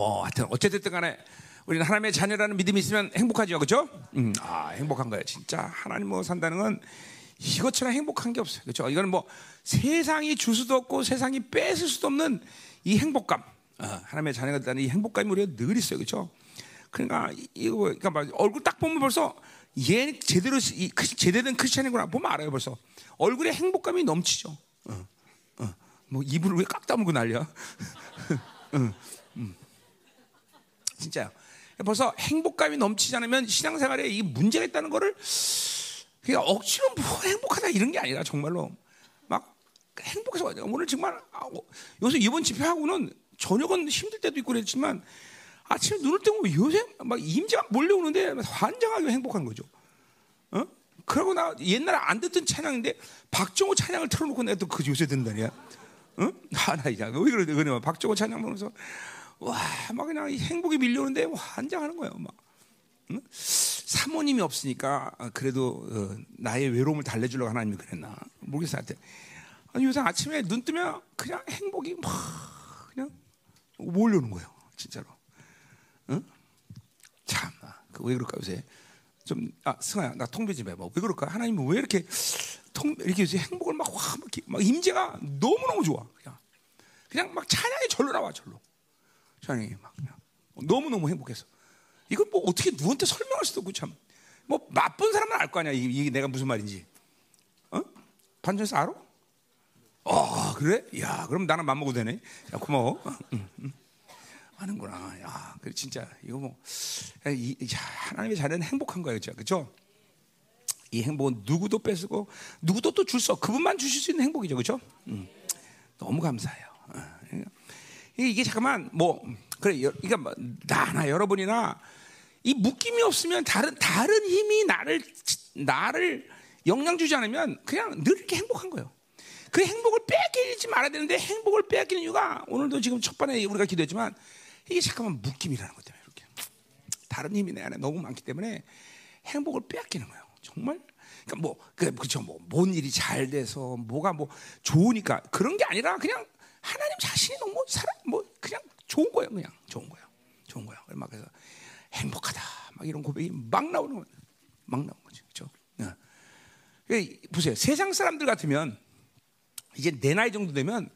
뭐 하여튼 어쨌든 간에 우리는 하나님의 자녀라는 믿음이 있으면 행복하죠, 그렇죠? 음, 아 행복한 거예요, 진짜 하나님으로 산다는 건 이것처럼 행복한 게 없어요, 그렇죠? 이거는 뭐 세상이 줄 수도 없고 세상이 뺏을 수도 없는 이 행복감, 어, 하나님의 자녀가 된다는 이 행복감이 우리가 늘 있어요, 그렇죠? 그러니까 이거 그러니까 막 얼굴 딱 보면 벌써 얘 제대로 이, 크- 제대로 된 크리스천이구나 보면 알아요, 벌써 얼굴에 행복감이 넘치죠. 어, 어, 뭐 입을 왜 깍 다물고 난리야? 진짜요. 벌써 행복감이 넘치지 않으면 신앙생활에 이 문제가 있다는 거를 그냥 억지로 뭐 행복하다 이런 게 아니라 정말로 막 행복해서 오늘 정말 아, 어, 요새 이번 집회하고는 저녁은 힘들 때도 있고 그랬지만 아침에 눈을 뜨면 요새 막 임재가 몰려오는데 환장하게 행복한 거죠. 어? 그러고 나 옛날에 안 듣던 찬양인데 박정호 찬양을 틀어놓고 내가 또 그 요새 듣는다니야. 응? 하나 이제 왜? 그래 박정호 찬양 보면서 와 막 그냥 이 행복이 밀려오는데 환장하는 거예요. 막 응? 사모님이 없으니까 아, 그래도 어, 나의 외로움을 달래주려고 하나님이 그랬나 모르겠어 하여튼 아니 요새 아침에 눈 뜨면 그냥 행복이 막 그냥 몰려오는 거예요. 진짜로. 응? 참, 그왜 그럴까 요새? 좀, 아, 승아야, 나 통배 좀 해봐. 왜 그럴까? 하나님은 왜 이렇게 통, 이렇게 행복을 막, 와, 막, 막 임재가 너무너무 좋아. 그냥. 그냥 막 찬양이 절로 나와, 절로. 찬양이 막 그냥. 너무 너무 행복해서. 이걸 뭐 어떻게 누구한테 설명할 수도 없고 참. 뭐 맛본 사람은 알 거 아니야. 이게, 이게 내가 무슨 말인지. 어? 반전에서 알아? 어, 그래? 야, 그럼 나는 맘먹어도 되네. 야, 고마워. 응, 응. 하는구나. 야, 그 진짜 이거 뭐 이, 이- 야, 하나님의 자녀는 행복한 거예요, 진짜. 그렇죠? 이 행복은 누구도 뺏고 누구도 또 줄 수 없. 그분만 주실 수 있는 행복이죠, 그렇죠? 음. 너무 감사해요. 어, 이게, 잠깐만 뭐 그래, 여- 그러니까 뭐 나나 여러분이나 이 묶임이 없으면 다른 다른 힘이 나를 나를 영향 주지 않으면 그냥 늘 이렇게 행복한 거예요. 그 행복을 빼앗기지 말아야 되는데 행복을 빼앗기는 이유가 오늘도 지금 첫 번에 우리가 기도했지만 이게 잠깐만 묶임이라는 것 때문에 이렇게 다른 힘이 내 안에 너무 많기 때문에 행복을 빼앗기는 거예요. 정말 그러니까 뭐 그, 그렇죠 뭐뭔 일이 잘 돼서 뭐가 뭐 좋으니까 그런 게 아니라 그냥 하나님 자신이 너무 사람 뭐 그냥 좋은 거예요. 그냥 좋은 거예요. 좋은 거예요. 막 그래서 행복하다 막 이런 고백이 막 나오는 거예요. 막 나오는 거죠. 그렇죠? 네. 그, 보세요. 세상 사람들 같으면 이제 내 나이 정도 되면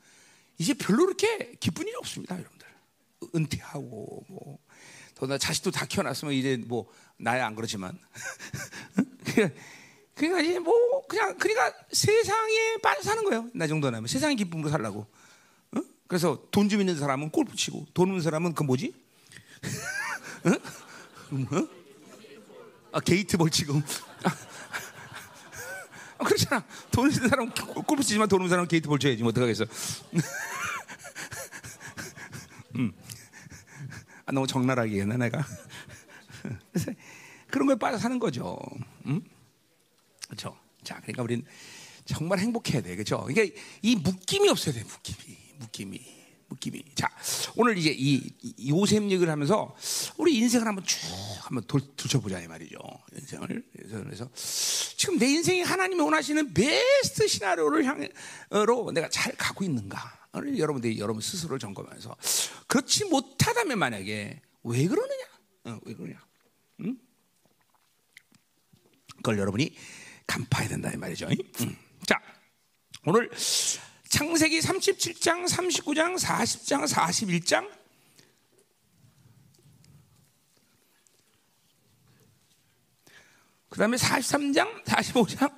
이제 별로 그렇게 기쁜 일이 없습니다, 여러분들. 은퇴하고 뭐 더나 자식도 다 키워놨으면 이제 뭐 나야 안 그렇지만 그러니까 이제 뭐 그냥 그러니까 세상에 빠져 사는 거예요. 나 정도 나면 세상의 기쁨으로 살라고. 어? 그래서 돈 좀 있는 사람은 골프 치고 돈 없는 사람은 그 뭐지? 어? 어? 아 게이트볼 치고. 아, 그렇잖아. 돈 있는 사람은 골프 치지만 돈 없는 사람은 게이트볼 쳐야지. 뭐 어떡하겠어. 음. 아, 너무 적나라하게 했나 내가. 그런 거에 빠져 사는 거죠. 음? 그렇죠. 자, 그러니까 우리는 정말 행복해야 돼, 그렇죠? 그러니까 이 묶임이 없어야 돼, 묶임이, 묶임이, 묶임이. 자, 오늘 이제 이, 이 요셉 얘기를 하면서 우리 인생을 한번 쭉 한번 돌, 들춰보자 이 말이죠. 인생을 그래서, 지금 내 인생이 하나님이 원하시는 베스트 시나리오를 향으로 내가 잘 가고 있는가? 를 여러분들이 여러분 스스로를 점검하면서 그렇지 못하다면 만약에 왜 그러느냐? 어, 왜 그러냐? 응? 그걸 여러분이 간파해야 된다 이 말이죠. 음. 자, 오늘 창세기 37장, 39장, 40장, 41장 그 다음에 43장, 45장,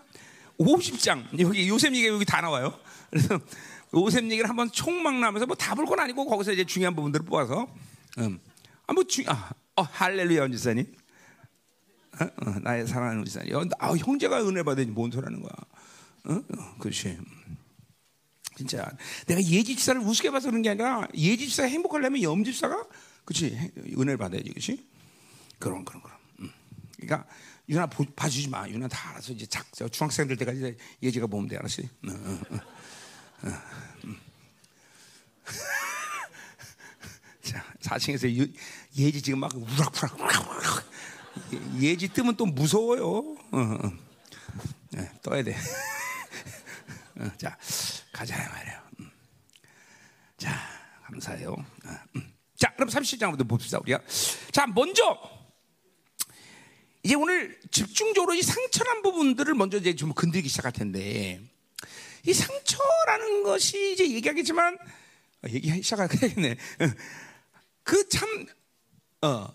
50장 여기 요셉 얘기가 여기 다 나와요. 그래서 요셉 얘기를 한번 총망라하면서 뭐 다 볼 건 아니고 거기서 이제 중요한 부분들을 뽑아서 음. 아, 뭐 중, 아, 어, 할렐루야, 원지사님. 어? 어, 나의 사랑하는 원지사님. 어, 아, 형제가 은혜 받으니 뭔 소리 하는 거야. 어? 어, 그렇지. 진짜. 내가 예지집사를 우습게 봐서 그런 게 아니라 예지집사가 행복하려면 염집사가, 그렇지. 은혜를 받아야지, 그렇지. 그런, 그런, 그런. 음. 그러니까, 유나 보, 봐주지 마. 유나 다 알아서 이제 작, 저 중학생 들 때까지 예지가 보면 돼, 알았지? 어, 어, 어. 어, 음. 자, 4층에서 예지 지금 막 우락부락 우락부락. 예지 뜨면 또 무서워요. 네, 떠야 돼. 어, 자, 가자 말이에요. 음. 자, 감사해요. 어, 음. 자, 그럼 37장부터 봅시다, 우리가. 자, 먼저, 이제 오늘 집중적으로 이 상처란 부분들을 먼저 이제 좀 건드리기 시작할 텐데, 이 상처라는 것이 이제 얘기하겠지만, 어, 얘기 시작하겠네. 그 참, 어,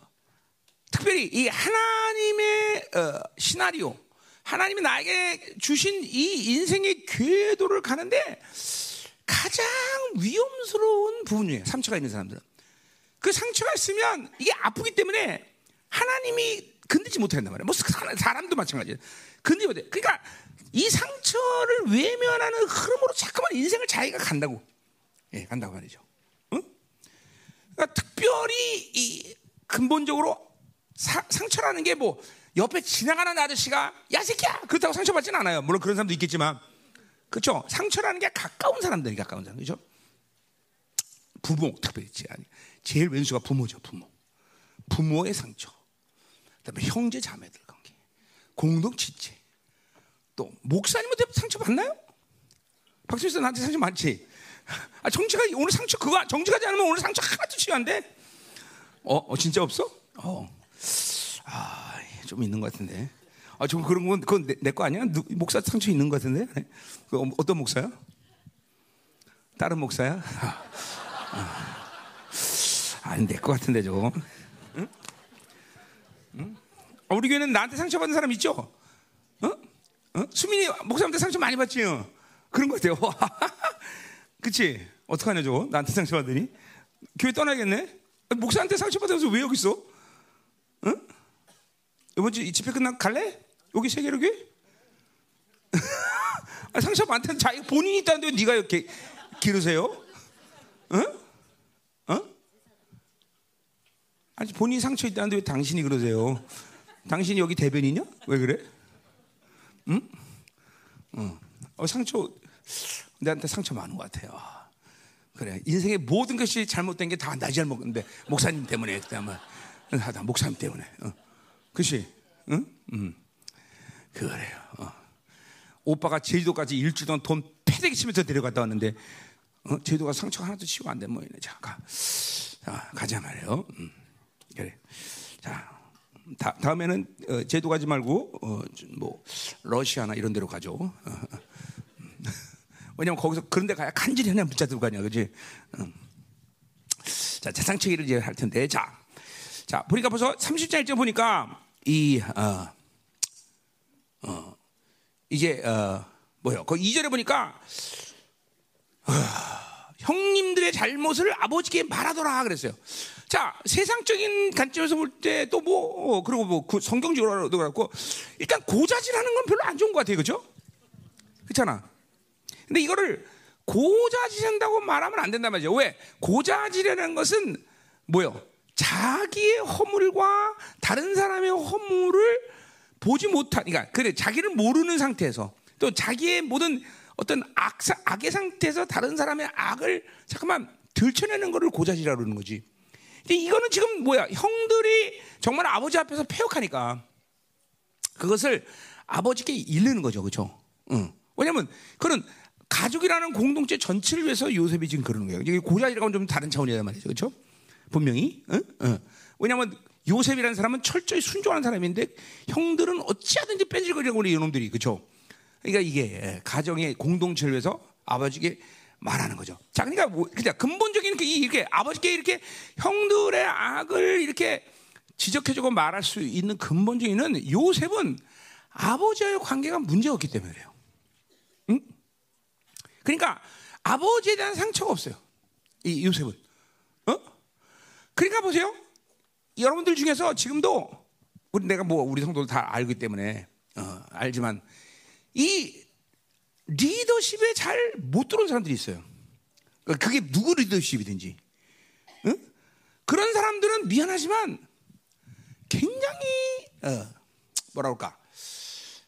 특별히 이 하나님의 어, 시나리오, 하나님이 나에게 주신 이 인생의 궤도를 가는데 가장 위험스러운 부분이에요. 상처가 있는 사람들은. 그 상처가 있으면 이게 아프기 때문에 하나님이 건들지 못한단 말이에요. 뭐 사람도 마찬가지예요. 건들지 못해. 그러니까 이 상처를 외면하는 흐름으로 자꾸만 인생을 자기가 간다고. 예, 간다고 말이죠. 응? 그러니까 특별히 이 근본적으로 사, 상처라는 게 뭐 옆에 지나가는 아저씨가 야 새끼야 그렇다고 상처받지는 않아요. 물론 그런 사람도 있겠지만 그렇죠. 상처라는 게 가까운 사람들이 가까운 사람 그렇죠. 부모 특별히 아니 제일 왼수가 부모죠 부모. 부모의 상처. 그다음에 형제 자매들 관계, 공동 지체, 또 목사님한테 상처 받나요? 박수씨 나한테 상처 많지. 아 정치가 오늘 상처 그거 정치가지 않으면 오늘 상처 하나도 치유한데. 어, 어 진짜 없어? 어. 아, 좀 있는 것 같은데. 아, 좀 그런 건 그건 내 거 아니야? 누, 목사 상처 있는 것 같은데. 그 어, 어떤 목사야? 다른 목사야? 아니 내거 같은데 저거. 응? 응? 어, 우리 교회는 나한테 상처 받은 사람 있죠? 어? 어? 수민이 목사한테 상처 많이 받지요? 그런 것 같아요. 그치? 어떡하냐, 저거? 나한테 상처 받으니? 교회 떠나겠네? 목사한테 상처받아서 왜 여기 있어? 응? 이번 주 집회 끝나고 갈래? 여기 세계로 교회? 아, 상처 많다는 자기 본인이 있다는데 네가 이렇게 기르세요? 응? 어? 아니 본인이 상처 있다는데 왜 당신이 그러세요? 당신이 여기 대변이냐? 왜 그래? 응? 어, 어 상처 내한테 상처 많은 것 같아요. 그래 인생의 모든 것이 잘못된 게 다 나 잘못인데 목사님 때문에 그다음에 하다 목사님 때문에. 어. 그렇지? 응? 음. 그래요. 어. 오빠가 제주도까지 일주일 동안 돈 패대기 치면서 데려갔다 왔는데 어? 제주도가 상처 하나도 치고 안 되면 뭐 자, 가. 자, 가자 말이에요. 음. 그래. 자, 다, 다음에는 어, 제도 가지 말고 어, 뭐 러시아나 이런 데로 가죠. 어, 어. 왜냐면 거기서 그런 데 가야 간절히 하나 문자 들고 가냐, 그지? 음. 자, 자상체기를 이제 할 텐데, 자, 자, 보니까 벌써 30장 1절 보니까 이, 어, 어, 이제, 어, 뭐요? 그 2절에 보니까, 어, 형님들의 잘못을 아버지께 말하더라 그랬어요. 자, 세상적인 관점에서 볼 때 또 뭐, 어, 그리고 뭐, 그 성경적으로도 그렇고, 일단 고자질하는 건 별로 안 좋은 것 같아요. 그죠? 그렇잖아. 근데 이거를 고자질한다고 말하면 안 된단 말이죠. 왜? 고자질이라는 것은 뭐요? 자기의 허물과 다른 사람의 허물을 보지 못한, 그러니까 그래 자기를 모르는 상태에서 또 자기의 모든 어떤 악, 악의 상태에서 다른 사람의 악을 잠깐만 들춰내는 것을 고자질이라고 그러는 거지. 근데 이거는 지금 뭐야? 형들이 정말 아버지 앞에서 폐역하니까 그것을 아버지께 일르는 거죠, 그렇죠? 응. 왜냐면 그는 가족이라는 공동체 전체를 위해서 요셉이 지금 그러는 거예요. 이게 고자질하고는 좀 다른 차원이란 말이죠, 그렇죠? 분명히. 어? 어. 왜냐하면 요셉이라는 사람은 철저히 순종하는 사람인데 형들은 어찌하든지 뺀질거리고 우리 이놈들이 그렇죠. 그러니까 이게 가정의 공동체를 위해서 아버지에게 말하는 거죠. 자, 그러니까 뭐, 그냥 근본적인 그 이렇게 아버지께 이렇게 형들의 악을 이렇게 지적해주고 말할 수 있는 근본적인 요셉은 아버지와의 관계가 문제가 기 때문에 그래요. 응? 그러니까 아버지에 대한 상처가 없어요. 이 요셉은. 그러니까 보세요. 여러분들 중에서 지금도 우리 내가 뭐 우리 성도들 다 알기 때문에 어, 알지만 이 리더십에 잘 못 들어온 사람들이 있어요. 그러니까 그게 누구 리더십이든지. 응? 그런 사람들은 미안하지만 굉장히 어, 뭐라 그럴까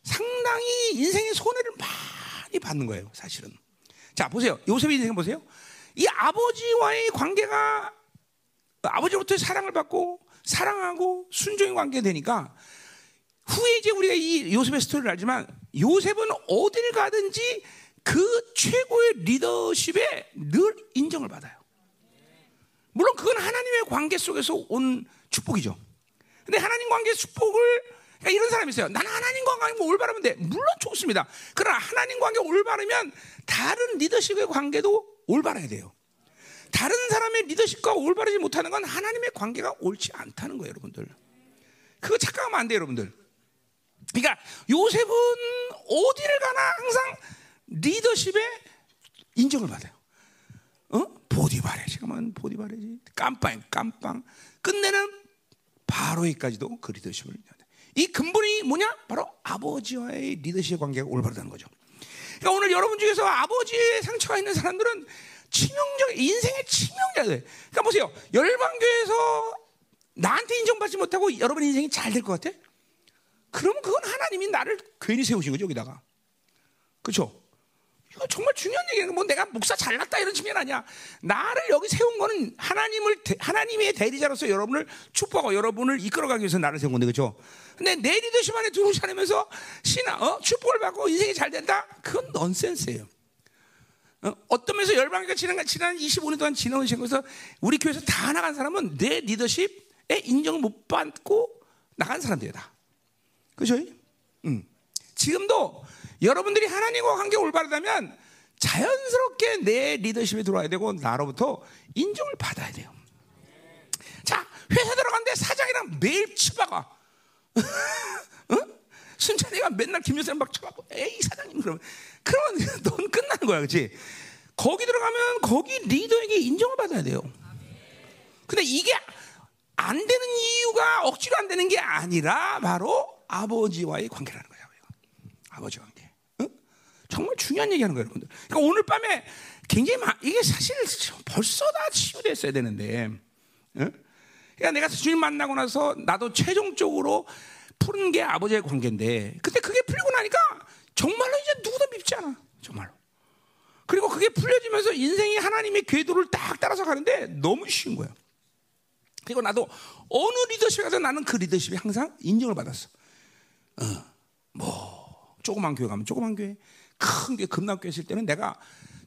상당히 인생의 손해를 많이 받는 거예요, 사실은. 자, 보세요. 요셉의 인생 보세요. 이 아버지와의 관계가 아버지로부터 사랑을 받고 사랑하고 순종의 관계 되니까 후에 이제 우리가 이 요셉의 스토리를 알지만 요셉은 어딜 가든지 그 최고의 리더십에 늘 인정을 받아요. 물론 그건 하나님의 관계 속에서 온 축복이죠. 근데 하나님 관계 축복을 그러니까 이런 사람이 있어요. 나는 하나님과 관계 올바르면 돼. 물론 좋습니다. 그러나 하나님 관계 올바르면 다른 리더십의 관계도 올바라야 돼요. 다른 사람의 리더십과 올바르지 못하는 건 하나님의 관계가 옳지 않다는 거예요, 여러분들. 그거 착각하면 안 돼요, 여러분들. 그러니까 요셉은 어디를 가나 항상 리더십의 인정을 받아요. 어? 보디바레. 잠깐만, 보디바레지. 깜빵, 깜빵. 끝내는 바로이까지도 그 리더십을. 이 근본이 뭐냐? 바로 아버지와의 리더십의 관계가 올바르다는 거죠. 그러니까 오늘 여러분 중에서 아버지의 상처가 있는 사람들은 치명적, 인생의 치명적이에요. 그러니까 보세요. 열방교에서 나한테 인정받지 못하고 여러분 인생이 잘 될 것 같아? 그러면 그건 하나님이 나를 괜히 세우신 거죠, 여기다가. 그렇죠? 이거 정말 중요한 얘기예요. 뭐 내가 목사 잘났다 이런 측면 아니야. 나를 여기 세운 거는 하나님을 하나님의 대리자로서 여러분을 축복하고 여러분을 이끌어가기 위해서 나를 세운 건데 그렇죠? 근데 내 리더십 안에 들어오지 않으면서 신앙, 어? 축복을 받고 인생이 잘 된다? 그건 넌센스예요. 어? 떤 면에서 열방교가 지난, 지난 25년 동안 지나오신 것에서 우리 교회에서 다 나간 사람은 내 리더십에 인정을 못 받고 나간 사람들이다. 그죠? 음. 지금도 여러분들이 하나님과 관계 올바르다면 자연스럽게 내 리더십에 들어와야 되고 나로부터 인정을 받아야 돼요. 자, 회사 들어갔는데 사장이랑 매일 치박아. 어? 순찬이가 맨날 김여사님 막 쳐갖고, 에이, 사장님, 그러면. 그러면 넌 끝나는 거야, 그치? 거기 들어가면 거기 리더에게 인정을 받아야 돼요. 근데 이게 안 되는 이유가 억지로 안 되는 게 아니라 바로 아버지와의 관계라는 거예요. 아버지 관계. 응? 정말 중요한 얘기하는 거예요, 여러분들. 그러니까 오늘 밤에 굉장히 마, 이게 사실 벌써 다 치유됐어야 되는데. 응? 그러니까 내가 주님 만나고 나서 나도 최종적으로 푸는 게 아버지의 관계인데 그때 그게 풀리고 나니까 정말로 이제 누구도 밉지 않아. 정말로. 그리고 그게 풀려지면서 인생이 하나님의 궤도를 딱 따라서 가는데 너무 쉬운 거야. 그리고 나도 어느 리더십에 가서 나는 그 리더십이 항상 인정을 받았어. 어, 뭐 조그만 교회 가면 조그만 교회, 큰 게 금남교회 있을 때는 내가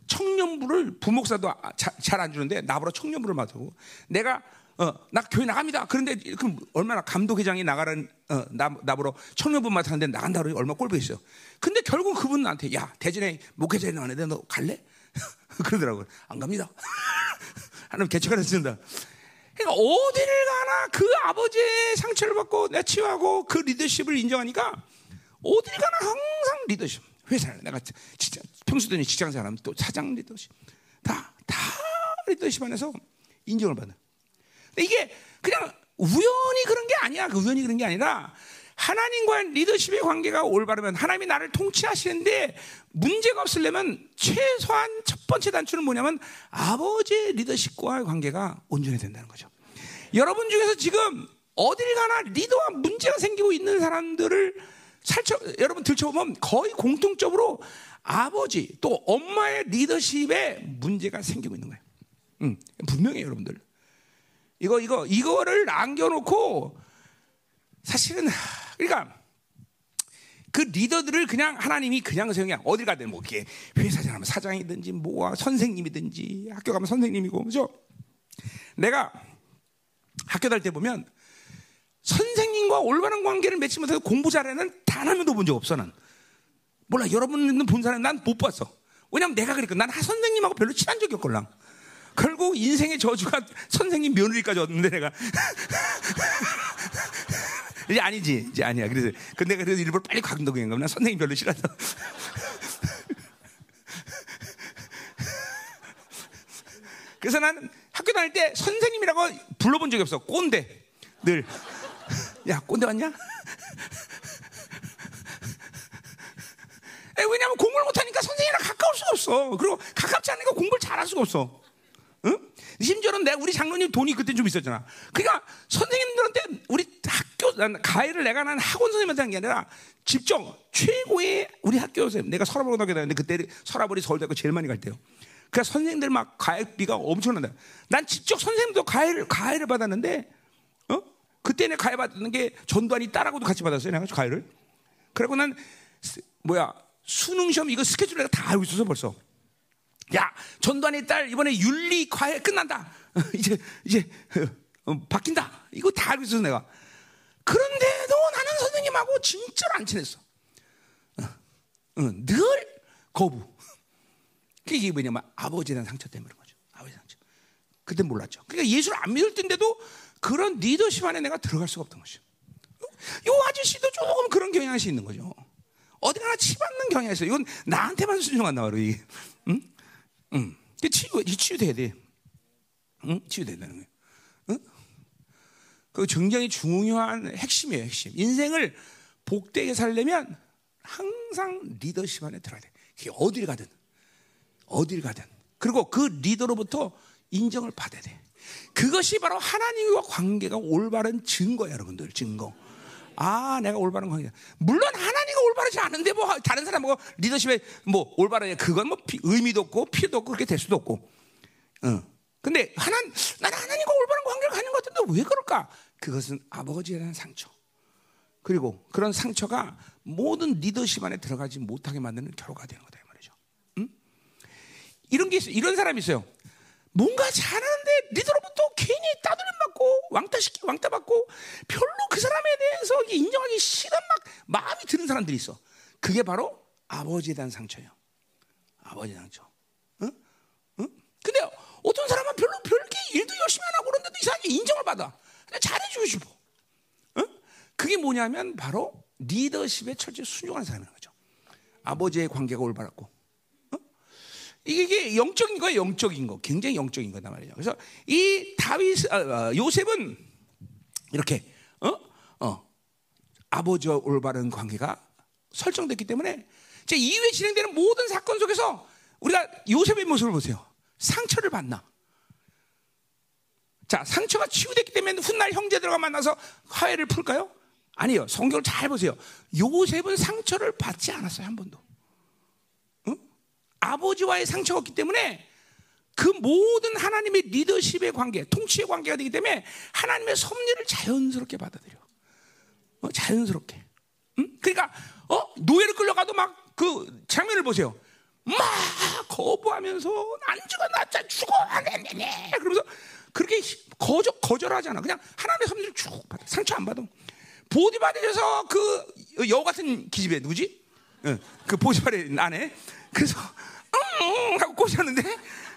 청년부를 부목사도 아, 잘안 주는데 나보러 청년부를 맡고 내가 어, 나 교회 나갑니다. 그런데 그럼 얼마나 감독회장이 나가는 어, 나, 나보러 청년부 맡았는데 나간다 그러니 얼마 꼴보겠어요. 근데 결국 그분 나한테 야 대전에 목회자에 나왔는데 너 갈래? 그러더라고요. 안 갑니다. 하나님 개척을 해준다. 그러니까 어디를 가나 그 아버지의 상처를 받고 내가 치유하고 그 리더십을 인정하니까 어디를 가나 항상 리더십. 회사를 내가 진짜 평소에 직장 사람 또 사장 리더십 다 다 리더십 안에서 인정을 받는. 이게 그냥 우연히 그런 게 아니야. 그 우연히 그런 게 아니라 하나님과 리더십의 관계가 올바르면 하나님이 나를 통치하시는데 문제가 없으려면 최소한 첫 번째 단추는 뭐냐면 아버지의 리더십과의 관계가 온전해야 된다는 거죠. 여러분 중에서 지금 어딜 가나 리더와 문제가 생기고 있는 사람들을 살쳐 여러분 들춰보면 거의 공통적으로 아버지 또 엄마의 리더십에 문제가 생기고 있는 거예요. 음, 분명해요, 여러분들. 이거 이거 이거를 남겨놓고 사실은 그러니까 그 리더들을 그냥 하나님이 그냥 그냥 어딜 가든 뭐 이렇게 회사장 하면 사장이든지 뭐가 선생님이든지 학교 가면 선생님이고 그죠? 내가 학교 다닐 때 보면 선생님과 올바른 관계를 맺지 못해서 공부 잘하는 단 한 명도 본 적 없어 난. 몰라 여러분은 본 사람 난 못 봤어. 왜냐면 내가 그랬거든. 난 선생님하고 별로 친한 적이 없걸랑. 결국 인생의 저주가 선생님 며느리까지 왔는데 내가. 이제 아니지. 이제 아니야. 그래서 근데 그래서 일부러 빨리 관두고 난 선생님 별로 싫어서 그래서 난 학교 다닐 때 선생님이라고 불러본 적이 없어. 꼰대. 늘 야 꼰대 왔냐? 왜냐하면 공부를 못하니까 선생님이랑 가까울 수가 없어. 그리고 가깝지 않으니까 공부를 잘할 수가 없어. 응? 심지어는 내가 우리 장로님 돈이 그때 좀 있었잖아. 그러니까 선생님들한테 우리 학교 가해를 내가 난 학원 선생님한테 한 게 아니라 직접 최고의 우리 학교 선생님 내가 서라버리 다녔는데 그때 서라버리 서울대학교 제일 많이 갈 때요. 그러니까 선생님들 막 가해비가 엄청난다. 난 직접 선생님도 가해를 가해를 받았는데 어? 그때 내 가해 받는 게 전두환이 딸하고도 같이 받았어요. 내가 가해를. 그리고 난 뭐야 수능 시험 이거 스케줄 내가 다 알고 있어서 벌써. 야, 전두환의 딸 이번에 윤리 과외 끝난다. 이제 이제 어, 바뀐다. 이거 다 알고 있어 내가. 그런데도 나는 선생님하고 진짜로 안 친했어. 어, 어, 늘 거부. 이게 뭐냐면 아버지에 대한 상처 때문에 그런 거죠. 아버지 상처. 그때 몰랐죠. 그러니까 예수를 안 믿을 때인데도 그런 리더십 안에 내가 들어갈 수가 없던 거죠. 요 아저씨도 조금 그런 경향이 있는 거죠. 어디 가나 치받는 경향이 있어요. 이건 나한테만 순종한다 이. 응? 응. 치유, 치유돼야 돼. 응? 치유된다는 거예요. 응? 그 굉장히 중요한 핵심이에요, 핵심. 인생을 복되게 살려면 항상 리더십 안에 들어야 돼. 그게 어딜 가든, 어딜 가든. 그리고 그 리더로부터 인정을 받아야 돼. 그것이 바로 하나님과 관계가 올바른 증거야, 여러분들. 증거. 아, 내가 올바른 관계야. 물론 하나님과 올바르지 않은데 뭐 다른 사람하고 리더십에 뭐 올바르냐 그건 뭐 피, 의미도 없고 필요도 없고 그렇게 될 수도 없고. 어. 근데 하나 나는 하나님과 올바른 관계를 가는 것 같은데 왜 그럴까? 그것은 아버지에 대한 상처. 그리고 그런 상처가 모든 리더십 안에 들어가지 못하게 만드는 결과가 되는 거다 이 말이죠. 응? 이런 게 있어요. 이런 사람이 있어요. 뭔가 잘하는데 리더로부터 괜히 따돌림 받고 왕따시키 왕따 받고 별로 그 사람에 대해서 인정하기 싫은 막 마음이 드는 사람들이 있어. 그게 바로 아버지에 대한 상처예요. 아버지 상처. 응? 응? 근데 어떤 사람은 별로 별게 일도 열심히 안 하고 그런데도 이상하게 인정을 받아. 잘해주고 싶어. 응? 그게 뭐냐면 바로 리더십에 철저히 순종하는 사람인 거죠. 아버지의 관계가 올바랐고 이게, 영적인 거예요, 영적인 거. 굉장히 영적인 거단 말이죠. 그래서 이 다윗, 아, 아, 요셉은 이렇게, 어? 어. 아버지와 올바른 관계가 설정됐기 때문에 이제 이후에 진행되는 모든 사건 속에서 우리가 요셉의 모습을 보세요. 상처를 받나? 자, 상처가 치유됐기 때문에 훗날 형제들과 만나서 화해를 풀까요? 아니요. 성경을 잘 보세요. 요셉은 상처를 받지 않았어요, 한 번도. 아버지와의 상처가 없기 때문에 그 모든 하나님의 리더십의 관계, 통치의 관계가 되기 때문에 하나님의 섭리를 자연스럽게 받아들여. 어, 자연스럽게. 응? 그러니까 어? 노예를 끌려가도 막 그 장면을 보세요. 막 거부하면서 안 죽어 나짜 죽어 네네네 그러면서 그렇게 거절 거절하잖아. 그냥 하나님의 섭리를 쭉 받아. 상처 안 받아. 보디바디에서 그 여우 같은 기집애 누구지? 응, 그 보디바디 안에 그래서 응 하고 꼬셨는데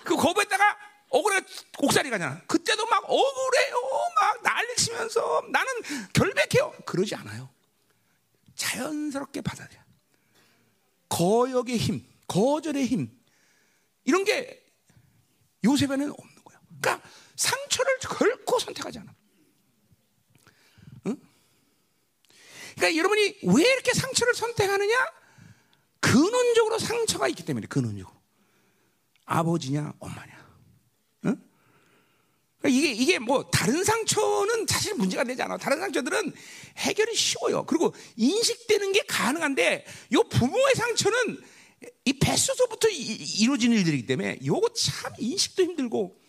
그 거부했다가 억울해 옥살이 가잖아. 그때도 막 억울해요. 막 난리치면서 나는 결백해요. 그러지 않아요. 자연스럽게 받아들여. 거역의 힘, 거절의 힘 이런 게 요셉에는 없는 거예요. 그러니까 상처를 결코 선택하지 않아. 응? 그러니까 여러분이 왜 이렇게 상처를 선택하느냐? 근원적으로 상처가 있기 때문에 근원적으로 아버지냐 엄마냐 응? 그러니까 이게 이게 뭐 다른 상처는 사실 문제가 되지 않아 다른 상처들은 해결이 쉬워요 그리고 인식되는 게 가능한데 요 부모의 상처는 이 뱃속부터 이루어지는 일들이기 때문에 요거 참 인식도 힘들고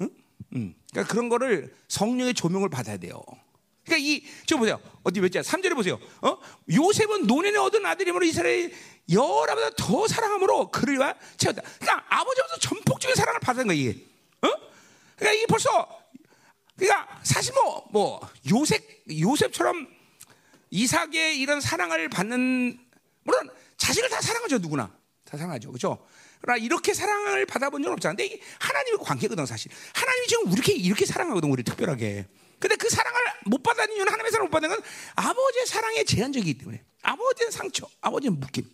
응? 응. 그러니까 그런 거를 성령의 조명을 받아야 돼요 그러니까 이, 저 보세요. 어디 몇 자? 3절에 보세요. 어? 요셉은 논인의 얻은 아들이므로 이스라엘 여러보다 더 사랑함으로 그를 채웠다. 그러니까 아버지로서 전폭적인 사랑을 받은 거야, 이게. 어? 그러니까 이게 벌써, 그러니까 사실 뭐, 뭐, 요셉, 요셉처럼 이삭의 이런 사랑을 받는, 물론 자식을 다 사랑하죠, 누구나. 다 사랑하죠. 그죠? 그러나 이렇게 사랑을 받아본 적은 없잖아. 근데 하나님의 관계거든, 사실. 하나님이 지금 이렇게, 이렇게 사랑하거든, 우리 특별하게. 근데 그 사랑을 못 받는 이유는 하나님의 사랑을 못 받는 건 아버지의 사랑에 제한적이기 때문에 아버지의 상처, 아버지의 묶임,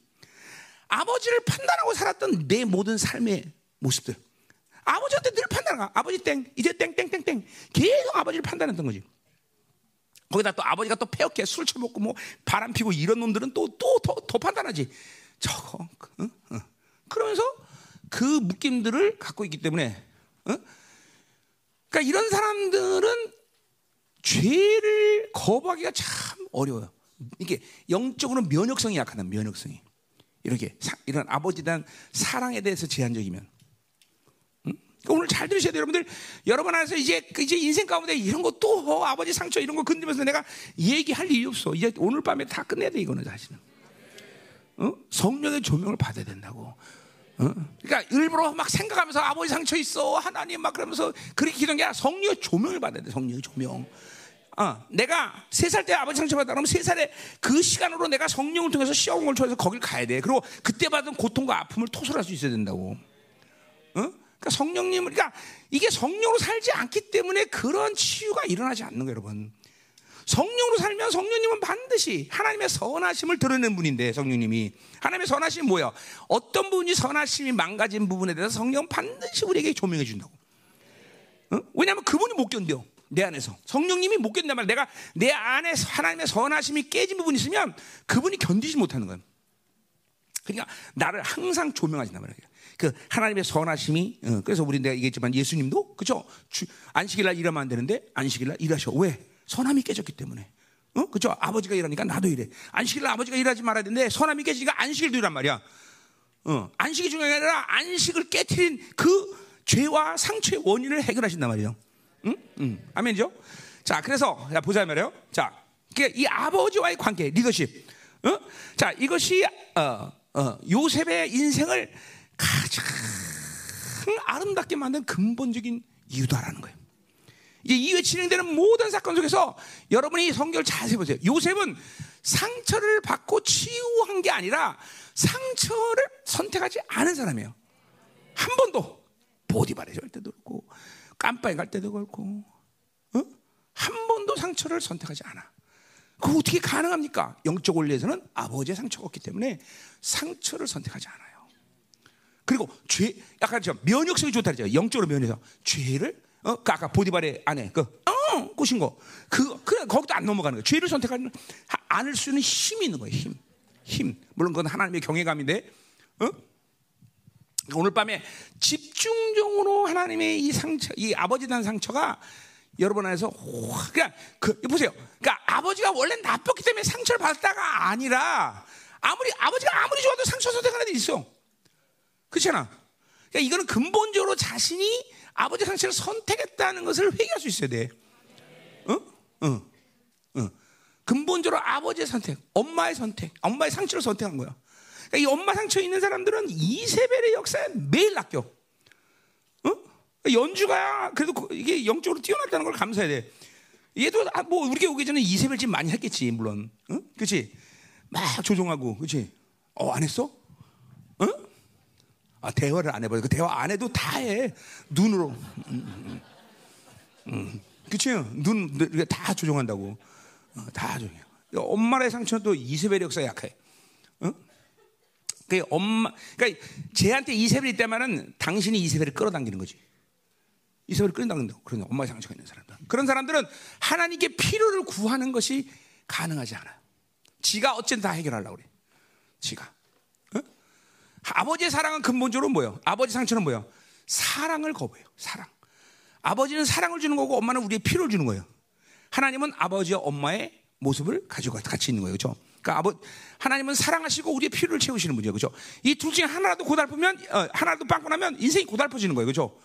아버지를 판단하고 살았던 내 모든 삶의 모습들. 아버지한테 늘 판단하가 아버지 땡, 이제 땡 땡 땡 땡 계속 아버지를 판단했던 거지. 거기다 또 아버지가 또 폐역해 술 처먹고 뭐 바람 피고 이런 놈들은 또 또 더 더 판단하지. 저거, 응? 응. 그러면서 그 묶임들을 갖고 있기 때문에, 응? 그러니까 이런 사람들은 죄를 거부하기가 참 어려워요. 이게 영적으로 면역성이 약하다. 면역성이 이렇게 사, 이런 아버지에 대한 사랑에 대해서 제한적이면. 오늘 잘 들으셔야 돼요, 여러분들. 여러분 안에서 이제 그 이제 인생 가운데 이런 것도 어, 아버지 상처 이런 거 건드면서 내가 얘기할 일이 없어. 이제 오늘 밤에 다 끝내야 돼 이거는 사실은. 어? 성령의 조명을 받아야 된다고. 어? 그러니까 일부러 막 생각하면서 아버지 상처 있어 하나님 막 그러면서 그렇게 기도한 게 아니라 성령의 조명을 받아야 돼 성령의 조명. 어, 내가 세 살 때 아버지 상처 받다 그러면 세 살에 그 시간으로 내가 성령을 통해서 시험을 통해서 거길 가야 돼. 그리고 그때 받은 고통과 아픔을 토설할 수 있어야 된다고. 어? 그러니까 성령님, 그러니까 이게 성령으로 살지 않기 때문에 그런 치유가 일어나지 않는 거예요, 여러분. 성령으로 살면 성령님은 반드시 하나님의 선하심을 드러내는 분인데 성령님이 하나님의 선하심이 뭐야? 어떤 부분이 선하심이 망가진 부분에 대해서 성령 은 반드시 우리에게 조명해 준다고. 어? 왜냐하면 그분이 못 견뎌. 내 안에서. 성령님이 못 견딘단 말이야. 내가 내 안에 하나님의 선하심이 깨진 부분이 있으면 그분이 견디지 못하는 거야. 그러니까 나를 항상 조명하신단 말이야. 그 하나님의 선하심이 어, 그래서 우리 내가 얘기했지만 예수님도 그죠? 안식일 날 일하면 안 되는데 안식일 날 일하셔. 왜? 선함이 깨졌기 때문에. 어? 그죠? 아버지가 일하니까 나도 일해. 안식일 날 아버지가 일하지 말아야 되는데 선함이 깨지니까 안식일도 일한 말이야. 어 안식이 중요한 게 아니라 안식을 깨뜨린 그 죄와 상처의 원인을 해결하신단 말이에요 응? 응. 아멘이죠? 자, 그래서 자, 보자 말이에요. 자, 이 아버지와의 관계, 리더십. 어? 자, 이것이 어, 어, 요셉의 인생을 가장 아름답게 만든 근본적인 이유다라는 거예요. 이제 이후에 진행되는 모든 사건 속에서 여러분이 성경을 자세히 보세요. 요셉은 상처를 받고 치유한 게 아니라 상처를 선택하지 않은 사람이에요. 한 번도 보디바레 절대도 그렇고 깜빵에 갈 때도 그렇고 어? 한 번도 상처를 선택하지 않아. 그 어떻게 가능합니까? 영적 원리에서는 아버지의 상처가 없기 때문에 상처를 선택하지 않아요. 그리고 죄, 약간 좀 면역성이 좋다 그랬죠. 영적으로 면해서 죄를 어, 그 아까 보디발의 아내 그 어, 꼬신 거, 그 그래 거기도 안 넘어가는 거예요. 죄를 선택하는 않을 수 있는 힘이 있는 거예요. 힘, 힘. 물론 그건 하나님의 경외감인데, 어? 오늘 밤에 집중적으로 하나님의 이 상처, 이 아버지 단 상처가 여러분 안에서 그러니까 그 보세요. 그러니까 아버지가 원래 나빴기 때문에 상처를 받다가 아니라 아무리 아버지가 아무리 좋아도 상처 선택하는 데 있어. 그렇잖아. 그러니까 이거는 근본적으로 자신이 아버지 상처를 선택했다는 것을 회개할 수 있어야 돼. 어? 어. 어. 근본적으로 아버지의 선택, 엄마의 선택, 엄마의 상처를 선택한 거야. 그러니까 이 엄마 상처 있는 사람들은 이세벨의 역사에 매일 낚여. 어? 연주가 그래도 이게 영적으로 뛰어났다는 걸 감사해야 돼. 얘도 아, 뭐 우리 오기 전에 이세벨 집 많이 했겠지 물론. 어? 그렇지? 막 조종하고, 그렇지? 어 안 했어? 어? 아 대화를 안 해버려. 그 대화 안 해도 다 해. 눈으로. 음, 음, 음. 그치? 눈, 다 조종한다고. 어, 다 조종해. 엄마의 상처는 또 이세벨 역사 약해. 어? 그 엄마, 그러니까 쟤한테 이세벨이 있다면은 당신이 이세벨을 끌어당기는 거지. 이세벨을 끌어당긴다. 그런 엄마의 상처가 있는 사람들. 그런 사람들은 하나님께 필요를 구하는 것이 가능하지 않아요. 지가 어쨌든 다 해결하려고 그래. 지가. 어? 아버지의 사랑은 근본적으로 뭐예요? 아버지 상처는 뭐예요? 사랑을 거부해요. 사랑. 아버지는 사랑을 주는 거고 엄마는 우리의 필요를 주는 거예요. 하나님은 아버지와 엄마의 모습을 가지고 같이 있는 거예요. 그렇죠? 그러니까 아버 하나님은 사랑하시고 우리의 필요를 채우시는 분이에요. 그렇죠? 이 둘 중에 하나라도 고달프면 어, 하나라도 빵꾸 나면 인생이 고달퍼지는 거예요. 그렇죠?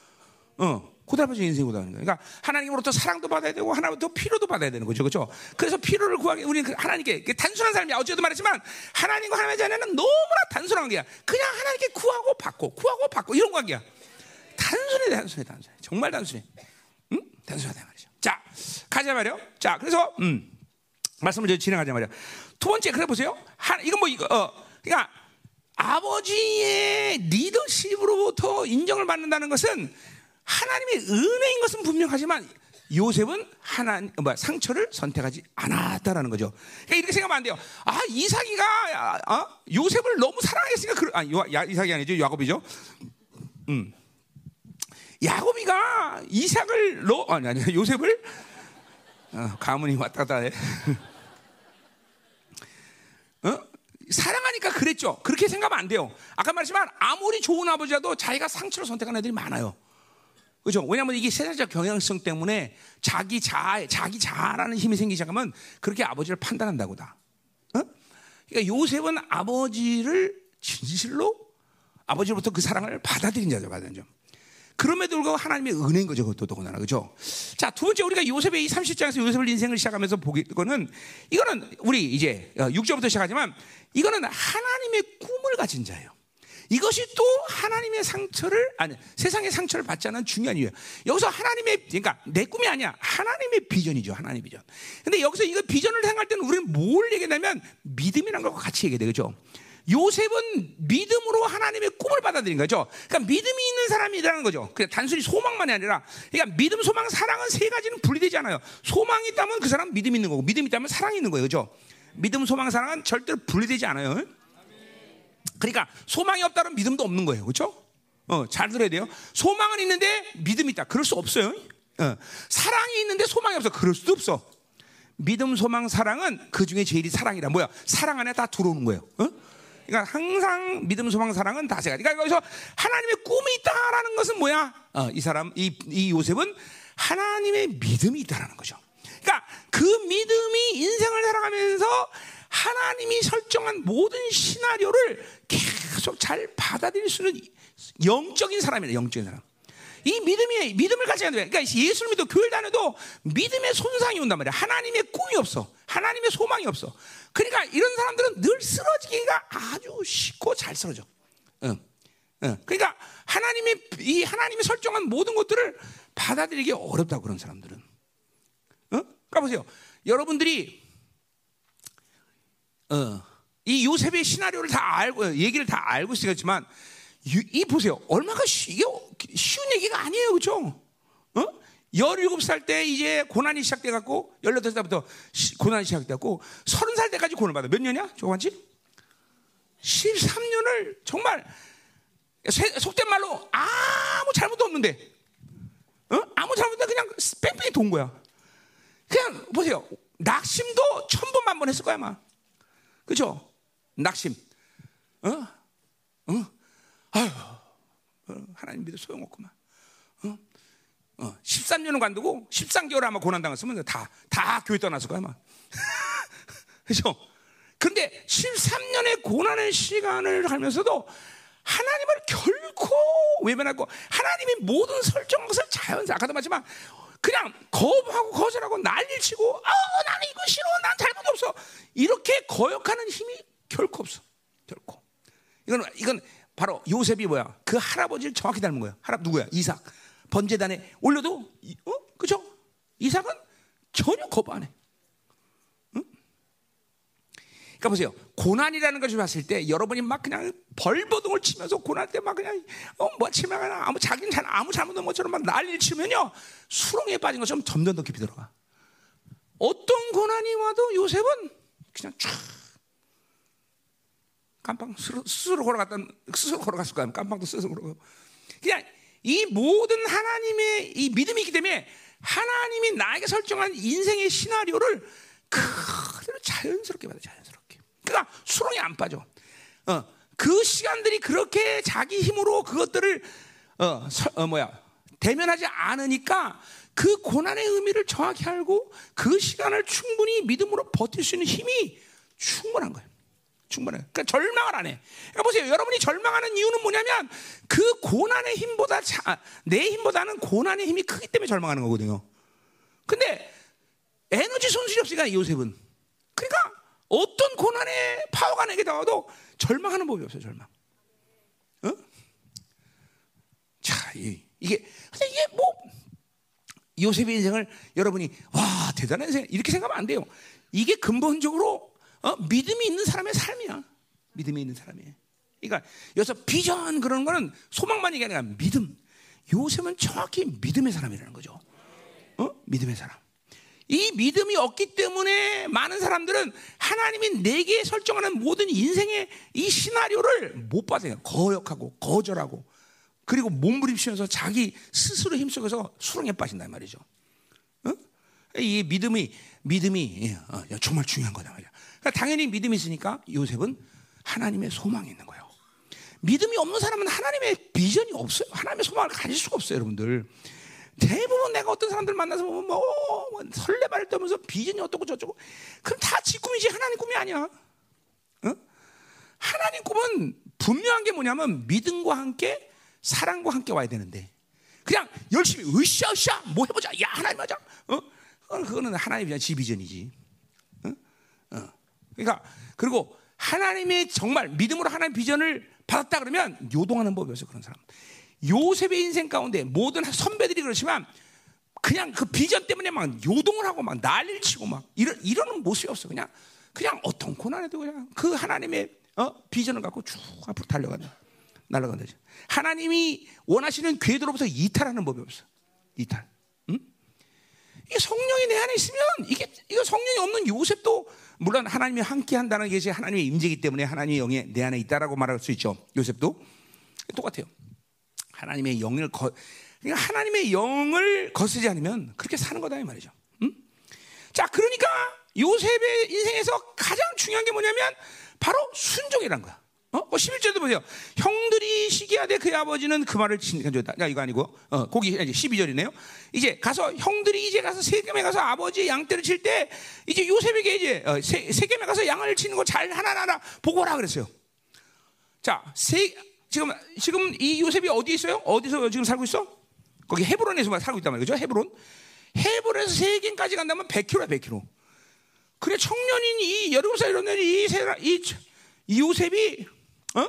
어. 고달퍼지는 인생이 고달는 거예요. 그러니까 하나님으로부터 사랑도 받아야 되고 하나님으로부터 필요도 받아야 되는 거죠. 그렇죠? 그래서 필요를 구하기 우리는 그 하나님께 단순한 삶이야. 어제도 말했지만 하나님과 하나님의 자녀는 너무나 단순한 관계야. 그냥 하나님께 구하고 받고 구하고 받고 이런 관계야. 단순해 단순해 단순해. 정말 단순해. 응? 단순하다 말이죠. 자, 가자 말이요. 자, 그래서 음. 말씀을 진행하자 말이야. 두 번째 그래 보세요. 한 이건 뭐 이거 어 그러니까 아버지의 리더십으로부터 인정을 받는다는 것은 하나님의 은혜인 것은 분명하지만 요셉은 하나님 뭐 상처를 선택하지 않았다라는 거죠. 그러니까 이렇게 생각하면 안 돼요. 아 이삭이가 어? 요셉을 너무 사랑했으니까 그, 아 야, 이삭이 아니죠 야곱이죠. 음. 야곱이가 이삭을 너 아니 아니 요셉을 어, 가문이 왔다 갔다 해. 어? 사랑하니까 그랬죠. 그렇게 생각하면 안 돼요. 아까 말했지만 아무리 좋은 아버지라도 자기가 상처를 선택하는 애들이 많아요. 그죠? 왜냐하면 이게 세상적 경향성 때문에 자기 자, 자기 자라는 힘이 생기기 시작하면 그렇게 아버지를 판단한다고 다. 어? 그러니까 요셉은 아버지를 진실로 아버지로부터 그 사랑을 받아들인 자죠, 받아들인 자. 그럼에도 불구하고 하나님의 은혜인 거죠, 그것도 더군다나. 그죠? 자, 두 번째 우리가 요셉의 이 30장에서 요셉을 인생을 시작하면서 보기, 이거는, 이거는 우리 이제 6절부터 어, 시작하지만 이거는 하나님의 꿈을 가진 자예요. 이것이 또 하나님의 상처를 아니 세상의 상처를 받지 않은 중요한 이유예요. 여기서 하나님의 그러니까 내 꿈이 아니야. 하나님의 비전이죠. 하나님의 비전. 근데 여기서 이거 비전을 생각할 때는 우리는 뭘 얘기하냐면 믿음이라는 것과 같이 얘기해야 되죠. 요셉은 믿음으로 하나님의 꿈을 받아들인 거죠. 그러니까 믿음이 있는 사람이라는 거죠. 그냥 단순히 소망만이 아니라, 그러니까 믿음, 소망, 사랑은 세 가지는 분리되지 않아요. 소망이 있다면 그 사람 믿음 있는 거고, 믿음이 있다면 사랑이 있는 거예요, 그죠? 믿음, 소망, 사랑은 절대로 분리되지 않아요. 그러니까 소망이 없다면 믿음도 없는 거예요, 그렇죠? 어, 잘 들어야 돼요. 소망은 있는데 믿음이 있다. 그럴 수 없어요. 어, 사랑이 있는데 소망이 없어. 그럴 수도 없어. 믿음, 소망, 사랑은 그 중에 제일이 사랑이라 뭐야? 사랑 안에 다 들어오는 거예요. 어? 그러니까 항상 믿음, 소망, 사랑은 다세 가지. 그러니까 여기서 하나님의 꿈이 있다라는 것은 뭐야? 어, 이 사람, 이, 이 요셉은 하나님의 믿음이 있다라는 거죠. 그러니까 그 믿음이 인생을 살아가면서 하나님이 설정한 모든 시나리오를 계속 잘 받아들일 수 있는 영적인 사람이에요. 영적인 사람. 이 믿음이 믿음을 가지고 있는 그러니까 예수를 믿고 교회를 다녀도 믿음의 손상이 온단 말이야. 하나님의 꿈이 없어. 하나님의 소망이 없어. 그러니까 이런 사람들은 늘 쓰러지기가 아주 쉽고 잘 쓰러져. 응. 응. 그러니까 하나님의 이 하나님이 설정한 모든 것들을 받아들이기 어렵다고 그런 사람들은. 어? 그러니까 보세요. 여러분들이 어, 이 요셉의 시나리오를 다 알고 얘기를 다 알고 있으겠지만 이 보세요. 얼마가 쉬, 이게 쉬운 얘기가 아니에요. 그죠? 어? 17살 때 이제 고난이 시작돼 갖고 18살부터 고난이 시작됐고 30살 때까지 고난을 받아. 몇 년이야? 조관지? 13년을 정말 속된 말로 아무 잘못도 없는데 어? 아무 잘못도 그냥 뺑뺑이 돈 거야. 그냥 보세요. 낙심도 천번만 번 했을 거야 아마. 그죠? 낙심. 어? 어? 아유, 어, 하나님 믿어 소용없구만. 어? 어, 13년을 관두고 13개월 아마 고난당했으면 다, 다 교회 떠났을 거야, 아마. 그죠? 근데 13년의 고난의 시간을 하면서도 하나님을 결코 외면하고 하나님이 모든 설정 것을 자연스럽게 아까도 말했지만 그냥 거부하고 거절하고 난리를 치고 아 나는 이거 싫어 난 잘못 없어 이렇게 거역하는 힘이 결코 없어 결코 이건 이건 바로 요셉이 뭐야 그 할아버지를 정확히 닮은 거야 할아 누구야 이삭 번제단에 올려도 어 그죠 이삭은 전혀 거부 안 해. 그러니까 보세요. 고난이라는 것을 봤을 때 여러분이 막 그냥 벌버둥을 치면서 고난 때 막 그냥 어뭐 치면 아무 자기는 잘 아무 잘못한 것처럼 막 난리를 치면요 수렁에 빠진 것처럼 점점 더 깊이 들어가. 어떤 고난이 와도 요셉은 그냥 쫙 깜빵 스스로, 스스로 걸어갔다 스스로 걸어갔을 거야. 깜빵도 스스로 걸어가. 그냥 이 모든 하나님의 이 믿음이 있기 때문에 하나님이 나에게 설정한 인생의 시나리오를 그대로 자연스럽게 받아 자연스럽게. 그러니까 수렁에 안 빠져. 어, 그 시간들이 그렇게 자기 힘으로 그것들을 어, 서, 어, 뭐야 대면하지 않으니까 그 고난의 의미를 정확히 알고 그 시간을 충분히 믿음으로 버틸 수 있는 힘이 충분한 거예요. 충분해. 그러니까 절망을 안 해. 그러니까 보세요. 여러분이 절망하는 이유는 뭐냐면 그 고난의 힘보다 자, 내 힘보다는 고난의 힘이 크기 때문에 절망하는 거거든요. 근데 에너지 손실이 없으니까 요셉은. 그러니까 어떤 고난의 파워가 내게 닿아도 절망하는 법이 없어요, 절망. 어? 자, 이, 게 이게 뭐, 요셉의 인생을 여러분이, 와, 대단한 인생, 이렇게 생각하면 안 돼요. 이게 근본적으로, 어? 믿음이 있는 사람의 삶이야. 믿음이 있는 사람이에요. 그러니까, 여기서 비전 그런 거는 소망만 얘기하는 게 아니라 믿음. 요셉은 정확히 믿음의 사람이라는 거죠. 어? 믿음의 사람. 이 믿음이 없기 때문에 많은 사람들은 하나님이 내게 설정하는 모든 인생의 이 시나리오를 못 받아요. 거역하고 거절하고 그리고 몸부림치면서 자기 스스로 힘쓰고서 수렁에 빠진단 말이죠. 어? 이 믿음이 믿음이 예, 어, 정말 중요한 거다 말이야. 그러니까 당연히 믿음이 있으니까 요셉은 하나님의 소망이 있는 거예요. 믿음이 없는 사람은 하나님의 비전이 없어요. 하나님의 소망을 가질 수가 없어요, 여러분들. 대부분 내가 어떤 사람들 만나서 보면 뭐, 뭐 설레발을 떠면서 비전이 어떻고 저쩌고 그럼 다 지 꿈이지 하나님 꿈이 아니야. 어? 하나님 꿈은 분명한 게 뭐냐면 믿음과 함께 사랑과 함께 와야 되는데 그냥 열심히 으쌰 으쌰 뭐 해보자 야 하나님 하자 어? 그거는 하나님의 지 비전이지. 그러니까 그리고 하나님의 정말 믿음으로 하나님 비전을 받았다 그러면 요동하는 법이었어요 그런 사람. 요셉의 인생 가운데 모든 선배들이 그렇지만 그냥 그 비전 때문에 막 요동을 하고 막 난리를 치고 막 이런 이러는 모습이 없어. 그냥 그냥 어떤 고난에도 그냥 그 하나님의 어? 비전을 갖고 쭉 앞으로 달려간다. 날아간다. 하나님이 원하시는 궤도로부터 이탈하는 법이 없어. 이탈. 응? 이게 성령이 내 안에 있으면 이게 이거 성령이 없는 요셉도 물론 하나님이 함께 한다는 게 하나님의 임재이기 때문에 하나님의 영이 내 안에 있다라고 말할 수 있죠. 요셉도 똑같아요. 하나님의 영을 거, 그러니까 하나님의 영을 거스지 않으면 그렇게 사는 거다 이 말이죠. 응? 자, 그러니까 요셉의 인생에서 가장 중요한 게 뭐냐면 바로 순종이란 거야. 어? 11절도 뭐 보세요. 형들이 시기하되 그의 아버지는 그 말을 진가졌다. 야, 이거 아니고, 어, 거기 이제 12절이네요. 이제 가서, 형들이 이제 가서 세겜에 가서 아버지의 양떼를 칠 때, 이제 요셉에게 이제, 어, 세, 세겜에 가서 양을 치는 거 잘 하나하나 보고 오라 그랬어요. 자, 세, 지금, 지금 이 요셉이 어디 있어요? 어디서 지금 살고 있어? 거기 헤브론에서 살고 있단 말이죠. 헤브론. 헤브론에서 세겜까지 간다면 100km야, 100km. 그래, 청년인 이, 여름 살 이런 이, 이, 이 요셉이 어?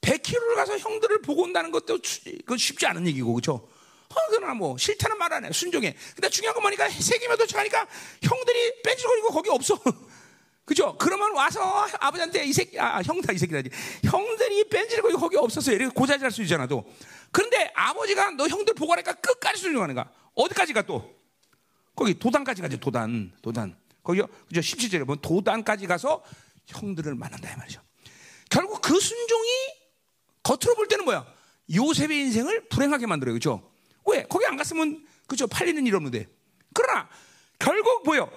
100km를 가서 형들을 보고 온다는 것도 그 쉽지 않은 얘기고 그렇죠? 어, 그러나 뭐 싫다는 말 안 해. 순종해. 근데 중요한 건 뭐니까 세계면 도착하니까 형들이 뺀질거리고 거기 없어. 그죠? 그러면 와서 아버지한테 이 새끼, 아, 형다 이 새끼라지. 형들이 뺀질거리고 거기 없었어. 이렇게 고자질 할 수 있잖아, 또. 그런데 아버지가 너 형들 보고 하니까 끝까지 순종하는 거야. 어디까지 가 또? 거기 도단까지 가지, 도단. 도단. 거기요? 그죠? 17절에 보면 도단까지 가서 형들을 만난다, 이 말이죠. 그 순종이 겉으로 볼 때는 뭐야? 요셉의 인생을 불행하게 만들어요. 그죠? 왜? 거기 안 갔으면, 그죠? 팔리는 일 없는데. 그러나, 결국 뭐요?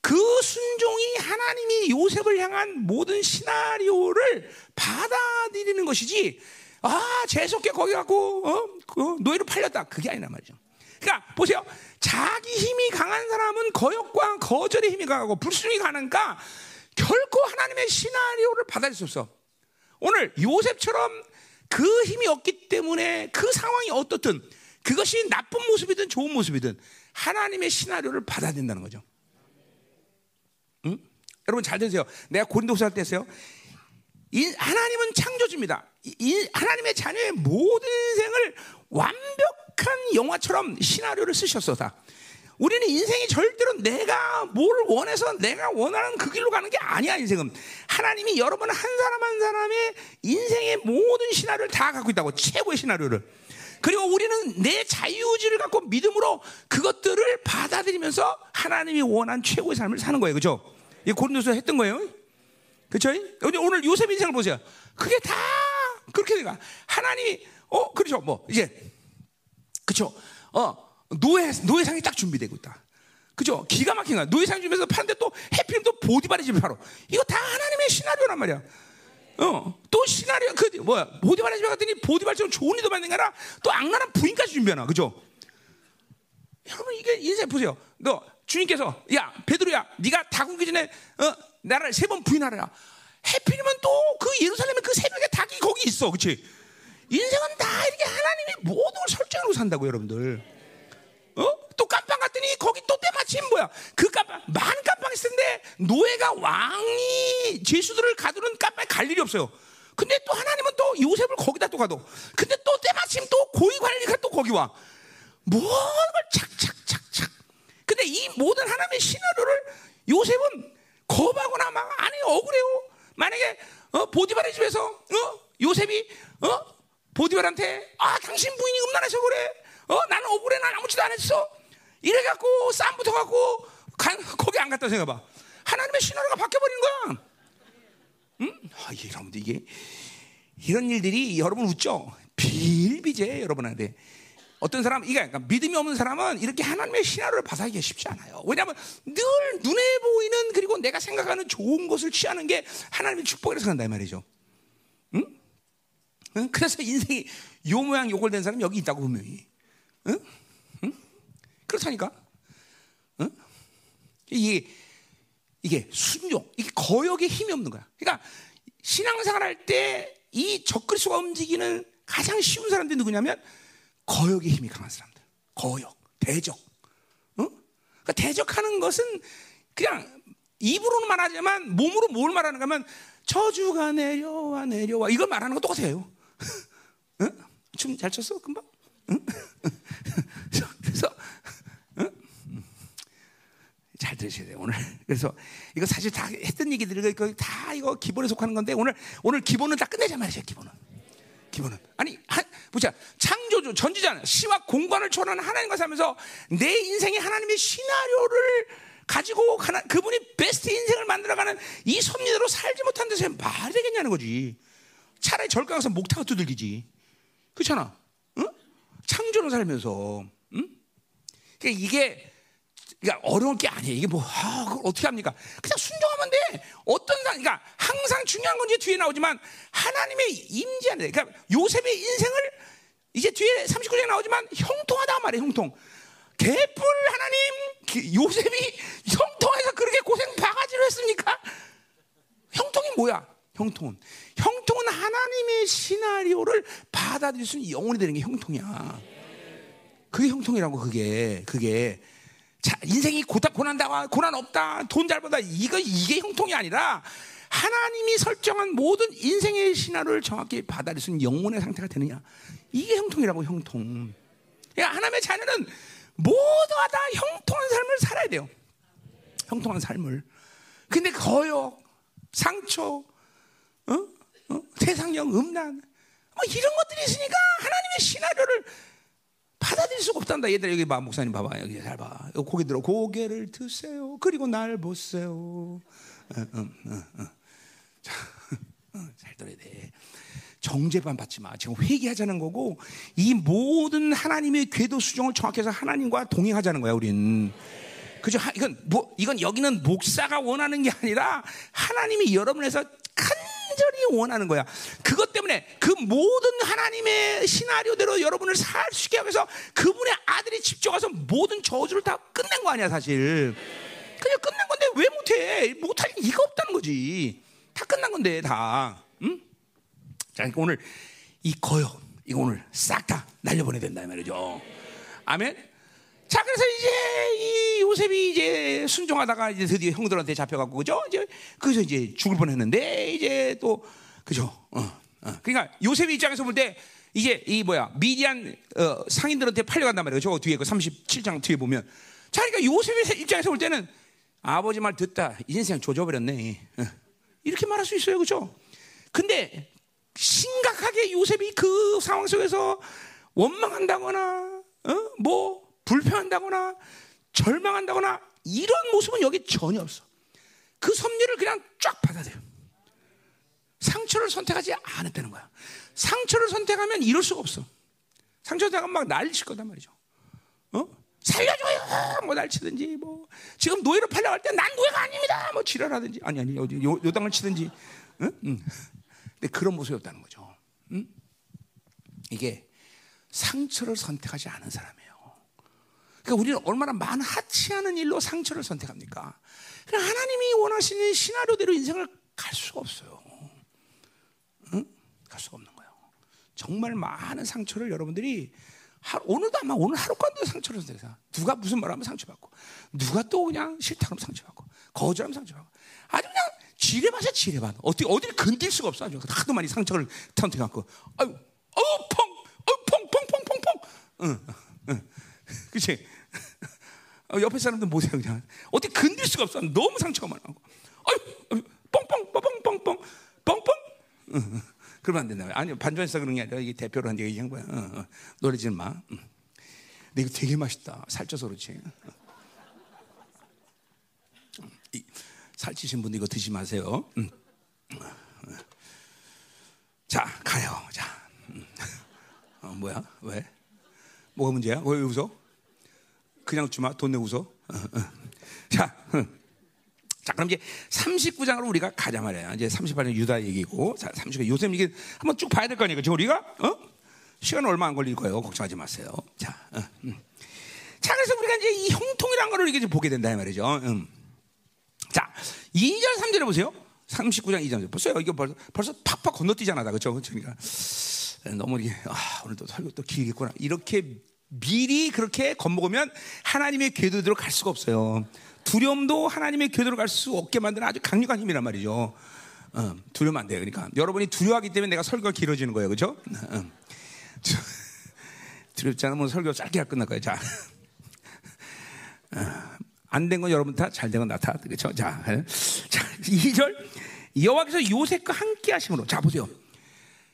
그 순종이 하나님이 요셉을 향한 모든 시나리오를 받아들이는 것이지, 아, 재수없게 거기 가고, 어? 그 노예로 팔렸다. 그게 아니란 말이죠. 그러니까, 보세요. 자기 힘이 강한 사람은 거역과 거절의 힘이 강하고, 불순이 가는가, 결코 하나님의 시나리오를 받아들일 수 없어. 오늘 요셉처럼 그 힘이 없기 때문에 그 상황이 어떻든 그것이 나쁜 모습이든 좋은 모습이든 하나님의 시나리오를 받아야 된다는 거죠. 응? 여러분 잘 들으세요. 내가 고린도서 할 때였어요. 하나님은 창조주입니다. 하나님의 자녀의 모든 인생을 완벽한 영화처럼 시나리오를 쓰셨어 다. 우리는 인생이 절대로 내가 뭘 원해서 내가 원하는 그 길로 가는 게 아니야 인생은. 하나님이 여러분 한 사람 한 사람의 인생의 모든 시나리오를 다 갖고 있다고 최고의 시나리오를. 그리고 우리는 내 자유의지를 갖고 믿음으로 그것들을 받아들이면서 하나님이 원한 최고의 삶을 사는 거예요. 그죠? 이 고린도서 했던 거예요. 그쵸? 오늘 요셉 인생을 보세요. 그게 다 그렇게 돼가 하나님이 어 그렇죠. 뭐 이제 그쵸? 어 노예 노예상이 딱 준비되고 있다. 그죠? 기가 막힌 거야. 노예상 주면서 파는데 또 해피는 또 보디바리 집에 바로. 이거 다 하나님의 시나리오란 말이야. 어, 또 시나리오, 그, 뭐야, 보디바리 집에 갔더니 보디바리처럼 좋은 일도 만든 거라 또 악랄한 부인까지 준비하나, 그죠? 여러분, 이게 인생 보세요. 너, 주님께서, 야, 베드로야, 네가 다 굶기 전에, 어, 나를 세 번 부인하라. 해피면 또 그 예루살렘에 그 새벽에 닭이 거기 있어, 그치? 인생은 다 이렇게 하나님의 모든 걸 설정하고 산다고, 여러분들. 어? 또 깜빵 갔더니 거기 또 때마침 뭐야? 그 깜빵 많은 깜빵 있을 텐데 노예가 왕이 죄수들을 가두는 깜빵에 갈 일이 없어요. 근데 또 하나님은 또 요셉을 거기다 또 가도. 근데 또 때마침 또 고위 관리가 또 거기 와. 모든 걸 착착착착. 근데 이 모든 하나님의 시나리오를 요셉은 겁하거나 막 안에 억울해요. 만약에 어, 보디바의 집에서 어, 요셉이 어, 보디발한테 아 당신 부인이 음란해서 그래 어, 나는 억울해. 난 아무것도 안 했어. 이래갖고 싸움 붙어갖고 거기 안 갔다 생각해봐. 하나님의 신호가 바뀌어버린 거야. 응? 아, 여러분들 이게 이런 일들이 여러분 웃죠? 빌비제 여러분한테. 어떤 사람, 이게 그러니까 믿음이 없는 사람은 이렇게 하나님의 신화를 받아하기 쉽지 않아요. 왜냐하면 늘 눈에 보이는 그리고 내가 생각하는 좋은 것을 취하는 게 하나님의 축복이라고 생각한다 말이죠. 응? 응? 그래서 인생이 요 모양 요걸 된 사람이 여기 있다고 분명히. 응? 응? 그렇다니까. 응? 이게 이게 순종, 이게 거역에 힘이 없는 거야. 그러니까 신앙생활 할 때 이 적그리스도가 움직이는 가장 쉬운 사람들이 누구냐면 거역에 힘이 강한 사람들. 거역, 대적. 응? 그러니까 대적하는 것은 그냥 입으로는 말하지만 몸으로 뭘 말하는가 하면 저주가 내려와 내려와 이걸 말하는 거 똑같아요. 응? 춤잘 췄어 금방? 응? 그래서 응? 잘 들으셔야 돼요 오늘. 그래서 이거 사실 다 했던 얘기들 이거 다 이거 기본에 속하는 건데 오늘 오늘 기본은 다 끝내자 말이죠 기본은. 기본은 아니 한, 보자 창조주 전지자는 시와 공간을 초월하는 하나님과 살면서 내 인생에 하나님의 시나리오를 가지고 하나, 그분이 베스트 인생을 만들어가는 이 섭리대로 살지 못한 데서 말이 되겠냐는 거지. 차라리 절강 가서 목타가 두들기지. 그렇잖아. 응? 창조로 살면서. 응? 그러니까 이게 그러니까 어려운 게 아니에요. 이게 뭐 아, 어떻게 합니까? 그냥 순종하면 돼. 어떤 상, 그러니까 항상 중요한 건 이제 뒤에 나오지만 하나님의 임재하는 그러니까 요셉의 인생을 이제 뒤에 39장에 나오지만 형통하다 말이에요. 형통. 개뿔 하나님 요셉이 형통해서 그렇게 고생 바가지로 했습니까? 형통이 뭐야? 형통은 형통은 하나님의 시나리오를 받아들일 수 있는 영혼이 되는 게 형통이야. 그게 형통이라고 그게 그게 자 인생이 고단 고난다 고난 없다 돈잘 벌다 이거 이게 형통이 아니라 하나님이 설정한 모든 인생의 시나리오를 정확히 받아들일 수 있는 영혼의 상태가 되느냐 이게 형통이라고 형통. 그러니까 하나님의 자녀는 모두가 다 형통한 삶을 살아야 돼요. 형통한 삶을. 근데 거역, 상처, 어? 어? 세상형, 음란, 뭐 이런 것들이 있으니까 하나님의 시나리오를 받아들일 수가 없단다. 얘들 여기 봐, 목사님 봐봐. 여기 잘 봐. 고개 들어. 고개를 드세요. 그리고 날 보세요. 어, 어, 어, 자, 잘 들어야 돼. 정죄반 받지 마. 지금 회개하자는 거고 이 모든 하나님의 궤도 수정을 정확해서 하나님과 동행하자는 거야. 우리는. 그죠? 이건 뭐 이건 여기는 목사가 원하는 게 아니라 하나님이 여러분에서 간절히 원하는 거야. 그것 때문에 그 모든 하나님의 시나리오대로 여러분을 살 수 있게 하면서 그분의 아들이 직접 와서 모든 저주를 다 끝낸 거 아니야, 사실. 그냥 끝낸 건데 왜 못해? 못할 이가 없다는 거지. 다 끝난 건데 다. 응? 자, 그러니까 오늘 이 거역 이거 오늘 싹 다 날려보내야 된다 말이죠. 아멘. 자, 그래서 이제 이 요셉이 이제 순종하다가 이제 드디어 형들한테 잡혀갖고 그죠? 이제 그래서 이제 죽을 뻔했는데 이제 또 그죠? 어, 어. 그러니까 요셉의 입장에서 볼 때 이제 이 뭐야 미디안 어, 상인들한테 팔려간단 말이에요. 저 뒤에 그 37장 뒤에 보면 자, 그러니까 요셉의 입장에서 볼 때는 아버지 말 듣다 인생 조져버렸네. 어. 이렇게 말할 수 있어요, 그죠? 근데 심각하게 요셉이 그 상황 속에서 원망한다거나, 어? 뭐 불평한다거나, 절망한다거나 이런 모습은 여기 전혀 없어. 그 섭리를 그냥 쫙 받아들여. 상처를 선택하지 않았다는 거야. 상처를 선택하면 이럴 수가 없어. 상처 선택하면 막 난리칠 거단 말이죠. 어? 살려줘요! 뭐 날치든지, 뭐. 지금 노예로 팔려갈 때 난 노예가 아닙니다! 뭐 지랄하든지. 아니, 아니, 어디 요, 요당을 치든지. 응? 응. 근데 그런 모습이 없다는 거죠. 응? 이게 상처를 선택하지 않은 사람이에요. 그러니까 우리는 얼마나 많은 하치하는 일로 상처를 선택합니까? 하나님이 원하시는 시나리오대로 인생을 갈 수가 없어요. 응? 갈 수가 없는 거예요. 정말 많은 상처를 여러분들이 하루, 오늘도 아마 오늘 하루간도 상처를 선택해서 누가 무슨 말하면 상처받고 누가 또 그냥 싫다면 상처받고 거절하면 상처받고 아주 그냥 지뢰밭에 지뢰밭. 어떻게 어디를 건들 수가 없어. 아주 하도 많이 상처를 갖고. 아유, 어, 펑, 어, 펑, 펑, 펑, 펑, 펑. 응, 응. 어, 옆에 사람들 보세요 그냥. 어떻게 건들 수가 없어. 너무 상처가 많아고. 아유, 뻥뻥, 뻥뻥, 뻥뻥, 뻥뻥. 응, 그러면 안 된다. 아니 반전해서 그런 게 아니라 이게 대표로 한 얘기한 거야. 응, 응. 노래지 마. 응. 근데 이거 되게 맛있다. 살쪄서 그렇지. 이, 살찌신 분들 이거 드지 마세요. 음. 자, 가요. 자, 음. 어, 뭐야? 왜? 뭐가 문제야? 왜 웃어? 그냥 주마 돈 내고 웃어? 자, 자, 그럼 이제 39장으로 우리가 가자 말이야. 이제 38장 유다 얘기고, 자, 39장 요셉 얘기 한번 쭉 봐야 될 거 아니에요. 지금 우리가? 어? 시간 얼마 안 걸릴 거예요. 걱정하지 마세요. 자, 어, 음. 자, 그래서 우리가 이제 이 형통이란 거를 이게 보게 된다 말이죠. 음. 자, 2절, 3절에 보세요. 39장 2절. 벌써 이거 벌써, 벌써 팍팍 건너뛰잖아. 그렇죠? 그러니까 너무 이게 아, 오늘 또 설교 또 길겠구나. 이렇게 미리 그렇게 겁먹으면 하나님의 궤도대로 갈 수가 없어요. 두려움도 하나님의 궤도로 갈 수 없게 만드는 아주 강력한 힘이란 말이죠. 어, 두려우면 안 돼요. 그러니까 여러분이 두려워하기 때문에 내가 설교가 길어지는 거예요, 그렇죠? 어. 두렵지 않으면 설교 짧게 할 끝날 거예요. 자, 어, 안된 건 여러분 탓, 잘된 건나 탓, 그렇죠? 자, 자, 2절 여호와께서 요셉과 함께 하심으로 자 보세요.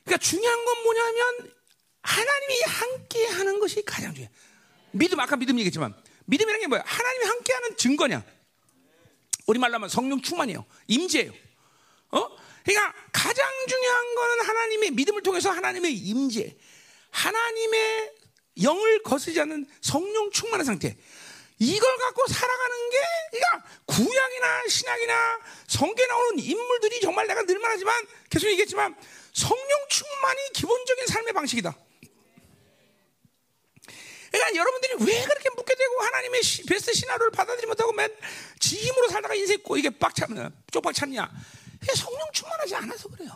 그러니까 중요한 건 뭐냐면 하나님이 함께 하는 것이 가장 중요해. 믿음 아까 믿음 얘기했지만 믿음이라는 게 뭐야? 하나님이 함께 하는 증거냐? 우리 말로 하면 성령 충만이에요. 임재예요. 어? 그러니까 가장 중요한 거는 하나님의 믿음을 통해서 하나님의 임재, 하나님의 영을 거스지 않는 성령 충만한 상태. 이걸 갖고 살아가는 게, 그러니까 구약이나 신약이나 성경에 나오는 인물들이 정말 내가 늘 말하지만 계속 얘기했지만 성령 충만이 기본적인 삶의 방식이다. 그러니까 여러분들이 왜 그렇게 묻게 되고 하나님의 시, 베스트 시나리오를 받아들이지 못하고 맨 지힘으로 살다가 인생 고 이게 빡찼냐, 쪽박 찼냐? 그게 성령 충만하지 않아서 그래요.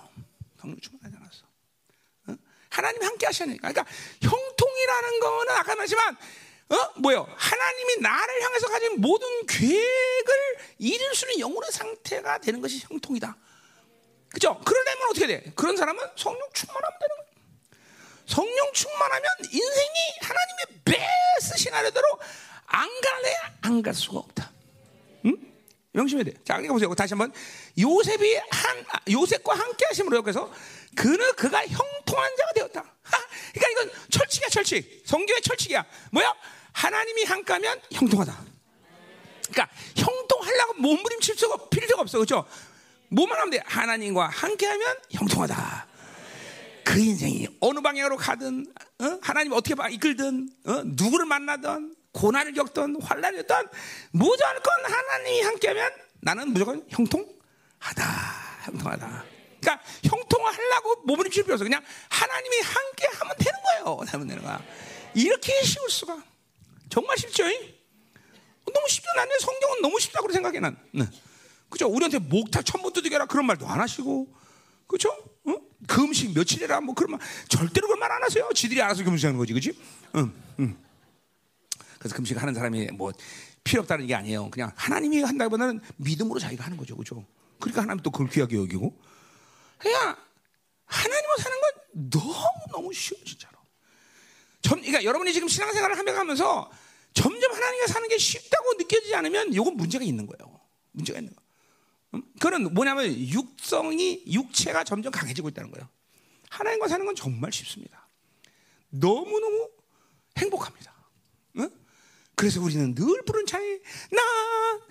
성령 충만하지 않아서. 어? 하나님 함께 하시니까. 그러니까 형통이라는 거는 아까 말했지만 어? 뭐요? 하나님이 나를 향해서 가진 모든 계획을 이룰 수 있는 영혼의 상태가 되는 것이 형통이다. 그죠? 그러려면 어떻게 돼? 그런 사람은 성령 충만하면 되는 거야. 성령 충만하면 인생이 하나님의 베스트 시나리오대로 안 갈래 안 갈 수가 없다. 응? 명심해야 돼. 자, 그러니까 보세요. 다시 한번 요셉이 한 요셉과 함께 하심으로 여기서 그는 그가 형통한 자가 되었다. 하, 그러니까 이건 철칙이야, 철칙. 성경의 철칙이야. 뭐야? 하나님이 함께하면 형통하다. 그러니까 형통하려고 몸부림칠 수가 필요가 없어, 그렇죠? 뭐만 하면 돼? 하나님과 함께하면 형통하다. 그 인생이 어느 방향으로 가든 어? 하나님 어떻게 이끌든 어? 누구를 만나든 고난을 겪든 환란을 겪든 무조건 하나님이 함께하면 나는 무조건 형통하다 형통하다. 그러니까 형통하려고 몸을 칠 필요 없어 그냥 하나님이 함께하면 되는 거예요 하면 되는 거야 이렇게 쉬울 수가 정말 쉽죠 너무 쉽죠? 나는 성경은 너무 쉽다고 생각해 난. 네. 그죠? 우리한테 목타 천문 두드겨라 그런 말도 안 하시고. 그죠? 어? 금식 며칠이라 뭐 그러면 절대로 그런 말안 하세요. 지들이 알아서 금식하는 거지, 그렇지? 그래서 금식 하는 사람이 뭐 필요 없다는 게 아니에요. 그냥 하나님이 한다기보다는 믿음으로 자기가 하는 거죠, 그렇죠? 그러니까 하나님 또 그걸 귀하게 여기고. 그냥 하나님과 사는 건 너무 너무 쉬워 진짜로. 점, 그러니까 여러분이 지금 신앙생활을 하면서 점점 하나님과 사는 게 쉽다고 느껴지지 않으면 이건 문제가 있는 거예요. 문제가 있는 거. 그는 뭐냐면 육성이 육체가 점점 강해지고 있다는 거예요. 하나님과 사는 건 정말 쉽습니다. 너무너무 행복합니다. 응? 그래서 우리는 늘 부른 찬양, 난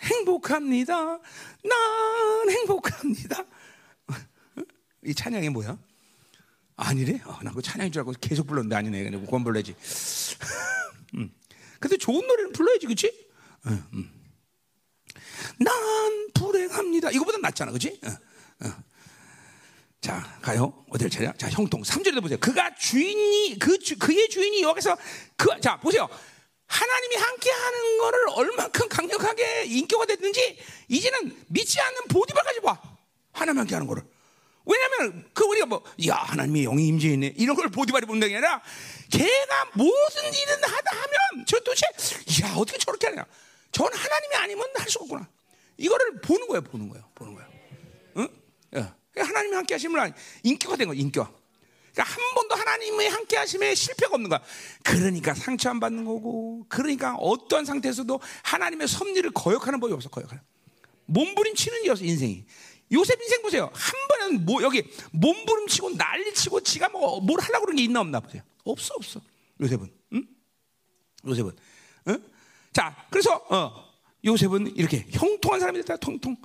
행복합니다. 난 행복합니다. 이 찬양이 뭐야? 아니래? 어, 나그 찬양인 줄 알고 계속 불렀는데 아니네. 그냥 권 불러야지. 음. 근데 좋은 노래는 불러야지, 그치? 음, 음. 난 불행합니다. 이거보다 낫잖아, 그지? 어, 어. 자, 가요. 어딜 차려? 자, 형통. 3절에 보세요. 그가 주인이, 그, 주, 그의 주인이 여기서, 그, 자, 보세요. 하나님이 함께 하는 거를 얼만큼 강력하게 인격화 됐는지, 이제는 믿지 않는 보디바까지 봐. 하나님 함께 하는 거를. 왜냐면, 그 우리가 뭐, 야, 하나님의 영이 임재해 있네. 이런 걸 보디바리 본다는 게 아니라, 걔가 무슨 일은 하다 하면, 저 도대체, 야, 어떻게 저렇게 하냐. 전 하나님이 아니면 할 수가 없구나. 이거를 보는 거예요, 보는 거예요, 보는 거예요. 응? 예. 하나님이 함께 하시면 인격화 된 거예요, 인격. 그러니까 한 번도 하나님의 함께 하심에 실패가 없는 거야. 그러니까 상처 안 받는 거고, 그러니까 어떠한 상태에서도 하나님의 섭리를 거역하는 법이 없어, 거역하는. 몸부림치는 인생이. 요셉 인생 보세요. 한 번은 뭐 여기 몸부림치고 난리치고 지가 뭐 뭘 하려고 그런 게 있나 없나 보세요. 없어 없어. 요셉은, 응? 요셉은, 응? 자, 그래서 어, 요셉은 이렇게 형통한 사람이 됐다. 통통.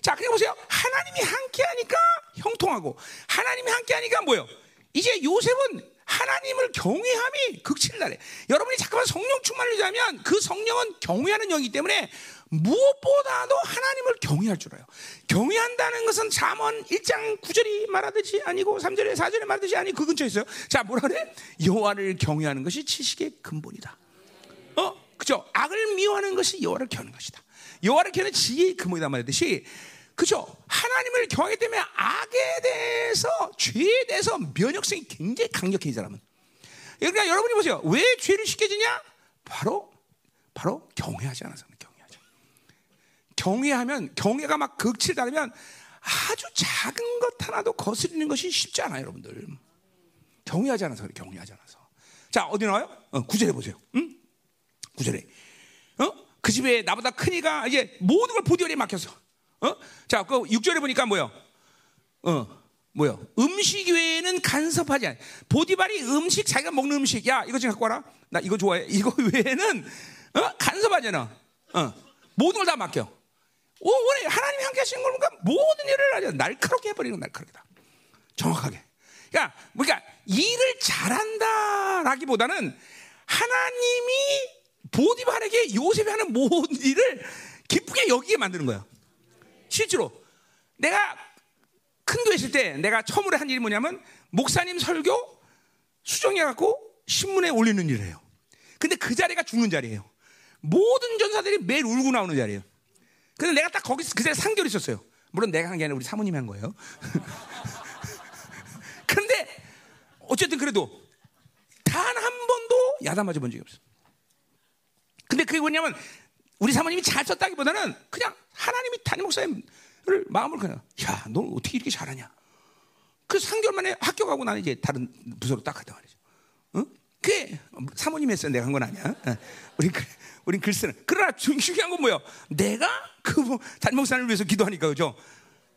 자, 그래 보세요. 하나님이 함께 하니까 형통하고 하나님이 함께 하니까 뭐요? 이제 요셉은 하나님을 경외함이 달해. 여러분이 잠깐만 성령 충만을 유지하면 그 성령은 경외하는 영이기 때문에 무엇보다도 하나님을 경외할 줄 알아요. 경외한다는 것은 잠언 1장 9절이 말하듯이 아니고 3절에 4절에 말하듯이 아니 그 근처에 있어요. 자, 뭐라 그래? 여호와를 경외하는 것이 지식의 근본이다. 어? 그죠? 악을 미워하는 것이 여호와를 경하는 것이다. 여호와를 경하는 지혜의 근본이다 말했듯이 그죠? 하나님을 경하기 때문에 악에 대해서 죄에 대해서 면역성이 굉장히 강력해 이 사람은. 그러니까 여러분이 보세요. 왜 죄를 쉽게 지냐? 바로 바로 경외하지 않아서 경외하죠. 경외하면 경외가 막 극치를 달으면 아주 작은 것 하나도 거스리는 것이 쉽지 않아요, 여러분들. 경외하지 않아서 그래, 경외하지 않아서. 자, 어디 나와요? 어, 구절에 보세요. 응? 구절에. 어? 그 집에 나보다 큰이가 이제 모든 걸 보디발에 맡겼어. 어? 자, 그 6절에 보니까 뭐요? 어, 뭐요? 음식 외에는 간섭하지 않아. 보디발이 음식, 자기가 먹는 음식, 야, 이거 좀 갖고 와라. 나 이거 좋아해. 이거 외에는, 어? 간섭하지 않아. 어, 모든 걸 다 맡겨. 오, 원래 하나님이 함께 하시는 걸 보니까 모든 일을 아주 날카롭게 해버리는 건 날카롭다. 정확하게. 그러니까, 그러니까 일을 잘한다라기보다는 하나님이 보디발에게 요셉이 하는 모든 일을 기쁘게 여기게 만드는 거야. 실제로 내가 큰 교회 있을 때 내가 처음으로 한 일이 뭐냐면 목사님 설교 수정해 갖고 신문에 올리는 일을 해요. 근데 그 자리가 죽는 자리예요. 모든 전사들이 매일 울고 나오는 자리예요. 그래서 내가 딱 거기서 그 자리에 3개월 있었어요. 물론 내가 한 게 아니라 우리 사모님이 한 거예요. 그런데 어쨌든 그래도 단 한 번도 야단 맞아본 적이 없어. 근데 그게 뭐냐면 우리 사모님이 잘 썼다기보다는 그냥 하나님이 담임 목사님을 마음을 그냥 야, 너 어떻게 이렇게 잘하냐? 그 3개월 만에 합격하고 나는 이제 다른 부서로 딱 갔단 말이죠. 응? 그게 사모님이 했어요. 내가 한 건 아니야. 우린 글, 우린 글 쓰는. 그러나 중요한 건 뭐예요? 내가 그 담임 목사님을 위해서 기도하니까 그죠?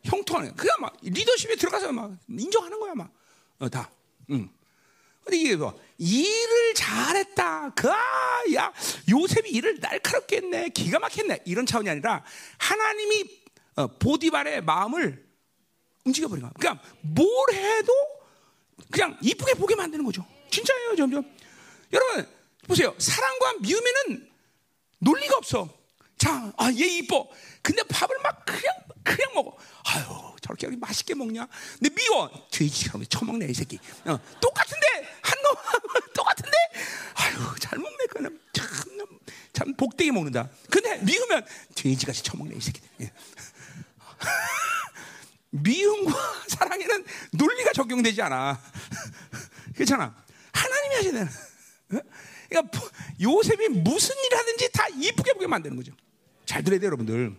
형통하는. 그냥 막 리더십에 들어가서 막 인정하는 거야 막. 어, 다. 응. 근데 이게 뭐 일을 잘했다. 그야 요셉이 일을 날카롭게 했네. 기가 막혔네. 이런 차원이 아니라 하나님이 어, 보디발의 마음을 움직여 버린 거야. 그러니까 뭘 해도 그냥 이쁘게 보게 만드는 거죠. 진짜예요, 점점. 여러분 보세요. 사랑과 미움에는 논리가 없어. 자, 아, 얘 이뻐. 근데 밥을 막 그냥 그냥 먹어. 아유, 저렇게 맛있게 먹냐? 근데 미워. 돼지처럼 처먹네 이 새끼. 어, 똑같은데 한 놈 똑같은데. 아유, 잘 먹네 그는 참, 참 복되게 먹는다. 근데 미우면 돼지같이 처먹네 이 새끼. 예. 미움과 사랑에는 논리가 적용되지 않아. 그렇잖아. 하나님이 하셔야 되는. 그러니까 요셉이 무슨 일 하든지 다 이쁘게 보게 만드는 거죠. 잘 들어야 돼요, 여러분들.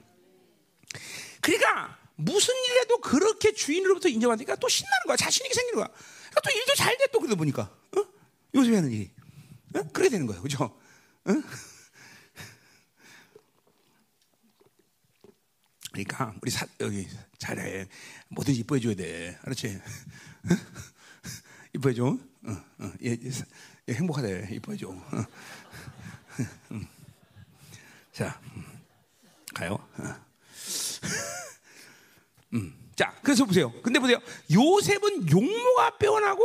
그러니까 무슨 일 해도 그렇게 주인으로부터 인정받으니까 또 신나는 거야. 자신이 생기는 거야. 그러니까 또 일도 잘 돼, 또 그러다 보니까. 어? 요셉이 하는 일이. 어? 그렇게 되는 거예요. 그죠? 어? 그러니까 우리 사, 여기 잘해. 뭐든지 이뻐해 줘야 돼. 알았지? 이뻐해 줘. 어, 어. 얘, 얘, 얘 행복하대. 이뻐해 줘. 어. 음. 자, 가요. 어. 음. 자, 그래서 보세요. 근데 보세요. 요셉은 용모가 빼어나고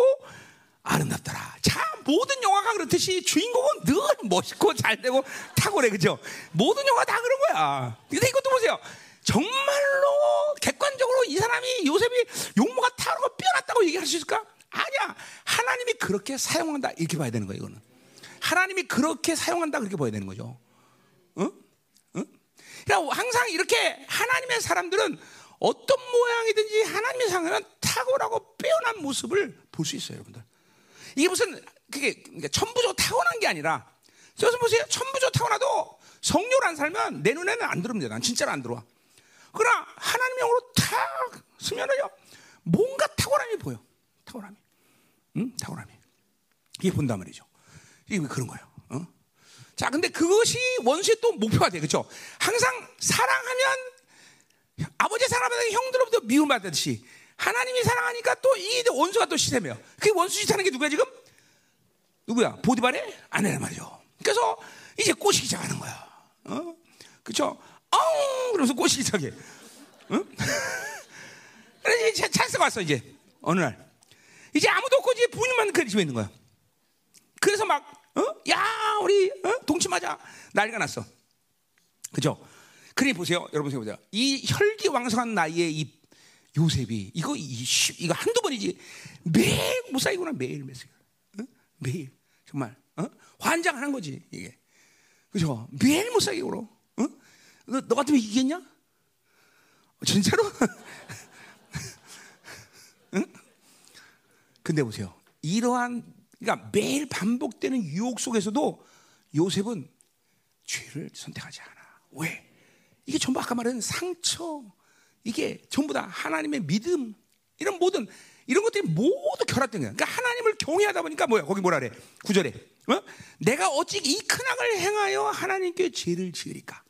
아름답더라. 자, 모든 영화가 그렇듯이 주인공은 늘 멋있고 잘 되고 탁월해. 그죠? 모든 영화 다 그런 거야. 근데 이것도 보세요. 정말로 객관적으로 이 사람이 요셉이 용모가 탁월하고 빼어났다고 얘기할 수 있을까? 아니야. 하나님이 그렇게 사용한다. 이렇게 봐야 되는 거예요, 이거는. 하나님이 그렇게 사용한다. 그렇게 봐야 되는 거죠. 응? 응? 그러니까 항상 이렇게 하나님의 사람들은 어떤 모양이든지 하나님의 상하면 탁월하고 빼어난 모습을 볼 수 있어요, 여러분들. 이게 무슨 그게 그러니까 천부적 타고난 게 아니라 저서 보세요. 천부적 타고나도 성령을 안 살면 내 눈에는 안 들어옵니다. 난 진짜로 안 들어와. 그러나 하나님의 영으로 탁 쓰면은요 뭔가 탁월함이 보여. 탁월함이, 응? 탁월함이. 이게 본단 말이죠. 이게 그런 거예요. 어? 자, 근데 그것이 원수의 또 목표가 돼, 그렇죠? 항상 사랑하면 아버지 사랑하면 형들로부터 미움받듯이 하나님이 사랑하니까 또 이 원수가 또 시샘해요. 그 원수 짓하는 게 누구야 지금? 누구야? 보디발의 아내란 말이죠. 그래서 이제 꼬시기 시작하는 거야. 어? 그쵸? 엉! 그러면서 꼬시기 시작해. 응? 그래서 이제 찬스가 왔어, 이제. 어느 날. 이제 아무도 없고 이제 부인만 그 집에 있는 거야. 그래서 막, 어? 야, 우리, 어? 동침하자. 난리가 났어. 그죠? 그러니 보세요. 여러분 보세요. 이 혈기왕성한 나이에 이 요셉이 이거 이, 이거 한두 번이지 매일 무사이구나 매일 매일 어? 매일 정말 어? 환장하는 거지 이게 그죠 매일 무사이구로 어? 너, 너 같으면 이기겠냐? 어, 진짜로? 응? 근데 보세요 이러한 그러니까 매일 반복되는 유혹 속에서도 요셉은 죄를 선택하지 않아 왜? 이게 전부 아까 말한 상처, 이게 전부 다 하나님의 믿음 이런 모든 이런 것들이 모두 결합된 거야. 그러니까 하나님을 경외하다 보니까 뭐야? 거기 뭐라 그래? 구절에 어? 내가 어찌 이 큰 악을 행하여 하나님께 죄를 지으리까?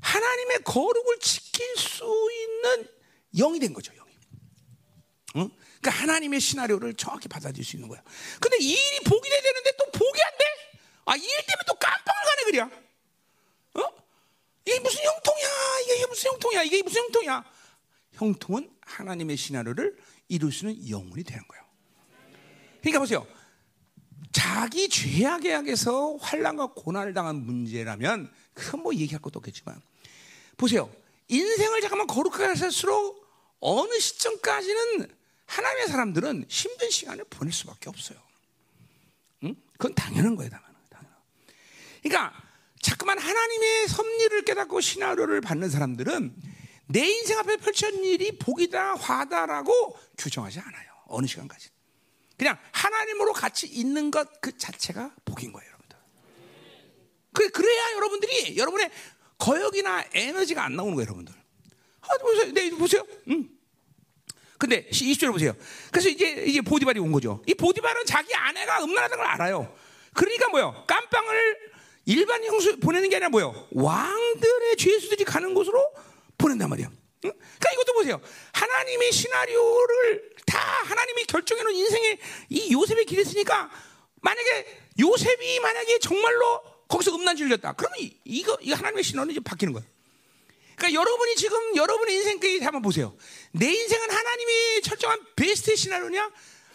하나님의 거룩을 지킬 수 있는 영이 된 거죠, 영이. 어? 그러니까 하나님의 시나리오를 정확히 받아들일 수 있는 거야. 근데 이 일이 복이 돼야 되는데 또 복이 안 돼? 아, 이 일 때문에 또 깜빵을 가네, 그래야. 어? 이게 무슨 형통이야? 이게 무슨 형통이야? 이게 무슨 형통이야? 형통은 하나님의 시나리오를 이룰 수 있는 영혼이 되는 거예요. 그러니까 보세요. 자기 죄악의 악에서 환란과 고난을 당한 문제라면 큰뭐 얘기할 것도 없겠지만 보세요. 인생을 잠깐만 거룩하게 살수록 어느 시점까지는 하나님의 사람들은 힘든 시간을 보낼 수밖에 없어요. 응? 그건 당연한 거예요, 당연한. 당연한. 그러니까 자꾸만 하나님의 섭리를 깨닫고 시나리오를 받는 사람들은 내 인생 앞에 펼쳐진 일이 복이다, 화다라고 규정하지 않아요. 어느 시간까지. 그냥 하나님으로 같이 있는 것 그 자체가 복인 거예요, 여러분들. 그래, 그래야 여러분들이 여러분의 거역이나 에너지가 안 나오는 거예요, 여러분들. 아, 보세요. 네, 보세요. 음. 근데 20절 보세요. 그래서 이제 이제 보디발이 온 거죠. 이 보디발은 자기 아내가 음란하다는 걸 알아요. 그러니까 뭐요? 깜빵을 일반 형수 보내는 게 아니라 뭐요? 왕들의 죄수들이 가는 곳으로 보낸단 말이에요. 응? 그러니까 이것도 보세요. 하나님의 시나리오를 다 하나님이 결정해 놓은 인생의 이 요셉의 길이 있으니까 만약에 요셉이 만약에 정말로 거기서 음란 질렸다. 그러면 이, 이거 이거 하나님의 신호는 이제 바뀌는 거예요. 그러니까 여러분이 지금 여러분의 인생까지 한번 보세요. 내 인생은 하나님이 철저한 베스트 시나리오냐?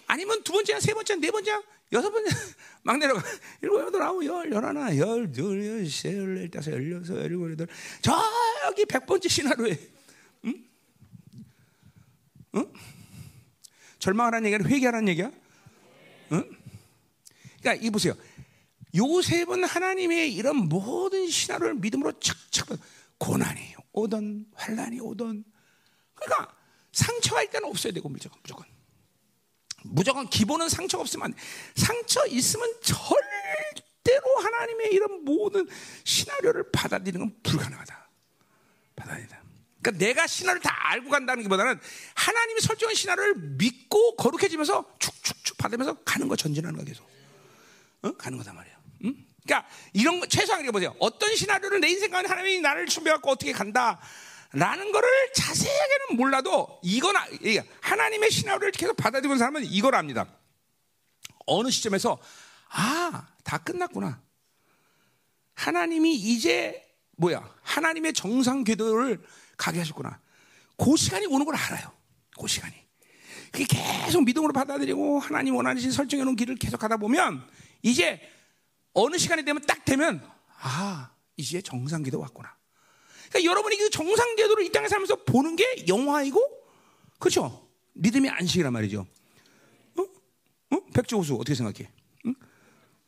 아니면 두 번째야, 세 번째야, 네 번째야, 여섯 번째 막 내려가 일곱 여덟 아홉 열 열하나 열 둘 열세 열넷 다섯 열여섯 열일곱 여덟 저기 백 번째 시나리오에 응? 응? 절망하라는 얘기는 회개하라는 얘기야? 응? 그러니까 이 보세요. 요셉은 하나님의 이런 모든 시나리오를 믿음으로 착착 고난이 오던 환란이 오던 그러니까 상처할 때는 없어야 되고 무조건 무조건 무조건 기본은 상처가 없으면 상처 있으면 절대로 하나님의 이런 모든 시나리오를 받아들이는 건 불가능하다. 받아들이다. 그러니까 내가 시나리오를 다 알고 간다는 것보다는 하나님이 설정한 시나리오를 믿고 거룩해지면서 축축축 받으면서 가는 거 전진하는 거 계속. 어? 가는 거단 말이야. 응? 그러니까 이런 거 최소한 이렇게 보세요. 어떤 시나리오를 내 인생 가운데 하나님이 나를 준비해갖고 어떻게 간다. 라는 거를 자세하게는 몰라도 이건 하나님의 시나리오를 계속 받아들이는 사람은 이걸 압니다. 어느 시점에서 아, 다 끝났구나. 하나님이 이제 뭐야? 하나님의 정상 궤도를 가게 하셨구나. 그 시간이 오는 걸 알아요. 그 시간이. 그게 계속 믿음으로 받아들이고 하나님 원하신 설정해 놓은 길을 계속 가다 보면 이제 어느 시간이 되면 딱 되면 아, 이제 정상 궤도 왔구나. 그러니까 여러분이 그 정상 궤도를 이 땅에 살면서 보는 게 영화이고 그렇죠? 믿음의 안식이란 말이죠. 어? 어? 백조호수 어떻게 생각해? 응?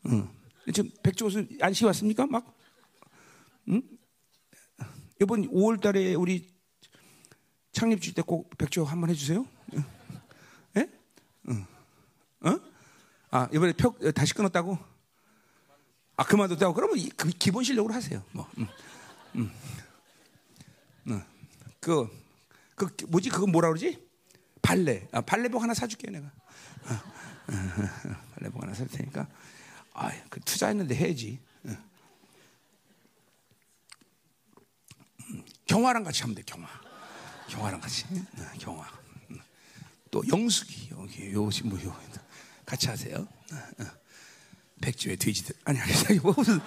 응. 지금 백조호수 안식 왔습니까? 막? 응? 이번 5월 달에 우리 창립 주일 때꼭 백조 한번 해주세요. 예? 응. 어? 아 이번에 표 다시 끊었다고? 아 그만뒀다고? 그러면 이, 그 기본 실력으로 하세요. 뭐. 음. 음. 음. 그, 그 뭐지? 그거 뭐라 그러지? 발레. 아, 발레복 하나 사줄게 내가. 발레복 하나 살 테니까. 아, 그 투자했는데 해야지. 경화랑 같이 하면 돼. 경화. 경화랑 같이. 경화. 또 영숙이 여기 요시 뭐 요 같이 하세요. 백주의 돼지들 아니 아니 뭐 무슨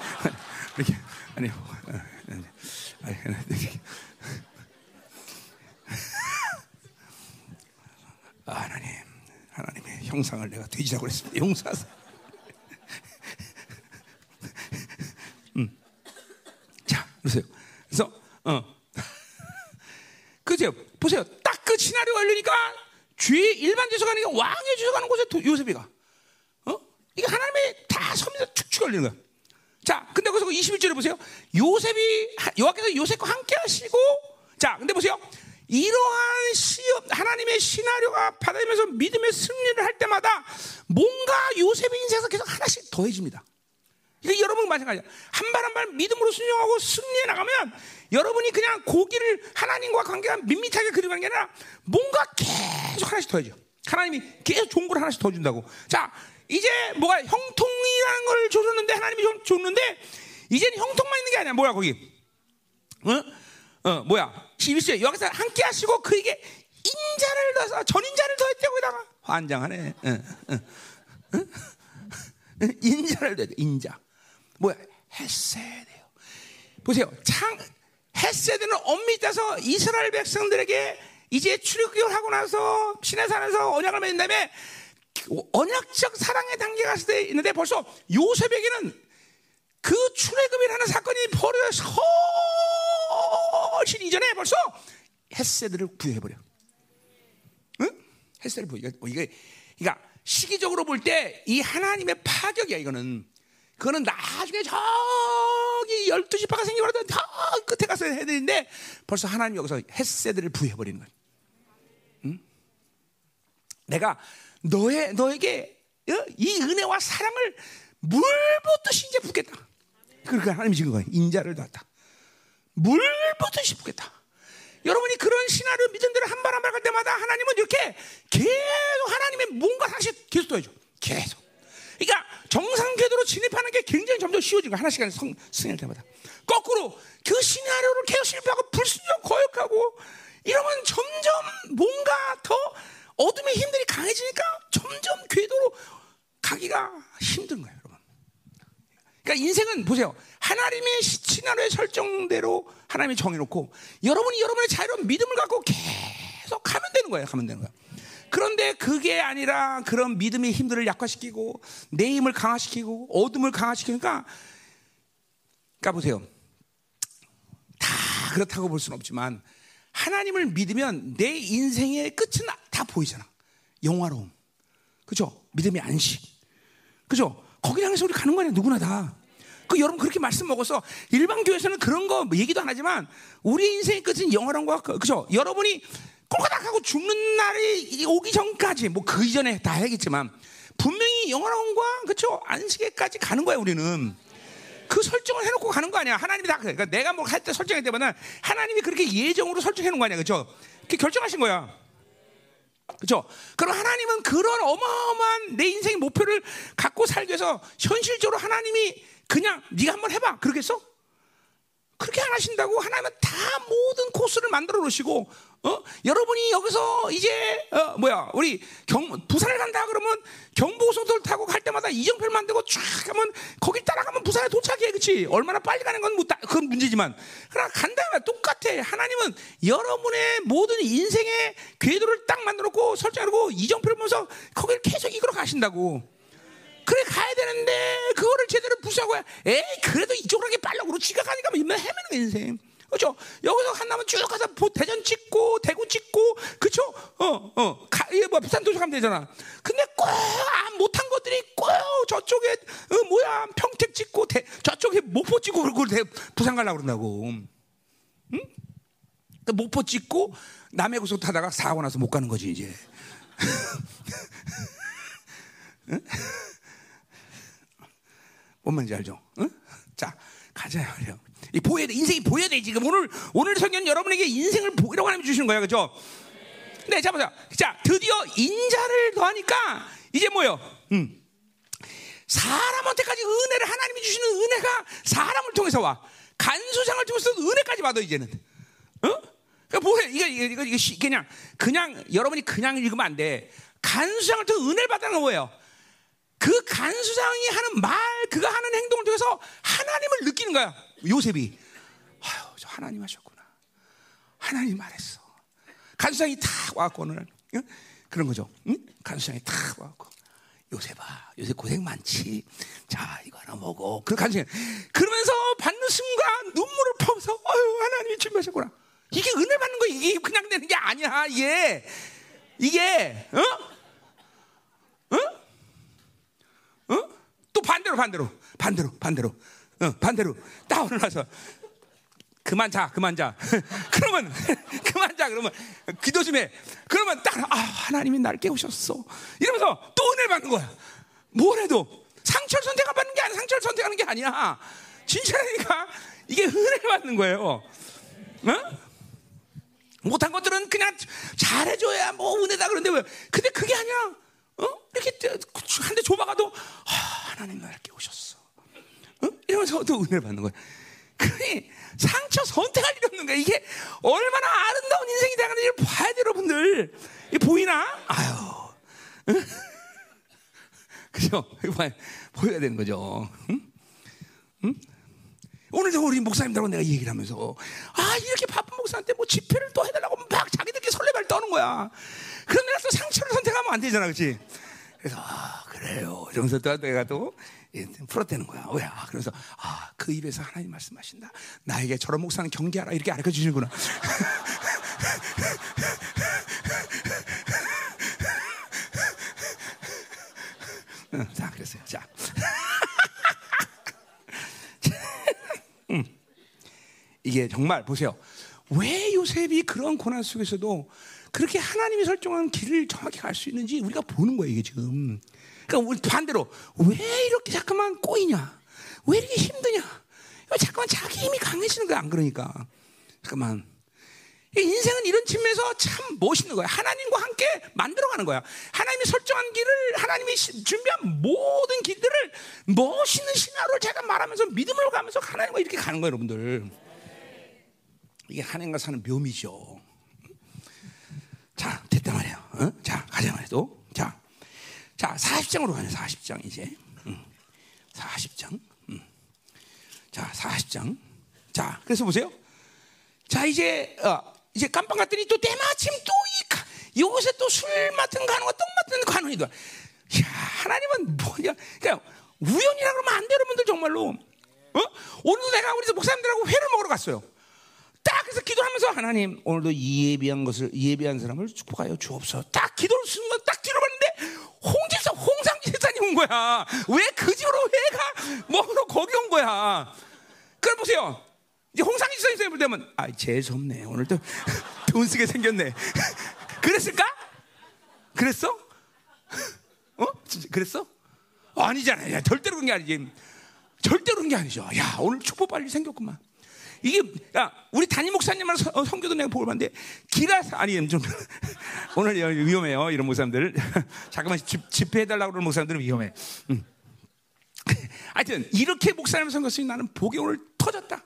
이렇게 아니 아니 아니 하나님 하나님의 형상을 내가 그랬습니다. 용서하세요. 음. 자, 보세요. 그래서 어. 그죠? 보세요. 딱 그 시나리오가 열리니까 죄 일반 죄수 가는 게 왕의 죄수 가는 곳에 요셉이가. 어? 이게 하나님의 다 섭리가 축축 열리는 거야. 자, 근데 거기서 21절에 보세요. 요셉이, 여호와께서 요셉과 함께 하시고, 자, 근데 보세요. 이러한 시업, 하나님의 시나리오가 받아들면서 믿음의 승리를 할 때마다 뭔가 요셉의 인생에서 계속 하나씩 더해집니다. 이게 여러분 마찬가지야. 한 발 한 발 믿음으로 순종하고 승리해 나가면 여러분이 그냥 고기를 하나님과 관계가 밋밋하게 그리는 게 아니라 뭔가 계속 하나씩 더 해줘. 하나님이 계속 좋은 걸 하나씩 더 준다고. 자, 이제 뭐가 형통이라는 걸 줬는데 하나님이 좀 줬는데 이제는 형통만 있는 게 아니야. 뭐야 거기? 어? 어, 뭐야? 11절 여기서 함께 하시고 그에게 인자를 넣어서 전인자를 더했대 거기다가 환장하네. 응, 응, 응? 인자를 더해 인자. 뭐야? 헤세드요. 보세요. 창 헤세드는 엄밀히 따서 이스라엘 백성들에게 이제 출애굽을 하고 나서 시내산에서 언약을 맺은 다음에 언약적 사랑의 단계가 있는데 벌써 요셉에게는 그 출애굽이라는 사건이 벌어져 훨씬 이전에 벌써 헤세드를 부여해버려. 응? 헤세드를 부여. 이게, 그러니까 시기적으로 볼 때 이 하나님의 파격이야, 이거는. 그거는 나중에 저기 12시 파가 생기버려도 저 끝에 가서 해야 되는데 벌써 하나님 여기서 헤세드를 부여해버리는 거야. 응? 내가 너의, 너에게 어? 이 은혜와 사랑을 물 붓듯이 이제 붓겠다. 그러니까 하나님이 지금 거예요. 인자를 놨다. 물 붓듯이 붓겠다. 여러분이 그런 시나리오 믿음대로 한 발 한 발 갈 때마다 하나님은 이렇게 계속 하나님의 뭔가 하나씩 계속 더해줘. 계속. 그러니까 정상 궤도로 진입하는 게 굉장히 점점 쉬워지고 하나씩 하나 성, 승할 때마다. 거꾸로 그 시나리오를 계속 실패하고 불순종 거역하고 이러면 점점 뭔가 더 어둠의 힘들이 강해지니까 점점 궤도로 가기가 힘든 거예요. 그러니까 인생은 보세요. 하나님의 시나리오의 설정대로 하나님이 정해놓고 여러분이 여러분의 자유로운 믿음을 갖고 계속 가면 되는 거예요. 가면 되는 거예요. 그런데 그게 아니라 그런 믿음의 힘들을 약화시키고 내 힘을 강화시키고 어둠을 강화시키니까 그러니까 보세요. 다 그렇다고 볼 수는 없지만 하나님을 믿으면 내 인생의 끝은 다 보이잖아. 영화로움. 그죠? 믿음의 안식. 그죠? 거기 향해서 우리 가는 거 아니야, 누구나 다. 그 여러분 그렇게 말씀 먹어서 일반 교회에서는 그런 거 얘기도 안 하지만 우리 인생의 끝은 영화로움과 그, 그죠? 여러분이 꼴까닥하고 죽는 날이 오기 전까지 뭐 그 이전에 다 하겠지만 분명히 영화로움과 그죠? 안식에까지 가는 거야 우리는. 그 설정을 해놓고 가는 거 아니야. 하나님이 다 그러니까 내가 뭐할때 설정할 때마다 하나님이 그렇게 예정으로 설정해 놓은 거 아니야, 그렇죠? 그렇게 결정하신 거야. 그렇죠? 그럼 하나님은 그런 어마어마한 내 인생의 목표를 갖고 살기 위해서 현실적으로 하나님이 그냥 네가 한번 해봐. 그러겠어? 그렇게 안 하신다고 하나님은 다 모든 코스를 만들어 놓으시고 어? 여러분이 여기서 이제 어, 뭐야 우리 경 부산을 간다 그러면 경보고속도를 타고 갈 때마다 이정표를 만들고 쫙 하면 거기 따라가면 부산에 도착해 그렇지 얼마나 빨리 가는 건 뭐, 그건 문제지만. 그러나 간다면 똑같아. 하나님은 여러분의 모든 인생의 궤도를 딱 만들어놓고 설정하고 이정표를 보면서 거기를 계속 이끌어 가신다고 그래 가야 되는데 그거를 제대로 부수하고 에이 그래도 이쪽으로 가기 빨라 그러 지가 가니까 맨날 헤매는 인생 그렇죠? 여기서 한나면 쭉 가서 대전 찍고 대구 찍고 그렇죠? 어, 어. 가, 뭐 부산 도서가면 되잖아. 근데 꼭 못한 것들이 꼭 저쪽에 어, 뭐야 평택 찍고 대, 저쪽에 목포 찍고 그러고 대, 부산 가려고 그런다고. 응? 그 목포 찍고 남해 고속 타다가 사고 나서 못 가는 거지 이제. 응? 뭔 말인지 알죠? 응? 자, 가자 말이요. 이 보여야 돼. 인생이 보여야 돼. 지금 오늘 오늘 성경 여러분에게 인생을 보이라고 하나님 주시는 거야, 그렇죠? 네, 자 보자. 자, 드디어 인자를 더하니까 이제 뭐요? 음. 사람한테까지 은혜를 하나님이 주시는 은혜가 사람을 통해서 와. 간수장을 통해서 은혜까지 받아 이제는. 어? 그러니까 뭐해? 이거 이거 이거 그냥 그냥 여러분이 그냥 읽으면 안 돼. 간수장을 통해 은혜를 받는 건 뭐예요? 그 간수장이 하는 말, 그가 하는 행동을 통해서 하나님을 느끼는 거야. 요셉이. 아유, 저 하나님 하셨구나. 하나님 말했어. 간수장이 탁 와갖고 오늘, 응? 그런 거죠. 응? 간수장이 탁 와갖고. 요셉아, 요셉 고생 많지. 자, 이거 하나 먹어. 그 간수장. 그러면서 받는 순간 눈물을 퍼서, 아유, 하나님이 준비하셨구나. 이게 은혜 받는 거, 이게 그냥 되는 게 아니야, 이게. 이게, 어? 어? 어? 또 반대로 반대로 반대로 반대로 어, 반대로 딱 일어나서 그만 자 그만 자 그러면 그만 자 그러면 기도 좀 해 그러면 딱 아 하나님이 날 깨우셨어 이러면서 또 은혜를 받는 거야 뭘 해도 상처를 선택을 받는 게 못한 상처를 선택하는 게 아니야. 진짜니까 이게 은혜 받는 거예요. 어? 못한 것들은 그냥 잘해줘야 뭐 은혜다 그런데 왜? 근데 그게 아니야. 어? 이렇게 한대 좁아가도 아, 하나님 나를 깨우셨어. 어? 이러면서 또 은혜를 받는 거야. 그러니 상처 선택할 일이 없는 거야. 이게 얼마나 아름다운 인생이 되는지를 봐야 돼, 여러분들. 이 보이나? 아유. 응? 그죠? 보여야 되는 거죠. 응? 응? 오늘도 우리 목사님들하고 내가 얘기를 하면서 아 이렇게 바쁜 목사한테 뭐 집회를 또 해달라고 막 자기들끼리 설레발 떠는 거야. 내가 또 상처를 선택하면 안 되잖아, 그렇지? 그래서 아, 그래요. 이러면서 또 내가 또 풀어대는 거야. 왜? 아, 그래서 아, 그 입에서 하나님 말씀하신다. 나에게 저런 목사는 경계하라 이렇게 가르쳐 주시는구나. 자, 그랬어요. 자. 음. 이게 정말 보세요. 왜 요셉이 그런 고난 속에서도 그렇게 하나님이 설정한 길을 정확히 갈 수 있는지 우리가 보는 거예요, 이게 지금. 그러니까 반대로 왜 이렇게 자꾸만 꼬이냐? 왜 이렇게 힘드냐? 자꾸만 자기 힘이 강해지는 거야, 안 그러니까. 잠깐만. 인생은 이런 측면에서 참 멋있는 거야. 하나님과 함께 만들어가는 거야. 하나님이 설정한 길을, 하나님이 준비한 모든 길들을 멋있는 신화로 제가 말하면서 믿음으로 가면서 하나님과 이렇게 가는 거예요, 여러분들. 이게 하나님과 사는 묘미죠. 자, 됐단 말이에요. 어? 자, 가자 말이도. 자, 자, 40장으로 가요. 40장 이제. 음. 40장. 음. 자, 40장. 자, 그래서 보세요. 자, 이제 어, 이제 깜빵 갔더니 또 때마침 또이 이곳에 또술 맡은 간호가 떡 맡은 간호이 더. 야, 하나님은 뭐냐? 그냥 우연이라 그러면 안 돼, 여러분들 정말로. 어? 오늘도 내가 우리 목사님들하고 회를 먹으러 갔어요. 딱 그래서 기도하면서 하나님 오늘도 예비한 것을 예비한 사람을 축복하여 주옵소서. 딱 기도를 쓰는 건딱 뒤로 봤는데 홍지사 홍상지 세상이 온 거야. 왜 그 집으로 회가 먹으러 거기 온 거야? 그럼 보세요. 이제 홍상지 세상이 볼 때면 아 재수 없네. 오늘도 돈 쓰게 생겼네. 그랬을까? 그랬어? 어? 진짜 그랬어? 아니잖아. 야, 절대로 그런 게 아니지. 절대로 그런 게 아니죠. 야 오늘 축복 빨리 생겼구만. 이게 야 우리 담임 목사님만 어, 성교도 내가 보고 봤는데 기라 아니 좀 오늘 위험해요 이런 목사님들 잠깐만 집, 집회해달라고 그러는 목사님들은 위험해. 음. 하여튼 이렇게 목사님 성겼으니 나는 복이 오늘 터졌다.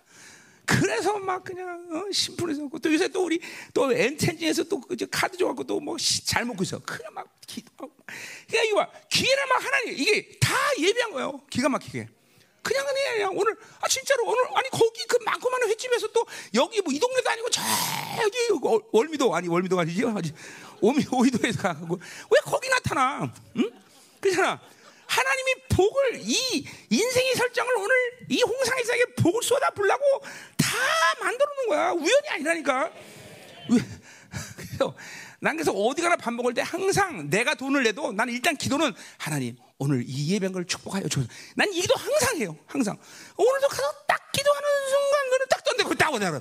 그래서 막 그냥 어, 심플해서 또 요새 또 우리 또 엔텐진에서 또그 카드 줘갖고 또 뭐 잘 먹고 있어. 그냥 막 기도. 그러니까 이거 봐 기회를 막 하나님 이게 다 예비한 거예요. 기가 막히게. 그냥 그냥 오늘 아 진짜로 오늘 아니 거기 그 많고 많은 횟집에서 또 여기 뭐 이 동네도 아니고 저기 월미도 아니 월미도 아니지 오미 오이도에서 가고 왜 거기 나타나? 응? 그렇잖아. 하나님이 복을 이 인생의 설정을 오늘 이 홍상에서에게 복을 쏟아 부려고 다 만들어 놓은 거야. 우연이 아니라니까. 그래서 난 그래서 어디 가나 밥 먹을 때 항상 내가 돈을 내도 난 일단 기도는 하나님 오늘 이 예배를 축복하여 주소서. 난 이 기도 항상 해요. 항상. 오늘도 가서 딱 기도하는 순간 그는 딱 던데 그딱 오냐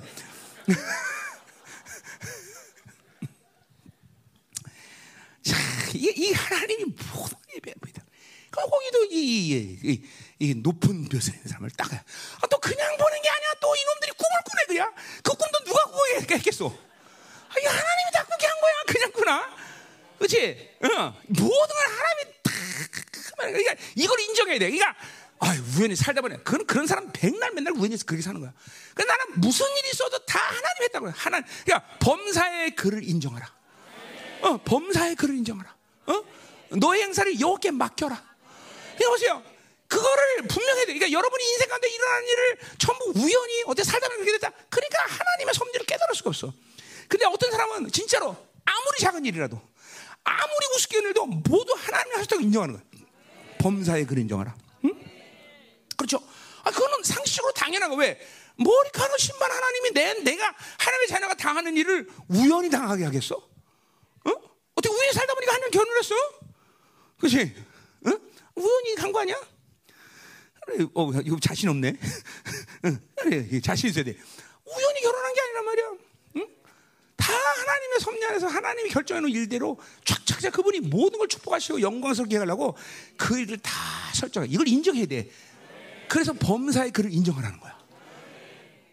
자, 이, 이 하나님이 모든 예배입니다. 거기도 이, 이, 이, 이 높은 벼슬 있는 사람을 딱, 아, 또 그냥 보는 게 아니야. 또 이놈들이 꿈을 꾸네, 그야. 그 꿈도 누가 꾸겠겠어? 아, 이 하나님이 다 꾸게 한 거야. 그냥 꾸나? 그치? 어, 모든 걸 하나님이 다, 그러니까 이걸 인정해야 돼. 그러니까, 아 우연히 살다 보니 그런 그런 사람 백날 맨날 우연히 그렇게 사는 거야. 그러니까 나는 무슨 일이 있어도 다 하나님 했다고. 하나님, 그러니까 범사의 글을 인정하라. 어, 범사의 글을 인정하라. 어? 너의 행사를 여호께 맡겨라. 그러니까 보세요. 그거를 분명해야 돼. 그러니까 여러분이 인생 가운데 일어나는 일을 전부 우연히 어디 살다 보면 그렇게 됐다. 그러니까 하나님의 섭리를 깨달을 수가 없어. 근데 어떤 사람은 진짜로 아무리 작은 일이라도 아무리 우습게 일도 모두 하나님의 하셨다고 인정하는 거야. 범사의 글 인정하라. 응? 그렇죠? 아, 그거는 상식으로 당연한 거. 왜? 머리카락 신발 하나님이 내, 내가 하나님의 자녀가 당하는 일을 우연히 당하게 하겠어? 어? 어떻게 우연히 살다 보니까 하나님 결혼했어? 그렇지? 어? 우연히 간 거 아니야? 그래, 어, 이거 자신 없네. 그래, 자신 있어야 돼. 우연히 결혼한 게 아니란 말이야. 응? 다 하나님의 섭리 안에서 하나님이 결정해 놓은 일대로 착착착 그분이 모든 걸 축복하시고 영광스럽게 하려고 그 일을 다 설정해. 이걸 인정해야 돼. 그래서 범사의 그를 인정하라는 거야.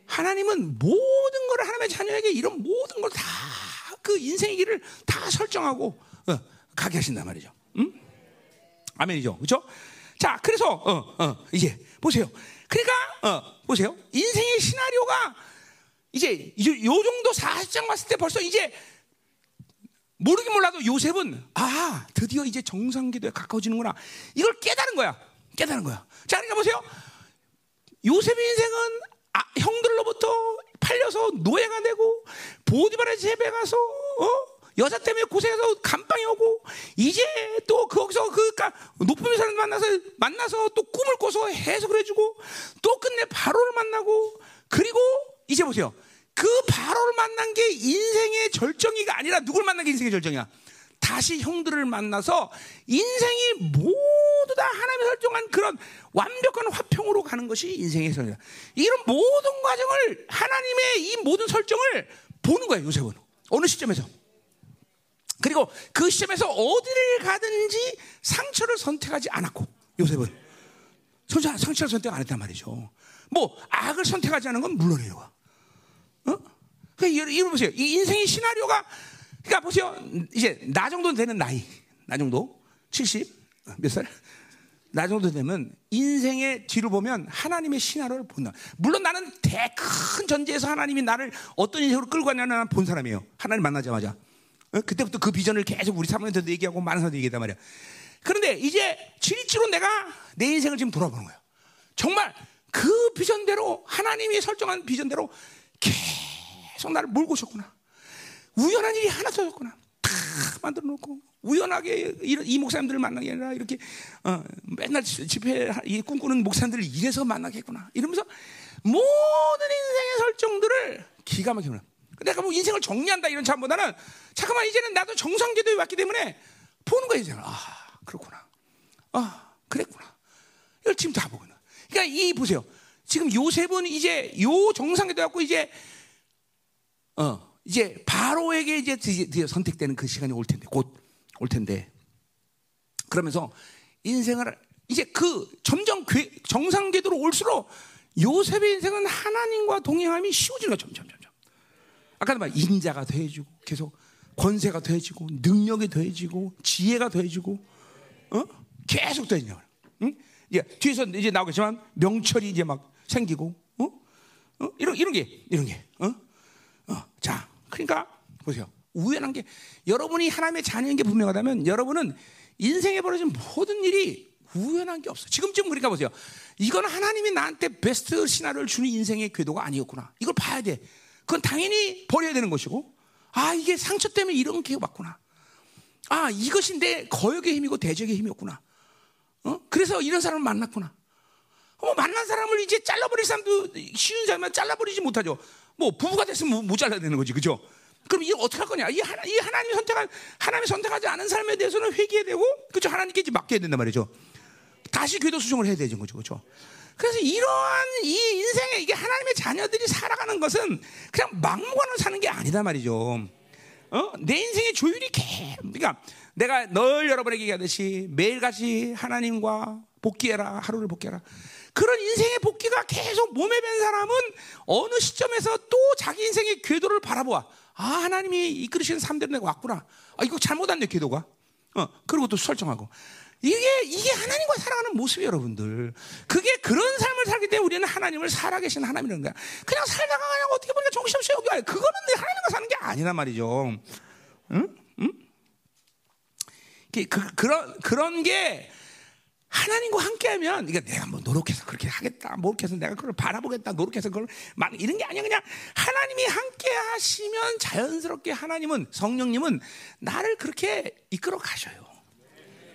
하나님은 모든 것을 하나님의 자녀에게 이런 모든 걸 다 그 인생의 길을 다 설정하고 어, 가게 하신단 말이죠. 응? 아멘이죠. 그렇죠? 자, 그래서 어, 어, 이제 보세요. 그러니까 어, 보세요. 인생의 시나리오가 이제 요 정도 40장 왔을 때 벌써 이제 모르긴 몰라도 요셉은 아 드디어 이제 정상 기도에 가까워지는구나. 이걸 깨달은 거야. 깨달은 거야. 자 그러니까 보세요. 요셉의 인생은 아, 형들로부터 팔려서 노예가 되고 보디바의 집에 가서 어? 여자 때문에 고생해서 감방에 오고 이제 또 거기서 그 높은 사람 만나서 만나서 또 꿈을 꿔서 해석을 해주고 또 끝내 바로를 만나고 그리고 이제 보세요 그 바로를 만난 게 인생의 절정이가 아니라 누굴 만난 게 인생의 절정이야 다시 형들을 만나서 인생이 모두 다 하나님이 설정한 그런 완벽한 화평으로 가는 것이 인생의 설정. 이런 모든 과정을 하나님의 이 모든 설정을 보는 거예요, 요셉은. 어느 시점에서. 그리고 그 시점에서 어디를 가든지 상처를 선택하지 않았고, 요셉은. 상처를 선택 안 했단 말이죠. 뭐, 악을 선택하지 않은 건 물론이에요. 어? 그러니까 이러 보세요. 이 인생의 시나리오가 그러니까 보세요. 이제 나 정도 되는 나이, 나 정도 70 몇 살? 나 정도 되면 인생의 뒤를 보면 하나님의 신화를 본다. 물론 나는 대큰 전제에서 하나님이 나를 어떤 인생으로 끌고 가냐는 본 사람이에요. 하나님 만나자마자. 어? 그때부터 그 비전을 계속 우리 사모님한테도 얘기하고 많은 사람도 얘기했단 말이야. 그런데 이제 실제로 내가 내 인생을 지금 돌아보는 거야. 정말 그 비전대로 하나님이 설정한 비전대로 계속 나를 몰고 오셨구나. 우연한 일이 하나 터졌구나. 다 만들어 놓고 우연하게 이 목사님들을 만나게 아니라 이렇게 어, 맨날 집회 이 꿈꾸는 목사님들을 이래서 만나겠구나. 이러면서 모든 인생의 설정들을 기가 막히구나. 내가 뭐 인생을 정리한다 이런 참보다는 잠깐만 이제는 나도 정상 궤도에 왔기 때문에 보는 거예요. 이제는. 아 그렇구나. 아 그랬구나. 이걸 지금 다 보구나. 그러니까 이 보세요. 지금 요셉은 이제 요 정상궤도 갖고 이제 어 이제 바로에게 이제 드디어 선택되는 그 시간이 올 텐데 곧 올 텐데 그러면서 인생을 이제 그 점점 정상 궤도로 올수록 요셉의 인생은 하나님과 동행함이 쉬워지는 거야 점점 점점. 아까도 말 인자가 더해지고 계속 권세가 더해지고 능력이 더해지고 지혜가 더해지고 어 계속 더해지냐. 응? 예, 뒤에서 이제 나오겠지만 명철이 이제 막 생기고 어? 어? 이런 이런 게 이런 게 어? 어. 자 그러니까 보세요. 우연한 게 여러분이 하나님의 자녀인 게 분명하다면 여러분은 인생에 벌어진 모든 일이 우연한 게 없어. 지금쯤 그러니까 보세요. 이건 하나님이 나한테 베스트 시나리오를 주는 인생의 궤도가 아니었구나. 이걸 봐야 돼. 그건 당연히 버려야 되는 것이고, 아 이게 상처 때문에 이런 게 왔구나. 아 이것이 내 거역의 힘이고 대적의 힘이었구나. 어? 그래서 이런 사람을 만났구나. 뭐 만난 사람을 이제 잘라버릴 사람도 쉬운 사람은 잘라버리지 못하죠. 뭐 부부가 됐으면 못 잘라야 되는 거지, 그죠? 그럼 이거 어떻게 할 거냐? 이, 하나, 이 하나님이 선택한 하나님이 선택하지 않은 삶에 대해서는 회개해야 되고, 그죠? 하나님께 이제 맡겨야 된단 말이죠. 다시 궤도 수정을 해야 되는 거죠, 그죠? 그래서 이러한 이 인생에 이게 하나님의 자녀들이 살아가는 것은 그냥 막무가내로 사는 게 아니다 말이죠. 어? 내 인생의 조율이 개, 그러니까 내가 늘 여러분에게 얘기하듯이 매일같이 하나님과 복귀해라, 하루를 복귀해라. 그런 인생의 복귀가 계속 몸에 밴 사람은 어느 시점에서 또 자기 인생의 궤도를 바라보아. 아, 하나님이 이끌으시는 삶대로 내가 왔구나. 아, 이거 잘못한데, 궤도가. 어, 그리고 또 설정하고. 이게, 이게 하나님과 살아가는 모습이에요, 여러분들. 그게 그런 삶을 살기 때문에 우리는 하나님을 살아계신 하나님이라는 거야. 그냥 살다가 그냥 어떻게 보니까 정신없이 여기 와요. 그거는 하나님과 사는 게 아니란 말이죠. 응? 응? 그, 그런, 그런 게 하나님과 함께하면 이게 내가 뭐 노력해서 그렇게 하겠다, 노력해서 내가 그걸 바라보겠다, 노력해서 그걸 막 이런 게 아니야 그냥 하나님이 함께하시면 자연스럽게 하나님은 성령님은 나를 그렇게 이끌어 가셔요.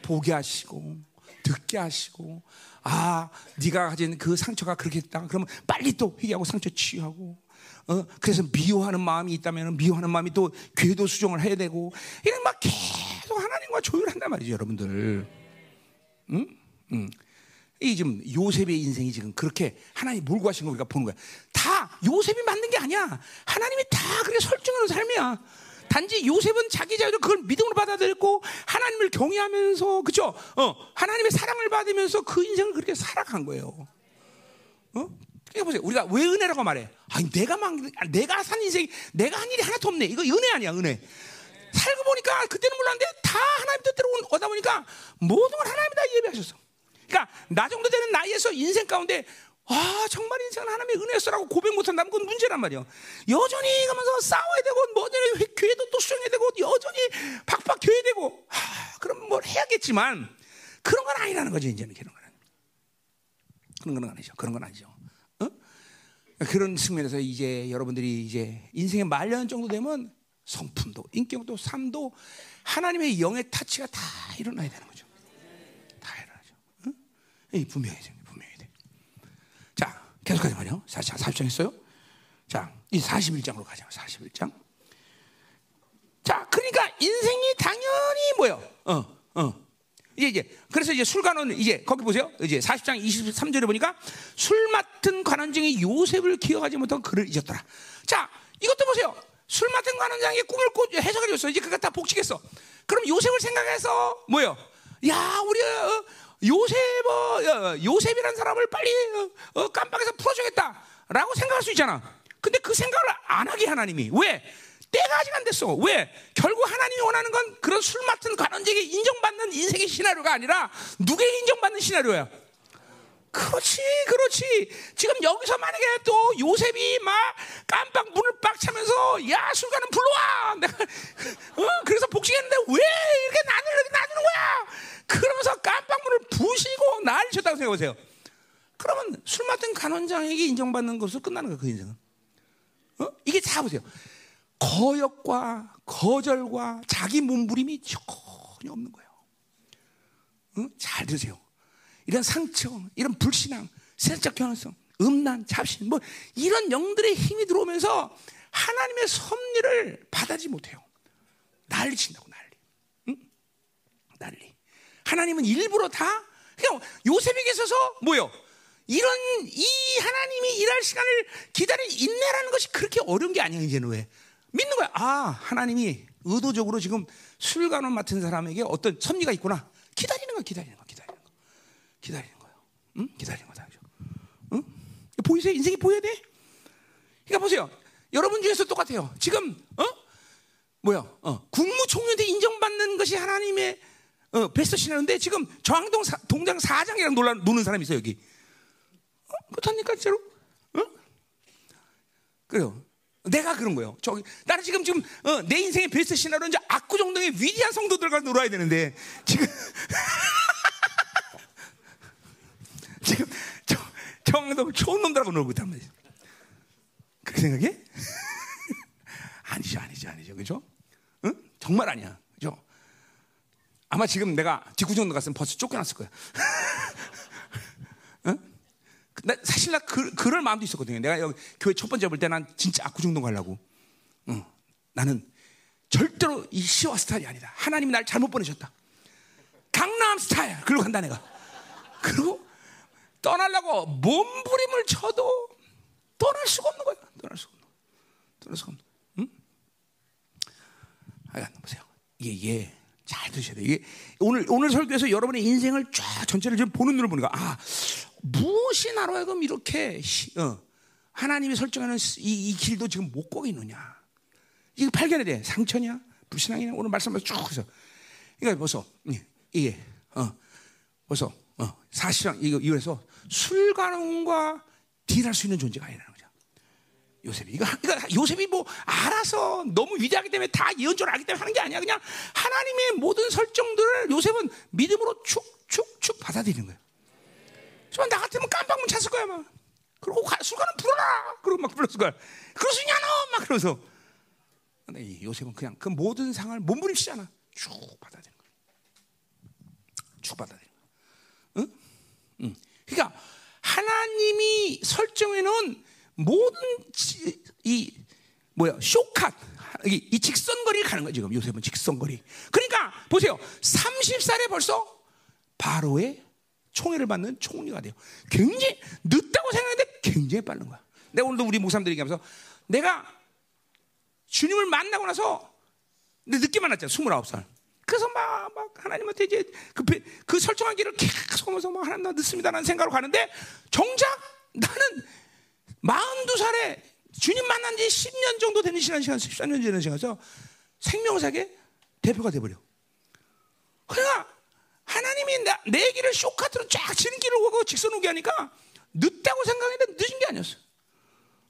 보게 하시고 듣게 하시고 아 네가 가진 그 상처가 그렇게 했다 그러면 빨리 또 회개하고 상처 치유하고 어 그래서 미워하는 마음이 있다면 미워하는 마음이 또 궤도 수정을 해야 되고 이런 막 계속 하나님과 조율한단 말이죠 여러분들 응? 음. 이 지금 요셉의 인생이 지금 그렇게 하나님 몰고 가신 거 우리가 보는 거야. 다 요셉이 만든 게 아니야. 하나님이 다 그렇게 설정하는 삶이야. 단지 요셉은 자기 자유를 그걸 믿음으로 받아들였고 하나님을 경외하면서 그죠? 어, 하나님의 사랑을 받으면서 그 인생을 그렇게 살아간 거예요. 어? 그러니까 보세요. 우리가 왜 은혜라고 말해? 아니 내가 막 내가 산 인생 내가 한 일이 하나도 없네. 이거 은혜 아니야 은혜. 살고 보니까 그때는 몰랐는데 다 하나님 뜻대로 오다 보니까 모든 걸 하나님이 다 예배하셨어. 그러니까 나 정도 되는 나이에서 인생 가운데 아 정말 인생은 하나님의 은혜였어라고 고백 못한다면 그건 문제란 말이야. 여전히 가면서 싸워야 되고 뭐든 교회도 또 수행해야 되고 여전히 박박 교회 되고 아, 그럼 뭘 해야겠지만 그런 건 아니라는 거죠 이제는 그런 건 그런 건 아니죠. 그런 건 아니죠. 어? 그런 측면에서 이제 여러분들이 이제 인생의 말년 정도 되면 성품도 인격도 삶도 하나님의 영의 타치가 다 일어나야 되는 거죠. 분명해야 돼. 분명해야 돼. 자, 계속하자 말이요. 40장, 40장 했어요? 자, 이 41장으로 가자. 41장. 자, 그러니까 인생이 당연히 뭐요? 어, 어. 이제 이제 그래서 이제 술관원 이제 거기 보세요. 이제 40장 23절에 보니까 술 맡은 관원증이 요셉을 기억하지 못하고 그를 잊었더라. 자, 이것도 보세요. 술 맡은 관원장이 꿈을 꾸 해석해 줬어. 이제 그거 다 복직했어. 그럼 요셉을 생각해서 뭐요? 야, 우리 어, 요셉 어, 요셉이라는 사람을 빨리 어, 어, 깜빡해서 풀어주겠다라고 생각할 수 있잖아. 근데 그 생각을 안 하게 하나님이 왜? 때가 아직 안 됐어. 왜? 결국 하나님이 원하는 건 그런 술 맡은 관원직에 인정받는 인생의 시나리오가 아니라 누구의 인정받는 시나리오야? 그렇지, 그렇지. 지금 여기서 만약에 또 요셉이 막 깜빡 문을 빡 차면서 야 술가는 불러와. 내가 어, 그래서 복싱했는데 왜 이렇게 나를 이렇게 놔주는 거야? 그러면서 깜빡 문을 부시고 난리 쳤다고 생각해보세요. 그러면 술 맡은 간원장에게 인정받는 것으로 끝나는 거야 그 인생은. 어? 이게 다 보세요. 거역과 거절과 자기 몸부림이 전혀 없는 거예요. 응? 잘 들으세요. 이런 상처, 이런 불신앙, 세상 경험성, 음란, 잡신, 뭐 이런 영들의 힘이 들어오면서 하나님의 섭리를 받아지 못해요. 난리 친다고 난리. 응? 난리. 하나님은 일부러 다 그냥 요셉에게 있어서 뭐요? 이런 이 하나님이 일할 시간을 기다릴 인내라는 것이 그렇게 어려운 게 아니야 이제는 왜? 믿는 거야. 아, 하나님이 의도적으로 지금 술관원 맡은 사람에게 어떤 섭리가 있구나. 기다리는 거, 기다리는 거. 기다리는 거예요. 응? 기다리는 거다. 응? 보이세요? 인생이 보여야 돼? 그러니까 보세요. 여러분 중에서 똑같아요. 지금, 어? 뭐야? 어, 국무총리한테 인정받는 것이 하나님의 어, 베스트 시나리오인데 지금 저항동 사, 동장 사장이랑 놀라, 노는 사람이 있어요, 여기. 어? 그렇답니까, 진짜로? 어? 그래요. 내가 그런 거예요. 저기 나는 지금 지금 어, 내 인생의 베스트 시나리오 이제 압구정동의 위대한 성도들과 놀아야 되는데 지금 지금 저 정동 좋은 놈들하고 놀고 있단 말이에요. 그렇게 생각해? 아니죠, 아니죠, 아니죠, 그죠? 응? 정말 아니야, 그죠? 아마 지금 내가 직구정도 갔으면 벌써 쫓겨났을 거야. 응? 나 사실 나 그, 그럴 마음도 있었거든요. 내가 여기 교회 첫 번째 볼 때 난 진짜 압구정동 가려고. 응. 나는 절대로 이 시와 스타일이 아니다. 하나님이 날 잘못 보내셨다. 강남 스타일. 그리고 간다 내가. 그리고 떠나려고 몸부림을 쳐도 떠날 수가 없는 거야. 떠날 수가 없는. 떠날 수가 없는. 응? 하여간 보세요. 이게 이게 잘 드셔야 돼. 이게 오늘 오늘 설교에서 여러분의 인생을 쫙 전체를 좀 보는 눈을 보니까 아 무엇이 나로 하여금 이렇게 어, 하나님이 설정하는 이, 이, 길도 지금 못 있느냐? 이거 발견해야 돼. 상처냐? 불신앙이냐? 오늘 말씀을 쭉 해서. 그러니까 벌써 이게 어, 벌써 어, 사실상 이거 이거에서 술관원과 딜할 수 있는 존재가 아니라는 거죠. 요셉이 이거, 이거 요셉이 뭐 알아서 너무 위대하기 때문에 다 예언적으로 알기 때문에 하는 게 아니야. 그냥 하나님의 모든 설정들을 요셉은 믿음으로 축축축 받아들이는 거예요. 정말 나 같으면 깜빡 문 찼을 거야 막. 그리고 술가는 불어라. 그러고 막 불렀을 거야. 있냐 너? 막 그러면서. 근데 이 요셉은 그냥 그 모든 상을 몸부림치잖아. 쭉 받아들이는 거야. 쭉 받아들이는 거야. 응? 응. 그러니까 하나님이 설정해 놓은 모든 이 뭐야 쇼컷 이, 이 직선거리를 가는 거야 지금 요셉은 직선거리. 그러니까 보세요. 30살에 벌써 바로의 총애를 받는 총리가 돼요. 굉장히 늦다고 생각했는데 굉장히 빠른 거야. 내가 오늘도 우리 목사님들 얘기하면서 내가 주님을 만나고 나서 늦게 만났잖아. 29살. 그래서 막, 막 하나님한테 이제 그, 그 설정한 길을 계속 하면서 막 하나님 나 늦습니다라는 생각으로 가는데 정작 나는 42살에 주님 만난 지 10년 정도 되는 시간, 시간 14년 되는 시간에서 생명사계 대표가 돼버려. 그러니까 하나님이 나, 내 길을 쇼카트로 쫙 지는 길을 오고 직선 오게 하니까 늦다고 생각했는데 늦은 게 아니었어.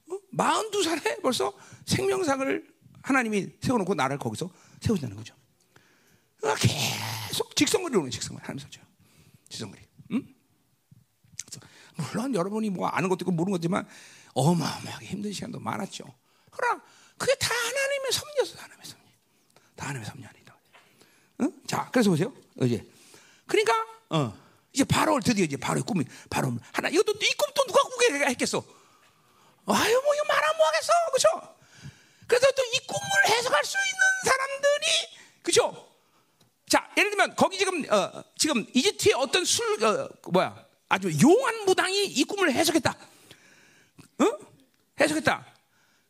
어? 42살에 벌써 생명상을 하나님이 세워놓고 나를 거기서 세우자는 거죠. 그러니까 계속 직선거리로 오는 직선거리. 하나님 사죠. 직선거리. 응? 물론 여러분이 뭐 아는 것도 있고 모르는 것지만 어마어마하게 힘든 시간도 많았죠. 그러나 그게 다 하나님의 섭리였어, 하나님의 섭리. 다 하나님의 섭리 아니다. 응? 자, 그래서 보세요. 이제 그러니까 어, 이제 바로 드디어 이제 바로 꿈이 바로 하나 이것도 이 꿈도 누가 꾸게 했겠어? 아유 뭐 이거 말안 뭐하겠어, 그렇죠? 그래서 또 이 꿈을 해석할 수 있는 사람들이 그렇죠? 자, 예를 들면 거기 지금 어, 지금 이집트의 어떤 술 어, 뭐야 아주 용한 무당이 이 꿈을 해석했다. 어? 해석했다.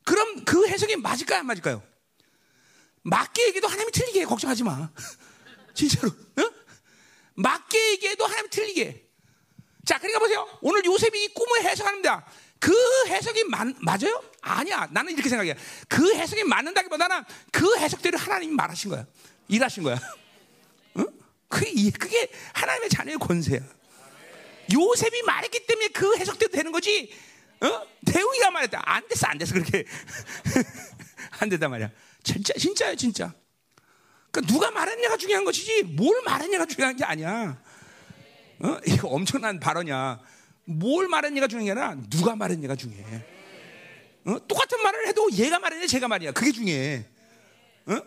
그럼 그 해석이 맞을까요, 안 맞을까요? 맞게 얘기도 하나님이 틀리게 해. 걱정하지 마. 진짜로. 어? 맞게 얘기해도 하나님 틀리게. 자, 그러니까 보세요. 오늘 요셉이 이 꿈을 해석합니다. 그 해석이 맞, 맞아요? 아니야. 나는 이렇게 생각해. 그 해석이 맞는다기보다는 그 해석대로 하나님이 말하신 거야. 일하신 거야. 응? 그게, 그게 하나님의 자녀의 권세야. 요셉이 말했기 때문에 그 해석대로 되는 거지. 어? 대웅이가 말했다. 안 됐어, 안 됐어. 그렇게. 안 됐단 말이야. 진짜, 진짜야, 진짜. 그러니까 누가 말했냐가 중요한 것이지 뭘 말했냐가 중요한 게 아니야. 어? 이거 엄청난 발언이야. 뭘 말했냐가 중요한 게 아니라 누가 말했냐가 중요해. 어? 똑같은 말을 해도 얘가 말했냐 제가 말이야. 그게 중요해. 어?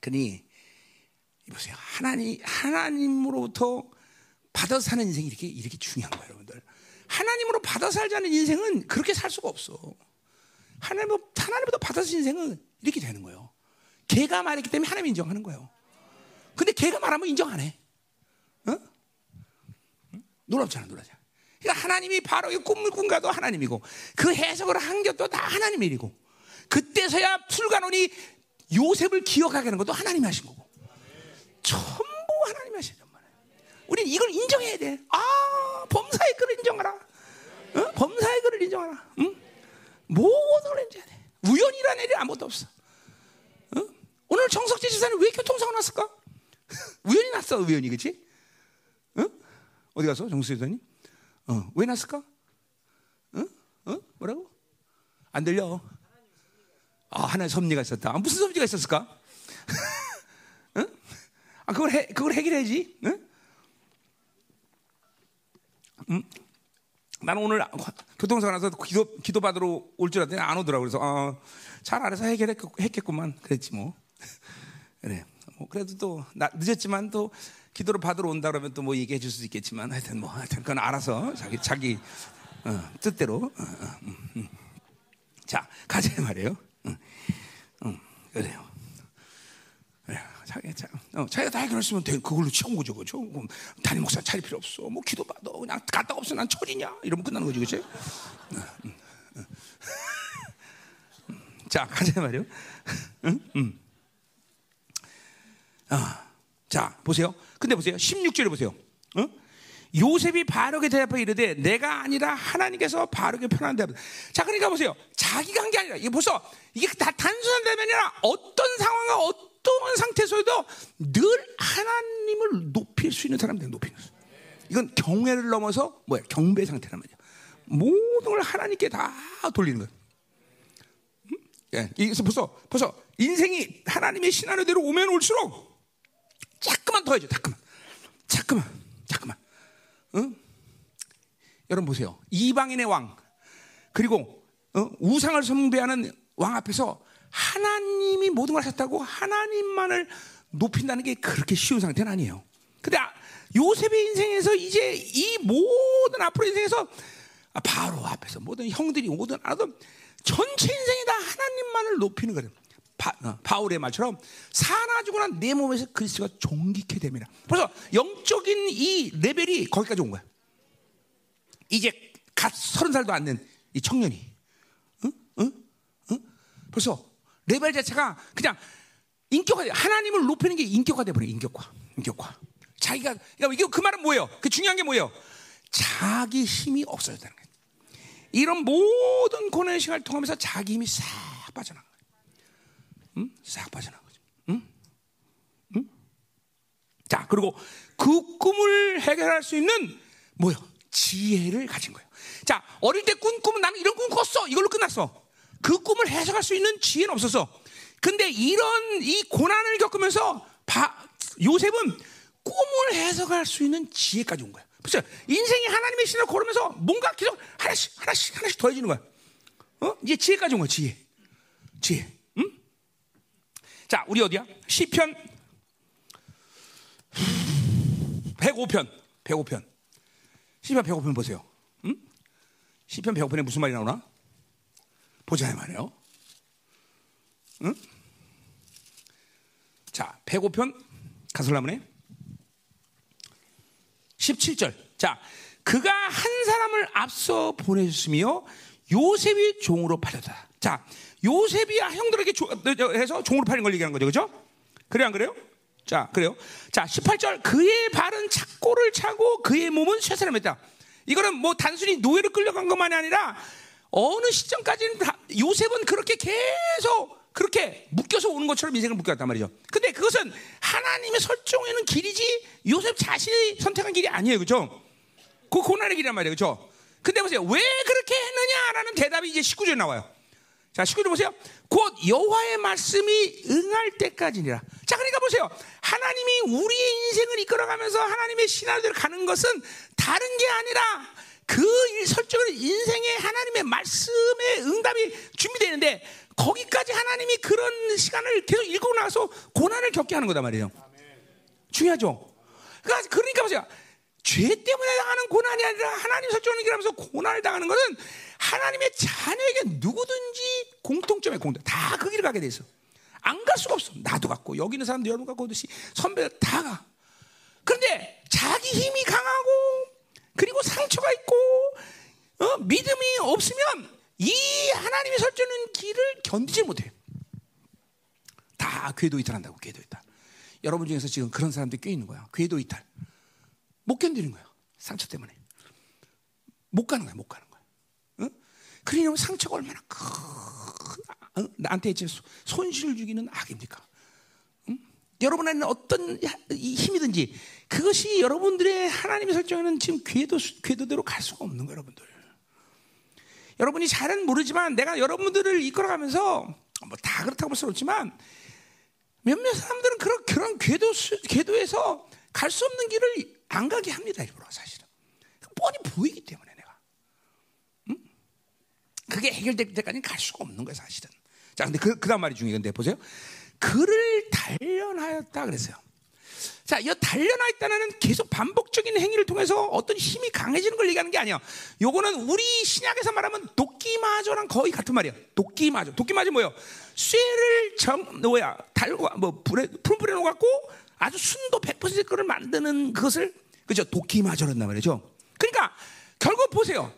그니 보세요. 하나님 하나님으로부터 받아 사는 인생이 이렇게 이렇게 중요한 거예요, 여러분들. 하나님으로 받아 살자는 인생은 그렇게 살 수가 없어. 하나님 하나님부터 받아 서 인생은 이렇게 되는 거예요. 걔가 말했기 때문에 하나님 인정하는 거예요. 근데 걔가 말하면 인정 안 해. 어? 놀랍잖아, 놀랍잖아. 그러니까 하나님이 바로 이 꿈을 꾼 가도 하나님이고 그 해석을 한 것도 다 하나님 일이고 그때서야 풀가논이 요셉을 기억하게 하는 것도 하나님이 하신 거고 전부 하나님이 하신 정말. 우리 이걸 인정해야 돼. 아 범사의 글을 인정하라. 어? 범사의 글을 인정하라. 응? 모든 걸 인정해야 돼. 우연이라는 일이 아무것도 없어. 오늘 정석재 지사는 왜 교통사고 났을까? 우연히 났어, 우연히, 그치? 어? 어디 가서, 정석재 지사님? 어, 왜 났을까? 어? 어? 뭐라고? 안 들려. 아, 하나의 섭리가 있었다. 아, 무슨 섭리가 있었을까? 어? 아, 그걸 해, 그걸 해결해야지. 응? 음? 나는 오늘 교통사고 나서 기도, 기도 받으러 올 줄 알았더니 안 오더라고. 그래서, 어, 잘 알아서 해결했겠구만. 그랬지 뭐. 그래. 뭐 그래도 또 나, 늦었지만 또 기도를 받으러 온다 그러면 또 뭐 얘기해 줄 수도 있겠지만 하여튼 뭐 하여튼 그건 알아서 자기 자기 어, 뜻대로 어, 어, 음, 음. 자 가자 말이에요. 응, 응, 그래요. 자기 자, 어, 자기가 다 해결했으면 돼. 그걸로 채운 거죠, 그죠? 담임 목사 차릴 필요 없어. 뭐 기도 받아. 그냥 갔다 없어. 난 철이냐? 이러면 끝나는 거지, 그치? 응, 자, 가자 말이요. 응? 응. 아, 자, 보세요. 근데 보세요. 16절에 보세요. 어? 요셉이 바르게 대답해 이르되 내가 아니라 하나님께서 바르게 편한다. 자, 그러니까 보세요. 자기가 한 게 아니라 이게 벌써 이게 다 단순한 대면이 아니라 어떤 상황과 어떤 상태에서도 늘 하나님을 높일 수 있는 사람들 높이는 거죠. 이건 경외를 넘어서 뭐야? 경배 상태란 말이야. 모든 걸 하나님께 다 돌리는 거예요. 음? 예, 그래서 벌써 벌써 인생이 하나님의 신하대로 오면 올수록 자꾸만 더 해줘, 자꾸만. 자꾸만, 자꾸만. 응? 여러분 보세요. 이방인의 왕, 그리고 어? 우상을 숭배하는 왕 앞에서 하나님이 모든 걸 하셨다고 하나님만을 높인다는 게 그렇게 쉬운 상태는 아니에요. 근데 아, 요셉의 인생에서 이제 이 모든 앞으로 인생에서 바로 앞에서 모든 형들이 모든 아들 전체 인생이 다 하나님만을 높이는 거예요. 바, 어, 울의 말처럼 사나지고 난내 몸에서 그리스도가 종기게 됩니다. 그래서 영적인 이 레벨이 거기까지 온 거야. 이제 갓 서른 살도 안 된 이 청년이, 응? 응? 응? 벌써 레벨 자체가 그냥 인격화, 하나님을 높이는 게 인격화 돼 버려, 인격화, 인격화. 자기가, 그러니까 이게 그 말은 뭐예요? 그 중요한 게 뭐예요? 자기 힘이 없어졌다는 거예요. 이런 모든 고난의 시간을 통하면서 자기 힘이 싹 빠져나간 거예요. 응? 싹 빠져나간 거죠. 응? 응? 자, 그리고 그 꿈을 해결할 수 있는 뭐요? 지혜를 가진 거예요. 자, 어릴 때 꾼 꿈은 나는 이런 꿈 꿨어. 이걸로 끝났어. 그 꿈을 해석할 수 있는 지혜는 없었어. 근데 이런 이 고난을 겪으면서 바, 요셉은 꿈을 해석할 수 있는 지혜까지 온 거야. 그렇죠? 인생이 하나님의 신을 걸으면서 뭔가 계속 하나씩 하나씩 하나씩 더해지는 거야. 어? 이제 지혜까지 온 거야. 지혜. 지혜. 응? 자, 우리 어디야? 시편 105편. 105편. 시편 105편 보세요. 응? 시편 105편에 무슨 말이 나오나? 보자 말이에요. 응? 자, 105편 가설라문에 17절. 자, 그가 한 사람을 앞서 보내셨으며 요셉이 종으로 팔렸다. 자, 요셉이 형들에게 조, 해서 종으로 팔린 걸 얘기하는 거죠. 그죠? 그래, 안 그래요? 자, 그래요. 자, 18절. 그의 발은 착고를 차고 그의 몸은 쇠사람했다. 이거는 뭐 단순히 노예로 끌려간 것만이 아니라 어느 시점까지는 요셉은 그렇게 계속 그렇게 묶여서 오는 것처럼 인생을 묶였단 말이죠. 근데 그것은 하나님의 설정에는 길이지 요셉 자신이 선택한 길이 아니에요. 그죠? 그 고난의 길이란 말이에요. 그죠? 근데 보세요. 왜 그렇게 했느냐라는 대답이 이제 19절에 나와요. 자, 19절 보세요. 곧 여호와의 말씀이 응할 때까지니라. 자, 그러니까 보세요. 하나님이 우리의 인생을 이끌어가면서 하나님의 신하대로 가는 것은 다른 게 아니라 그 설정은 인생의 하나님의 말씀의 응답이 준비되는데 거기까지 하나님이 그런 시간을 계속 읽고 나서 고난을 겪게 하는 거단 말이에요. 중요하죠. 그러니까, 그러니까 보세요. 죄 때문에 당하는 고난이 아니라 하나님 설정을 얘기하면서 고난을 당하는 것은 하나님의 자녀에게 누구든지 공통점의 공통 다 그 길을 가게 돼 있어. 안 갈 수가 없어. 나도 갖고 여기 있는 사람도 여러분 갖고 오듯이 선배들 다 가. 그런데 자기 힘이 강하고 그리고 상처가 있고 어? 믿음이 없으면 이 하나님이 설정하는 길을 견디지 못해. 다 궤도 이탈한다고 궤도 이탈. 여러분 중에서 지금 그런 사람들이 꽤 있는 거야. 궤도 이탈. 못 견디는 거야. 상처 때문에. 못 가는 거야. 못 가는 거야. 응? 그러려면 상처가 얼마나 큰 어? 나한테 이제 손실을 주기는 악입니까? 응? 여러분 안에 어떤 힘이든지 그것이 여러분들의 하나님의 설정하는 지금 궤도 궤도대로 갈 수가 없는 거예요, 여러분들. 여러분이 잘은 모르지만 내가 여러분들을 이끌어가면서 뭐 다 그렇다고 볼 수는 없지만 몇몇 사람들은 그런 그런 궤도 궤도에서 갈 수 없는 길을 안 가게 합니다 일부러 사실은 뻔히 보이기 때문에 내가 응? 그게 해결될 때까지는 갈 수가 없는 거예요 사실은 자 근데 그 그 다음 말이 중요해 근데 보세요 그를 단련하였다 그랬어요 자, 이 단련하 있다는 계속 반복적인 행위를 통해서 어떤 힘이 강해지는 걸 얘기하는 게 아니야. 요거는 우리 신약에서 말하면 도끼마저랑 거의 같은 말이야. 도끼마저. 도끼마저 뭐예요? 쇠를 정, 뭐야, 달고, 뭐, 불에, 풀 뿌려놓고 아주 순도 100% 거를 만드는 그것을, 그죠? 도끼마저란단 말이죠. 그러니까, 결국 보세요.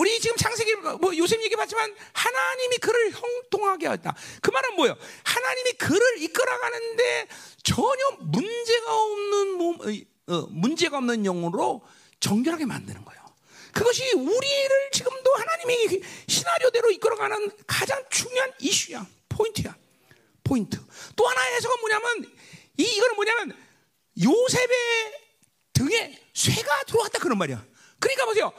우리 지금 창세기 뭐 요셉 얘기봤지만 하나님이 그를 형통하게 하였다. 그 말은 뭐예요? 하나님이 그를 이끌어가는데 전혀 문제가 없는 몸, 어, 문제가 없는 영으로 정결하게 만드는 거예요. 그것이 우리를 지금도 하나님이 시나리오대로 이끌어가는 가장 중요한 이슈야, 포인트야, 포인트. 또 하나의 해석은 뭐냐면 이 이거는 뭐냐면 요셉의 등에 쇠가 들어왔다 그런 말이야. 그러니까 보세요.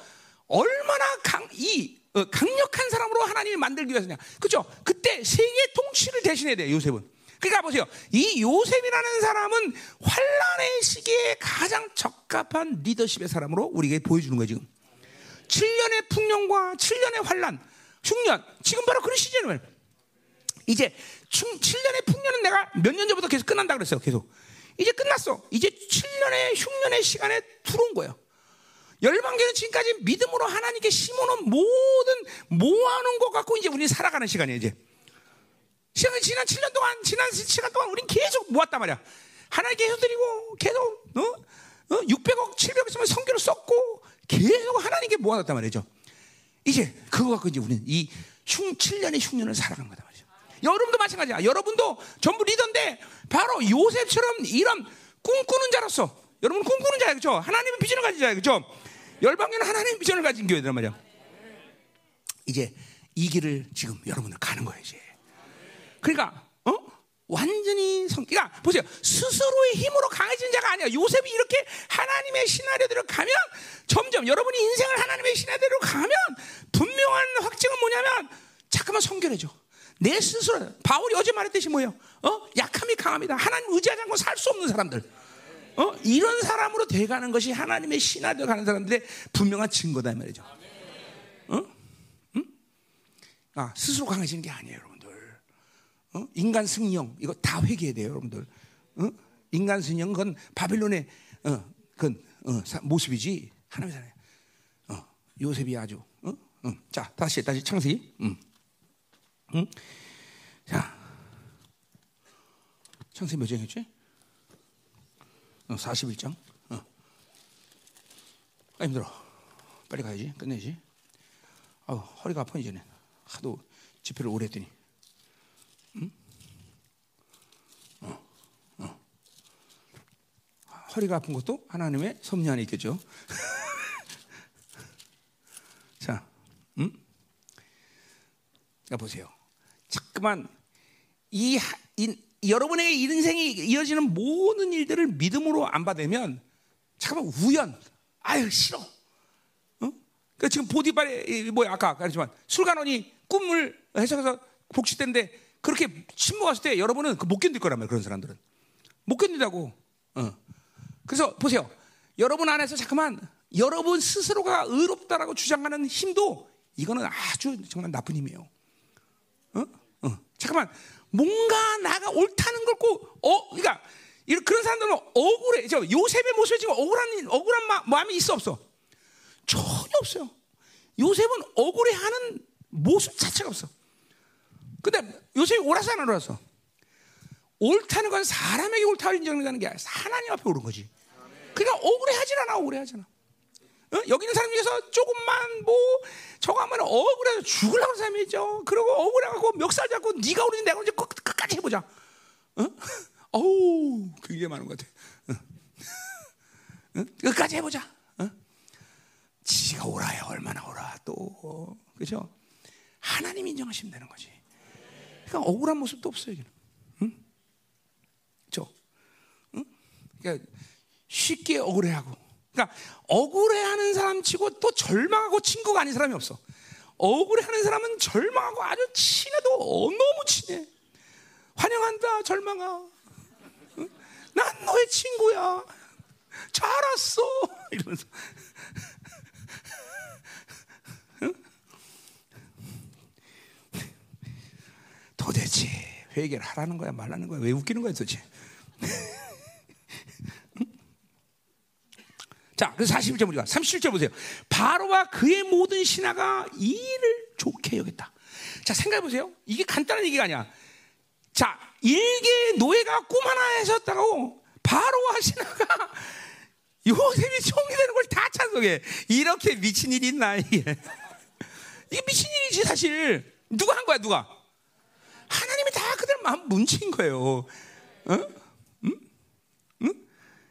얼마나 강, 이 어, 강력한 사람으로 하나님이 만들기 위해서냐. 그죠? 그때 세계 통치를 대신해야 돼요, 요셉은. 그러니까 보세요. 이 요셉이라는 사람은 환란의 시기에 가장 적합한 리더십의 사람으로 우리에게 보여주는 거예요, 지금. 7년의 풍년과 7년의 환란, 흉년. 지금 바로 그런 시즌이에요. 이제 7년의 풍년은 내가 몇 년 전부터 계속 끝난다 그랬어요, 계속. 이제 끝났어. 이제 7년의 흉년의 시간에 들어온 거예요. 열방교는 지금까지 믿음으로 하나님께 심어놓은 모든 모아놓은 것 갖고 이제 우리 살아가는 시간이에요, 이제. 시간 지난 7년 동안, 지난 시간 동안 우린 계속 모았단 말이야. 하나님께 계속 드리고, 계속, 어? 어? 600억, 700억 있으면 성교를 썼고, 계속 하나님께 모아놨단 말이죠. 이제 그거 갖고 이제 우리는 이 흉, 7년의 흉년을 살아가는 거다 말이죠. 여러분도 마찬가지야. 여러분도 전부 리더인데, 바로 요셉처럼 이런 꿈꾸는 자로서, 여러분 꿈꾸는 자야, 그죠? 하나님의 비전을 가진 자야, 그죠? 열방에는 하나님의 비전을 가진 교회들 말이야. 이제 이 길을 지금 여러분들 가는 거예요, 이제. 그러니까, 어? 완전히 성, 그러니까 보세요. 스스로의 힘으로 강해진 자가 아니야. 요셉이 이렇게 하나님의 시나리오대로 가면 점점 여러분이 인생을 하나님의 시나리오대로 가면 분명한 확증은 뭐냐면 잠깐만 성결해져. 내 스스로 바울이 어제 말했듯이 뭐예요? 어? 약함이 강합니다. 하나님 의지하지 않고 살 수 없는 사람들. 어? 이런 사람으로 돼가는 것이 하나님의 신하되어 가는 사람들의 분명한 증거다 말이죠. 어? 응? 아, 스스로 강해지는 게 아니에요, 여러분들. 어? 인간 승령 이거 다 회개해야 돼요, 여러분들. 어? 인간 승령 그건 바빌론의 어, 그건 어, 모습이지 하나님의 사람. 어, 요셉이 아주. 어? 응. 자, 다시 다시 창세기. 응. 응? 자, 창세기 몇 장이었지? 41장. 어. 아, 힘들어. 빨리 가야지. 끝내지. 아, 허리가 아파 이제는. 하도 집회를 오래 했더니. 응? 어, 어. 허리가 아픈 것도 하나님의 섭리 안에 있겠죠. 자, 음? 자 보세요. 자꾸만 이, 이 여러분의 인생이 이어지는 모든 일들을 믿음으로 안 받으면 잠깐만 우연. 아유 싫어. 어? 그 지금 보디발에 뭐야 아까 그랬지만 술간원이 꿈을 해석해서 복식된데 그렇게 침묵했을 때 여러분은 그못 견딜 거란 말이에요. 그런 사람들은 못 견딘다고. 어. 그래서 보세요. 여러분 안에서 잠깐만 여러분 스스로가 의롭다라고 주장하는 힘도 이거는 아주 정말 나쁜 힘이에요. 어? 어. 잠깐만 뭔가 나가 옳다는 걸 꼭, 어, 그러니까, 그런 사람들은 억울해. 저 요셉의 모습에 지금 억울한, 억울한 마, 마음이 있어, 없어? 전혀 없어요. 요셉은 억울해 하는 모습 자체가 없어. 근데 요셉이 옳아서 안 옳아서? 옳다는 건 사람에게 옳다고 인정하는 게 아니라 하나님 앞에 옳은 거지. 그러니까 억울해 하진 않아, 억울해 하잖아. 어? 여기 있는 사람 중에서 조금만 뭐 저거 하면 억울해서 하는 사람이 있죠. 그리고 억울해갖고 멱살 잡고 네가 오르지 내가 오르지 끝까지 해보자. 어? 어우 그게 많은 것 같아. 어? 어? 끝까지 해보자. 어? 지가 오라야 얼마나 오라 또 그죠? 하나님 인정하시면 되는 거지. 그러니까 억울한 모습도 없어요 여기는. 응? 저, 응? 그러니까 쉽게 억울해하고 그러니까 억울해하는 사람 치고 또 절망하고 친구가 아닌 사람이 없어. 억울해하는 사람은 절망하고 아주 친해도 너무 친해. 환영한다, 절망아. 난 너의 친구야. 잘 왔어. 이러면서. 도대체 회개를 하라는 거야, 말라는 거야? 왜 웃기는 거야, 도대체? 자, 그래서 41절 우리가 37절 보세요. 바로와 그의 모든 신하가 이 일을 좋게 여겼다. 자, 생각해 보세요. 이게 간단한 얘기가 아니야. 자, 일개 노예가 꿈 하나 하셨다고 바로와 신하가 요셉이 총리 되는 걸 다 찬성해. 이렇게 미친 일이 있나 이게? 이게 미친 일이지 사실. 누가 한 거야 누가? 하나님이 다 그들 마음 뭉친 거예요. 어? 응? 응?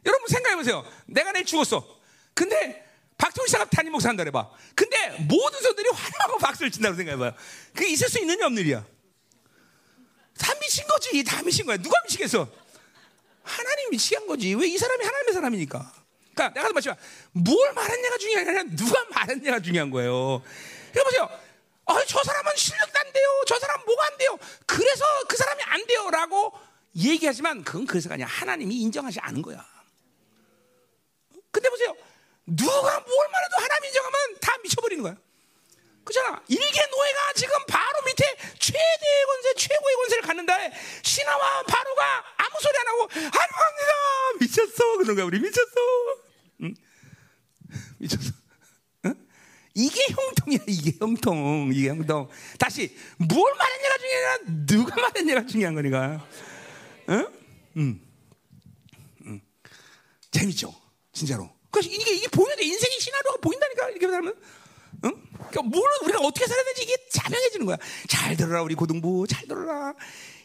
여러분 생각해 보세요. 내가 내일 죽었어. 근데 박종시가 담임 목사 한다 해봐. 근데 모든 성들이 환호하고 박수를 친다고 생각해봐요. 그게 있을 수 있느냐 없는 일이야. 다 미친 거지. 다 미친 거야. 누가 미치겠어? 하나님 미치게 한 거지. 왜 이 사람이 하나님의 사람이니까. 그러니까 내가 말지만 뭘 말했냐가 중요한 게 아니라 누가 말했냐가 중요한 거예요. 그러니까 보세요. 아, 저 사람은 실력도 안 돼요. 저 사람 뭐가 안 돼요. 그래서 그 사람이 안 돼요. 라고 얘기하지만 그건 그래서가 아니라 하나님이 인정하지 않은 거야. 근데 보세요. 누가 뭘 말해도 하나님 인정하면 다 미쳐버리는 거야. 그잖아. 일개 노예가 지금 바로 밑에 최대의 권세, 최고의 권세를 갖는다. 신하와 바로가 아무 소리 안 하고 하나님합니다. 미쳤어. 그런 거야. 우리 미쳤어. 응? 미쳤어. 응? 이게 형통이야. 이게 형통. 이게 형통. 다시 뭘 말했냐가 중요한 아니라 누가 말했냐가 중요한 거니까. 응? 응. 응. 재밌죠. 진짜로. 그래서 이게, 이게 보이는데 인생의 시나리오가 보인다니까 이렇게 살면. 응? 그러니까 물론 우리가 어떻게 살아야 되지 이게 자명해지는 거야. 잘 들어라 우리 고등부 잘 들어라.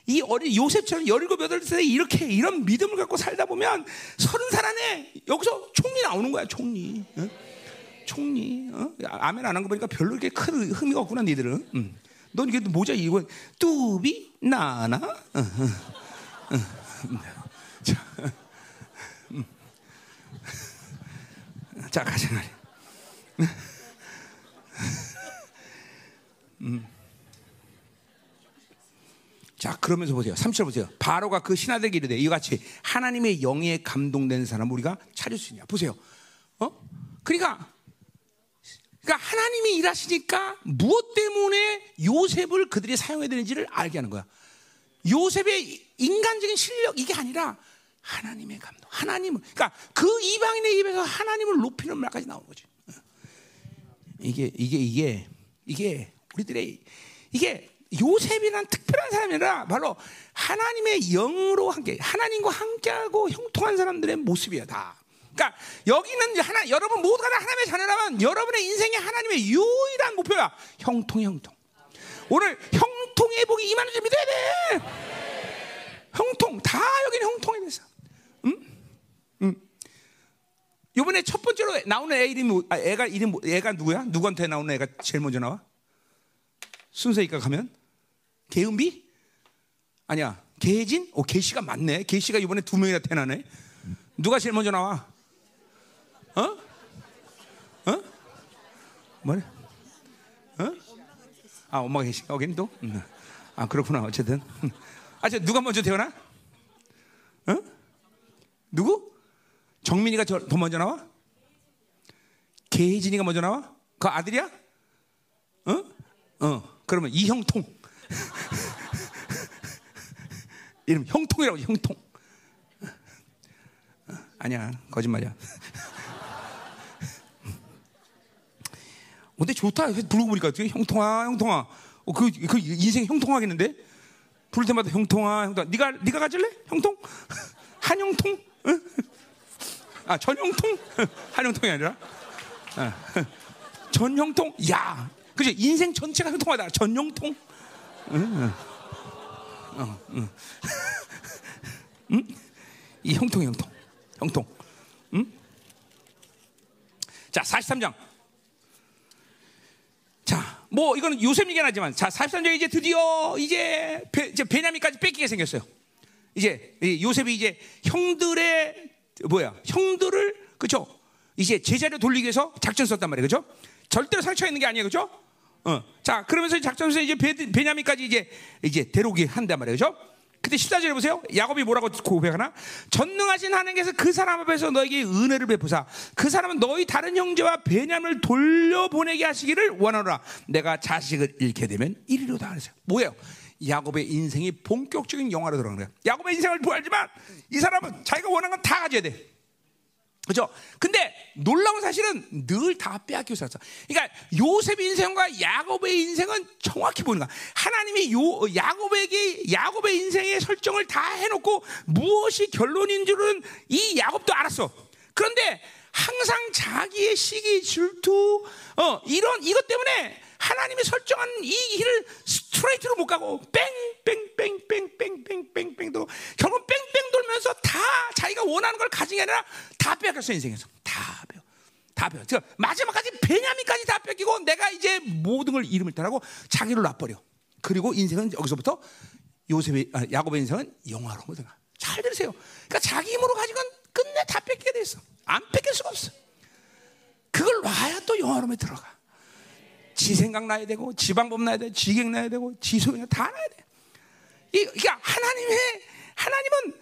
이 어린 요셉처럼 열일곱 여덟 세 이렇게 이런 믿음을 갖고 살다 보면 서른 살 안에 여기서 총리 나오는 거야 총리. 응? 총리. 어? 아멘 안 한 거 보니까 별로 그렇게 큰 의미가 없구나, 니들은. 음. 넌 이게 모자 이거 뚜비 나나. 어, 어, 어. 자, 자 가자 말이. 음. 자, 그러면서 보세요. 3절 보세요. 바로가 그 신하들에게 이르되 이와 같이 하나님의 영에 감동된 사람 우리가 찾을 수 있냐. 보세요. 어? 그러니까 그러니까 하나님이 일하시니까 무엇 때문에 요셉을 그들이 사용해야 되는지를 알게 하는 거야. 요셉의 인간적인 실력 이게 아니라 하나님의 감동. 하나님을 그러니까 그 이방 입에서 하나님을 높이는 말까지 나오는 거지. 이게 이게 이게 이게 우리들의 이게 요셉이란 특별한 사람이라 바로 하나님의 영으로 함께 하나님과 함께하고 형통한 사람들의 모습이야 다. 그러니까 여기는 하나 여러분 모두가 다 하나님의 자녀라면 여러분의 인생에 하나님의 유일한 목표가 형통 형통. 오늘 형통의 복이 임하는 줄 믿어야 돼. 형통 다 여기는 형통에 대해서. 응? 응. 이번에 첫 번째로 나오는 애 이름이 아, 애가 이름 애가 누구야? 누구한테 나오는 애가 제일 먼저 나와? 순서니까 가면 개은비? 아니야. 개진? 오, 개씨가 맞네. 개씨가 이번에 두 명이나 태어나네. 누가 제일 먼저 나와? 어? 어? 뭐래? 어? 아, 엄마가 계시, 거긴 또? 음. 아, 그렇구나. 어쨌든. 아, 저 누가 먼저 태어나? 어? 누구? 정민이가 저, 더 먼저 나와? 개진이가 먼저 나와? 그 아들이야? 어? 어. 그러면 이형통. 이름 형통이라고 형통. 아니야 거짓말이야. 근데 좋다. 부르고 보니까 어떻게 형통아 형통아. 어, 그, 그 인생 형통하겠는데? 부를 때마다 형통아 형통아. 네가 네가 가질래? 형통? 한형통? 응? 아 전형통? 한형통이 아니라 아, 전형통? 야 그죠? 인생 전체가 형통하다. 전용통. 응, 응. 응, 응? 이 형통, 형통. 형통. 응? 자, 43장. 자, 뭐, 이거는 요셉 얘기는 하지만, 자, 43장 이제 드디어 이제, 베, 이제 베냐민까지 뺏기게 생겼어요. 이제, 요셉이 이제 형들의, 뭐야, 형들을, 그죠? 이제 제자리로 돌리기 위해서 작전 썼단 말이에요. 그죠? 절대로 상처 있는 게 아니에요. 그죠? 어. 자, 그러면서 작전에서 이제 베, 베냐민까지 이제 이제 데려오게 한단 말이에요. 그죠? 그때 14절에 보세요. 야곱이 뭐라고 고백하나? 전능하신 하나님께서 그 사람 앞에서 너에게 은혜를 베푸사 그 사람은 너희 다른 형제와 베냐민을 돌려보내게 하시기를 원하노라. 내가 자식을 잃게 되면 이리로다 그랬어요. 뭐예요? 야곱의 인생이 본격적인 영화로 들어가는 거예요. 야곱의 인생을 보알지만 이 사람은 자기가 원하는 건 다 가져야 돼. 그죠? 근데 놀라운 사실은 늘 다 빼앗기고 살았어. 그러니까 요셉의 인생과 야곱의 인생은 정확히 보는 거야. 하나님이 요 야곱에게 야곱의 인생의 설정을 다 해놓고 무엇이 결론인 줄은 이 야곱도 알았어. 그런데 항상 자기의 시기 질투 어 이런 이것 때문에 하나님이 설정한 이 길을 스트레이트로 못 가고 뺑뺑뺑뺑뺑뺑뺑뺑 도 결국 뺑뺑 돌면서 다 자기가 원하는 걸 가진 게 아니라 다 뺏겼어 인생에서 다 빼요. 다 빼요. 그러니까 마지막까지 베냐민까지 다 뺏기고 내가 이제 모든 걸 이름을 따라고 자기를 놔버려. 그리고 인생은 여기서부터 요셉의 아, 야곱의 인생은 영화로운 거다. 잘 들으세요. 그러니까 자기 힘으로 가지고 끝내 다 뺏게 됐어. 안 뺏길 수가 없어. 그걸 놔야 또 영화로움에 들어가. 지 생각 나야 되고, 지 방법 나야 돼, 지객 나야 되고, 지 소용 다 나야 돼. 이, 그러니까 하나님의 하나님은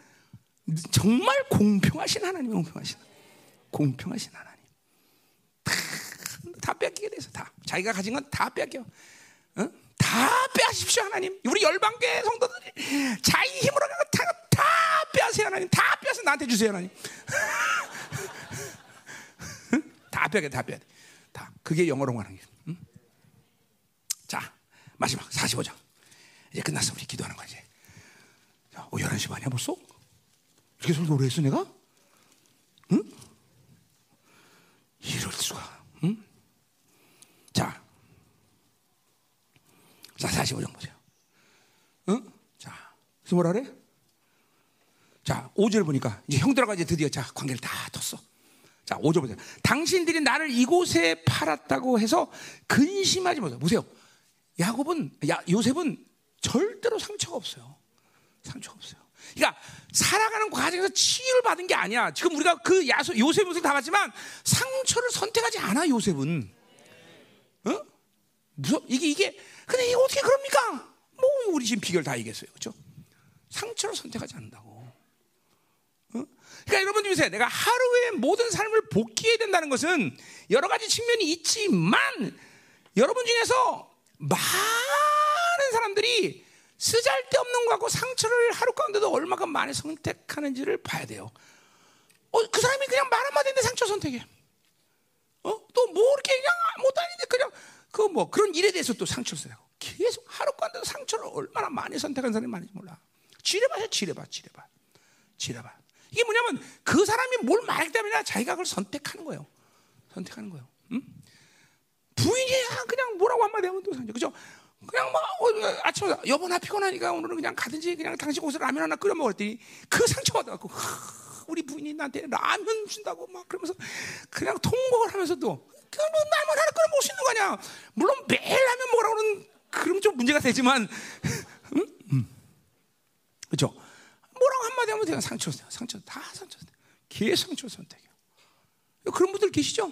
정말 공평하신 하나님, 공평하신 공평하신 하나님. 다, 다 뺏기게 돼서 다 자기가 가진 건 다 뺏겨. 어? 다 빼앗십시오 하나님. 우리 열방계 성도들이 자기 힘으로 다, 다 빼앗으세요 하나님. 다 빼앗어 나한테 주세요 하나님. 다 빼게 다 빼야 돼. 다 그게 영어로 하는 게. 자, 마지막 45장. 이제 끝났어. 우리 기도하는 거지. 자, 어, 11시 반이야 벌써? 이렇게 좀 노래했어 내가? 응? 이럴 수가. 응? 자. 자, 45장 보세요. 응? 자, 그래서 뭐라 그래? 자, 5절 보니까 이제 형들하고 이제 드디어 자, 관계를 다 뒀어. 자, 5절 보세요. 당신들이 나를 이곳에 팔았다고 해서 근심하지 마세요. 보세요. 야곱은, 야, 요셉은 절대로 상처가 없어요. 상처가 없어요. 그러니까 살아가는 과정에서 치유를 받은 게 아니야. 지금 우리가 그 야소, 요셉 모습을 다 봤지만 상처를 선택하지 않아, 요셉은. 어? 무서 이게, 이게, 근데 이게 어떻게 그럽니까? 뭐, 우리 지금 비결 다 얘기했어요. 그죠? 상처를 선택하지 않는다고. 그러니까 여러분 보세요. 내가 하루에 모든 삶을 복귀해야 된다는 것은 여러 가지 측면이 있지만 여러분 중에서 많은 사람들이 쓰잘데없는 거하고 상처를 하루 가운데도 얼마큼 많이 선택하는지를 봐야 돼요. 어, 그 사람이 그냥 말 한마디인데 상처 선택해. 어? 또 뭐 이렇게 그냥 아닌데 그냥 그 뭐 그런 일에 대해서 또 상처를 써요. 계속 하루 가운데도 상처를 얼마나 많이 선택한 사람이 많은지 몰라. 지뢰봐요, 지뢰봐, 지뢰봐. 지뢰봐. 이게 뭐냐면 그 사람이 뭘 말했기 때문에 자기가 그걸 선택하는 거예요. 선택하는 거예요. 응? 부인이 그냥 뭐라고 한마디 하면 또 상처. 그죠? 그냥 막 어, 아침에 여보 나 피곤하니까 오늘은 그냥 가든지 그냥 당신 곳에서 라면 하나 끓여 먹었더니 그 상처가 나고 우리 부인이 나한테 라면 준다고 막 그러면서 그냥 통곡을 하면서도 그냥 뭐 라면 하나 끓여 먹을 수 있는 거 아니야. 물론 매일 라면 먹으라고는 그럼 좀 문제가 되지만 응? 응. 그렇죠? 뭐라고 한마디 하면 그냥 상처, 상처, 다 상처. 계속 상처 선택이요. 그런 분들 계시죠?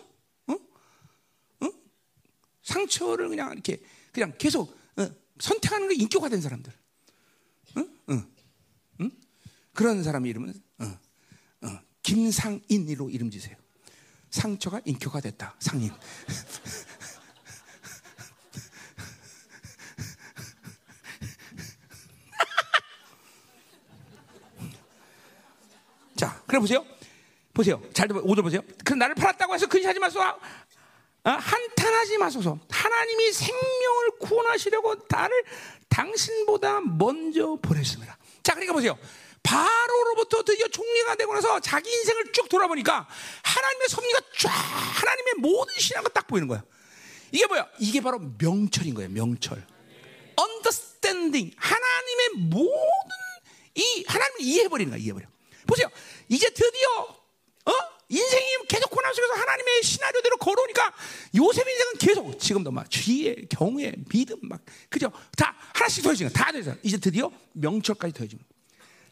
상처를 그냥 이렇게 그냥 계속 어, 선택하는 게 인격화된 사람들. 어? 어. 응? 그런 사람 이름은 어. 어. 김상인으로 이름 지세요. 상처가 인격화됐다. 상인. 자, 그래 보세요. 보세요. 잘 오절 보세요. 그 나를 팔았다고 해서 근시하지 마소서. 어? 한탄하지 마소서. 하나님이 생명을 구원하시려고 나를 당신보다 먼저 보냈습니다. 자, 그러니까 보세요. 바로로부터 드디어 총리가 되고 나서 자기 인생을 쭉 돌아보니까 하나님의 섭리가 쫙 하나님의 모든 신앙가 딱 보이는 거야. 이게 뭐야? 이게 바로 명철인 거예요. 명철. understanding. 하나님의 모든 이 하나님을 이해해 버리는 거야. 이해해 버려. 보세요. 이제 드디어 어? 인생이 계속 고난 속에서 하나님의 시나리오대로 걸어오니까 요셉 인생은 계속 지금도 막 지혜, 경외, 믿음 막 그죠? 다 하나씩 더해지는 다 더해져. 이제 드디어 명철까지 더해지는.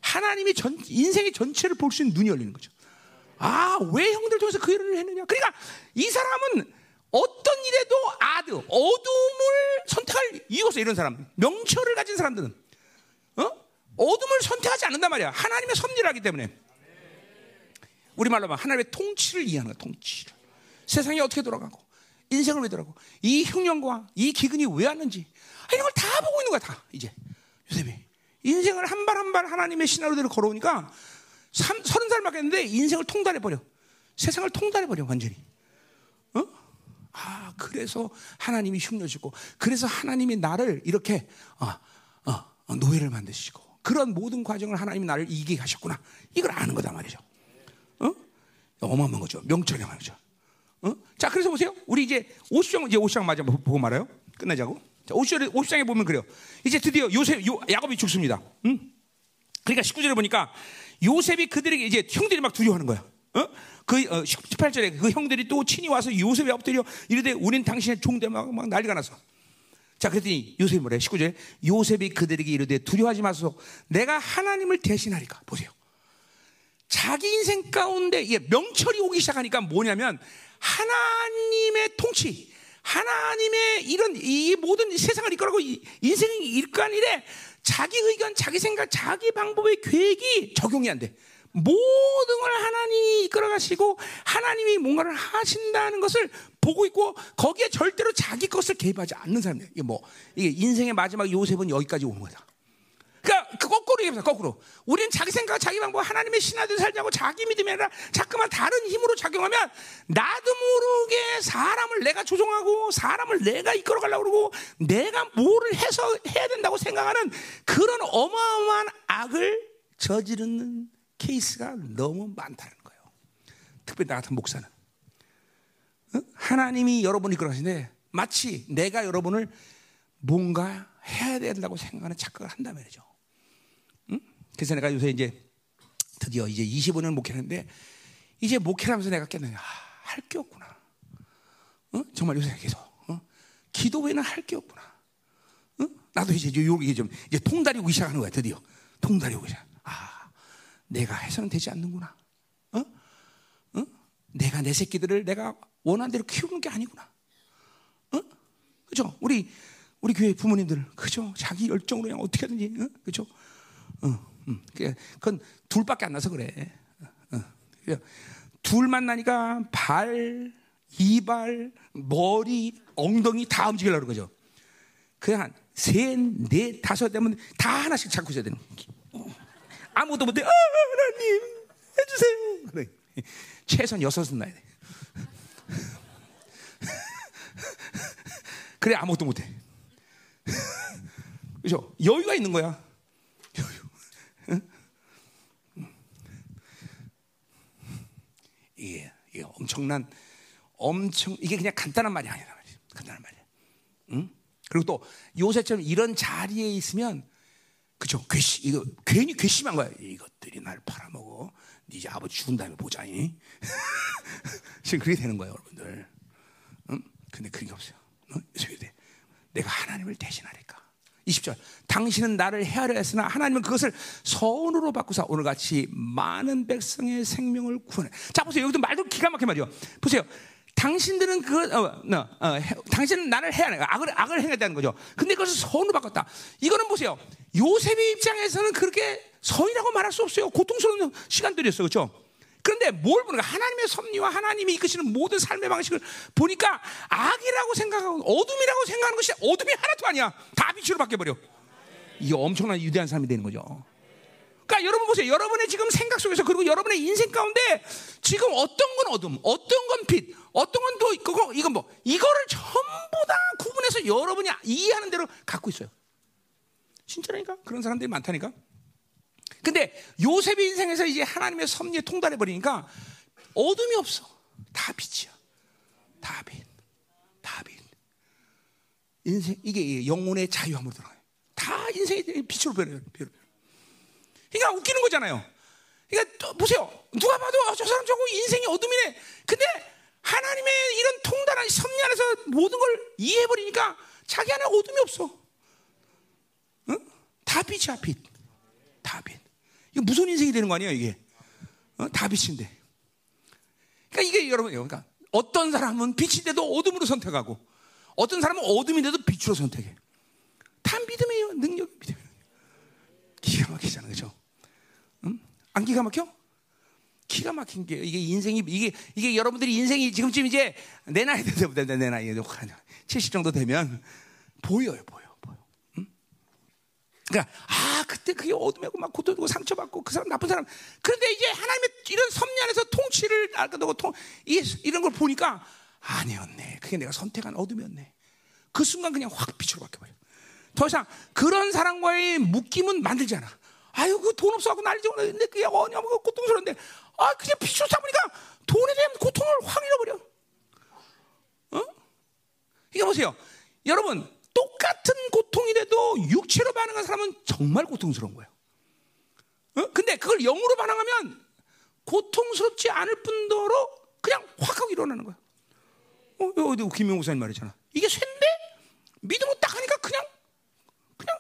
하나님이 전 인생의 전체를 볼 수 있는 눈이 열리는 거죠. 아, 왜 형들 통해서 그 일을 했느냐? 그러니까 이 사람은 어떤 일에도 아드, 어둠을 선택할 이유가 없어 이런 사람. 명철을 가진 사람들은 어? 어둠을 선택하지 않는단 말이야. 하나님의 섭리라기 때문에. 우리 말로 하면 하나님의 통치를 이해하는 거야, 통치를. 세상이 어떻게 돌아가고, 인생을 왜 돌아가고, 이 흉년과 이 기근이 왜 왔는지, 이런 걸 다 보고 있는 거야, 다, 이제. 요셉이. 인생을 한 발 한 발 하나님의 신하로대로 걸어오니까, 서른 살 맞겠는데 인생을 통달해버려. 세상을 통달해버려, 완전히. 어? 아, 그래서 하나님이 흉려주고, 그래서 하나님이 나를 이렇게, 어, 어, 노예를 만드시고, 그런 모든 과정을 하나님이 나를 이기게 하셨구나. 이걸 아는 거다 말이죠. 어? 어마어마한 거죠. 명철이 말이죠. 어? 자, 그래서 보세요. 우리 이제 50장, 이제 50장 맞아 보고 말아요. 끝내자고. 자, 50장, 50장에 보면 그래요. 이제 드디어 요셉, 요, 야곱이 죽습니다. 응? 그러니까 19절에 보니까 요셉이 그들에게 이제 형들이 막 두려워하는 거야. 어? 그 어, 18절에 그 형들이 또 친히 와서 요셉이 엎드려 이르되 우린 당신의 종대 막, 막 난리가 나서. 자, 그랬더니 요셉이 뭐래? 19절에 요셉이 그들에게 이르되 두려워하지 마소서 내가 하나님을 대신하리까. 보세요. 자기 인생 가운데 예, 명철이 오기 시작하니까 뭐냐면 하나님의 통치, 하나님의 이런 이 모든 세상을 이끌고 인생을 이끌는 일에 자기 의견, 자기 생각, 자기 방법의 계획이 적용이 안 돼. 모든 걸 하나님이 이끌어가시고 하나님이 뭔가를 하신다는 것을 보고 있고 거기에 절대로 자기 것을 개입하지 않는 사람이에요. 이게 뭐 이게 인생의 마지막 요셉은 여기까지 오는 거다. 그러니까 그 거꾸로 얘기합니다. 거꾸로. 우리는 자기 생각, 자기 방법, 하나님의 신하들 살자고 자기 믿음이 아니라 자꾸만 다른 힘으로 작용하면 나도 모르게 사람을 내가 조종하고 사람을 내가 이끌어 가려고 그러고 내가 뭐를 해서 해야 된다고 생각하는 그런 어마어마한 악을 저지르는 케이스가 너무 많다는 거예요. 특별히 나 같은 목사는. 하나님이 여러분을 이끌어 가시는데 마치 내가 여러분을 뭔가 해야 된다고 생각하는 착각을 한다 말이죠. 응? 그래서 내가 요새 이제 드디어 이제 25년 목회하는데 이제 목회하면서 내가 깨닫는 아, 할 게 없구나. 어? 정말 요새 계속 어? 기도 외에는 할 게 없구나. 어? 나도 이제 요게 좀 이제 통달이 오기 시작하는 거야 드디어 통달이 오기 시작. 아, 내가 해서는 되지 않는구나. 어? 어? 내가 내 새끼들을 내가 원하는 대로 키우는 게 아니구나. 어? 그죠? 우리 우리 교회 부모님들 그죠? 자기 열정으로 그냥 어떻게 하든지 어? 그죠? 어, 음. 그건 둘밖에 안 나서 그래. 어, 어. 둘 만나니까 발, 이발, 머리, 엉덩이 다 움직이려고 그러죠. 그냥 셋, 넷, 다섯 되면 다 하나씩 잡고 있어야 되는 아무것도 못해. 아, 하나님, 해주세요. 그래. 최소한 여섯은 나야 돼. 그래, 아무것도 못해. 그죠? 여유가 있는 거야. 여유. 이게, 엄청난, 엄청, 이게 그냥 간단한 말이 아니라 말이야. 간단한 말이야. 응? 그리고 또 요새처럼 이런 자리에 있으면 그죠? 괘시 이거 괜히 괘씸한 거야. 이것들이 날 팔아먹어. 네 이제 아버지 죽은 다음에 보자니. 지금 그렇게 되는 거예요, 여러분들. 응? 근데 그게 없어요. 응? 돼. 내가 하나님을 대신하니까. 20절. 당신은 나를 헤아려 했으나 하나님은 그것을 선으로 바꾸사 오늘같이 많은 백성의 생명을 구원해. 자, 보세요. 여기도 말도 기가 막힌 말이요. 보세요. 당신들은 그, 어, 어, 어, 당신은 나를 해야 해. 악을, 악을 행했다는 거죠. 근데 그것을 선으로 바꿨다. 이거는 보세요. 요셉의 입장에서는 그렇게 선이라고 말할 수 없어요. 고통스러운 시간들이었어요. 그렇죠? 그런데 뭘 보는가? 하나님의 섭리와 하나님이 이끄시는 모든 삶의 방식을 보니까 악이라고 생각하고 어둠이라고 생각하는 것이 어둠이 하나도 아니야. 다 빛으로 바뀌어버려. 이게 엄청난 위대한 삶이 되는 거죠. 그러니까 여러분 보세요. 여러분의 지금 생각 속에서 그리고 여러분의 인생 가운데 지금 어떤 건 어둠, 어떤 건 빛, 어떤 건 또 그거 이건 뭐 이거를 전부 다 구분해서 여러분이 이해하는 대로 갖고 있어요. 진짜라니까 그런 사람들이 많다니까. 근데 요셉의 인생에서 이제 하나님의 섭리에 통달해 버리니까 어둠이 없어. 다 빛이야. 다 빛. 다 빛. 인생 이게 영혼의 자유함으로 들어가요. 다 인생이 빛으로 변해요. 그러니까 웃기는 거잖아요. 그러니까 보세요. 누가 봐도 아, 저 사람 저거 인생이 어둠이네. 근데 하나님의 이런 통달한 섭리 안에서 모든 걸 이해해 버리니까 자기 안에 어둠이 없어. 응? 다 빛이야 빛. 다 빛. 이거 무슨 인생이 되는 거 아니에요 이게? 어? 다 빛인데. 그러니까 이게 여러분 그러니까 어떤 사람은 빛인데도 어둠으로 선택하고 어떤 사람은 어둠인데도 빛으로 선택해. 다 믿음이에요. 능력 믿음. 기가 막히잖아, 그죠? 응? 안 기가 막혀? 기가 막힌 게 이게 인생이 이게 이게 여러분들이 인생이 지금쯤 이제 내 나이 되다 내 나이 70 정도 되면 보여요, 보여. 그러니까 아 그때 그게 어둠이고 막 고통이고 상처받고 그 사람 나쁜 사람. 그런데 이제 하나님의 이런 섭리 안에서 통치를 알거든 통 이, 이런 걸 보니까 아니었네. 그게 내가 선택한 어둠이었네. 그 순간 그냥 확 빛으로 바뀌어버려. 더 이상 그런 사람과의 묶임은 만들지 않아. 아유 그 돈 없어갖고 난리 좀 근데 그게 어냐 뭐 고통스러운데. 아 그냥 빛으로 잡으니까 돈에 대한 고통을 확 잃어버려. 어? 이거 보세요. 여러분 똑같은 고통이 돼도 육체로 반응한 사람은 정말 고통스러운 거예요. 어? 근데 그걸 영으로 반응하면 고통스럽지 않을 뿐더러 그냥 확 하고 일어나는 거야. 어, 어디 김영 목사님 말이잖아. 이게 쇠인데 믿음으로 딱 하니까 그냥 그냥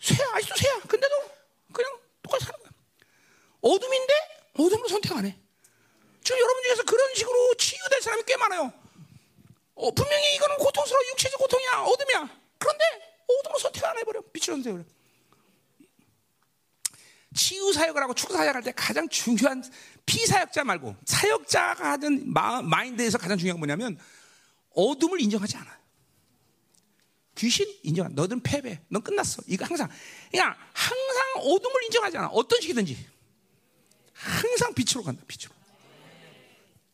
쇠 아직도 쇠야. 근데도 그냥 똑같이 사는 거야. 어둠인데 어둠으로 선택 안 해. 지금 여러분 중에서 그런 식으로 치유될 사람이 꽤 많아요. 어, 분명히 이거는 고통스러워 육체적 고통이야 어둠이야. 그런데 어둠을 선택 안 해버려 빛을 선택을. 치유 사역을 하고 축사 사역할 때 가장 중요한 피사역자 말고 사역자가 하는 마, 마인드에서 가장 중요한 건 뭐냐면 어둠을 인정하지 않아. 귀신 인정. 너는 패배. 넌 끝났어. 이거 항상 그냥 항상 어둠을 인정하지 않아. 어떤 식이든지 항상 빛으로 간다. 빛으로.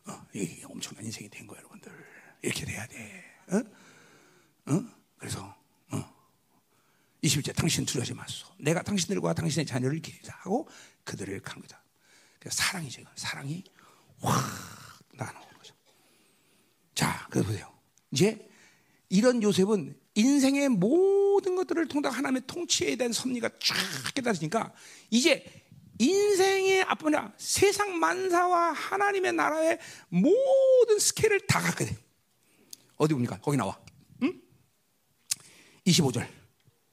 어, 이게 엄청난 인생이 된 거예요, 여러분들. 이렇게 돼야 돼. 어? 어? 그래서 어. 21절 당신 두려워하지 마소. 내가 당신들과 당신의 자녀를 기리하고 그들을 강구다. 사랑이죠. 사랑이 확 나누는 거죠. 자, 그래서 보세요. 이제 이런 요셉은 인생의 모든 것들을 통해 하나님의 통치에 대한 섭리가 쫙 깨달으니까 이제 인생의 앞으로 세상 만사와 하나님의 나라의 모든 스케일을 다 갖게 돼. 어디 봅니까? 거기 나와. 응? 25절.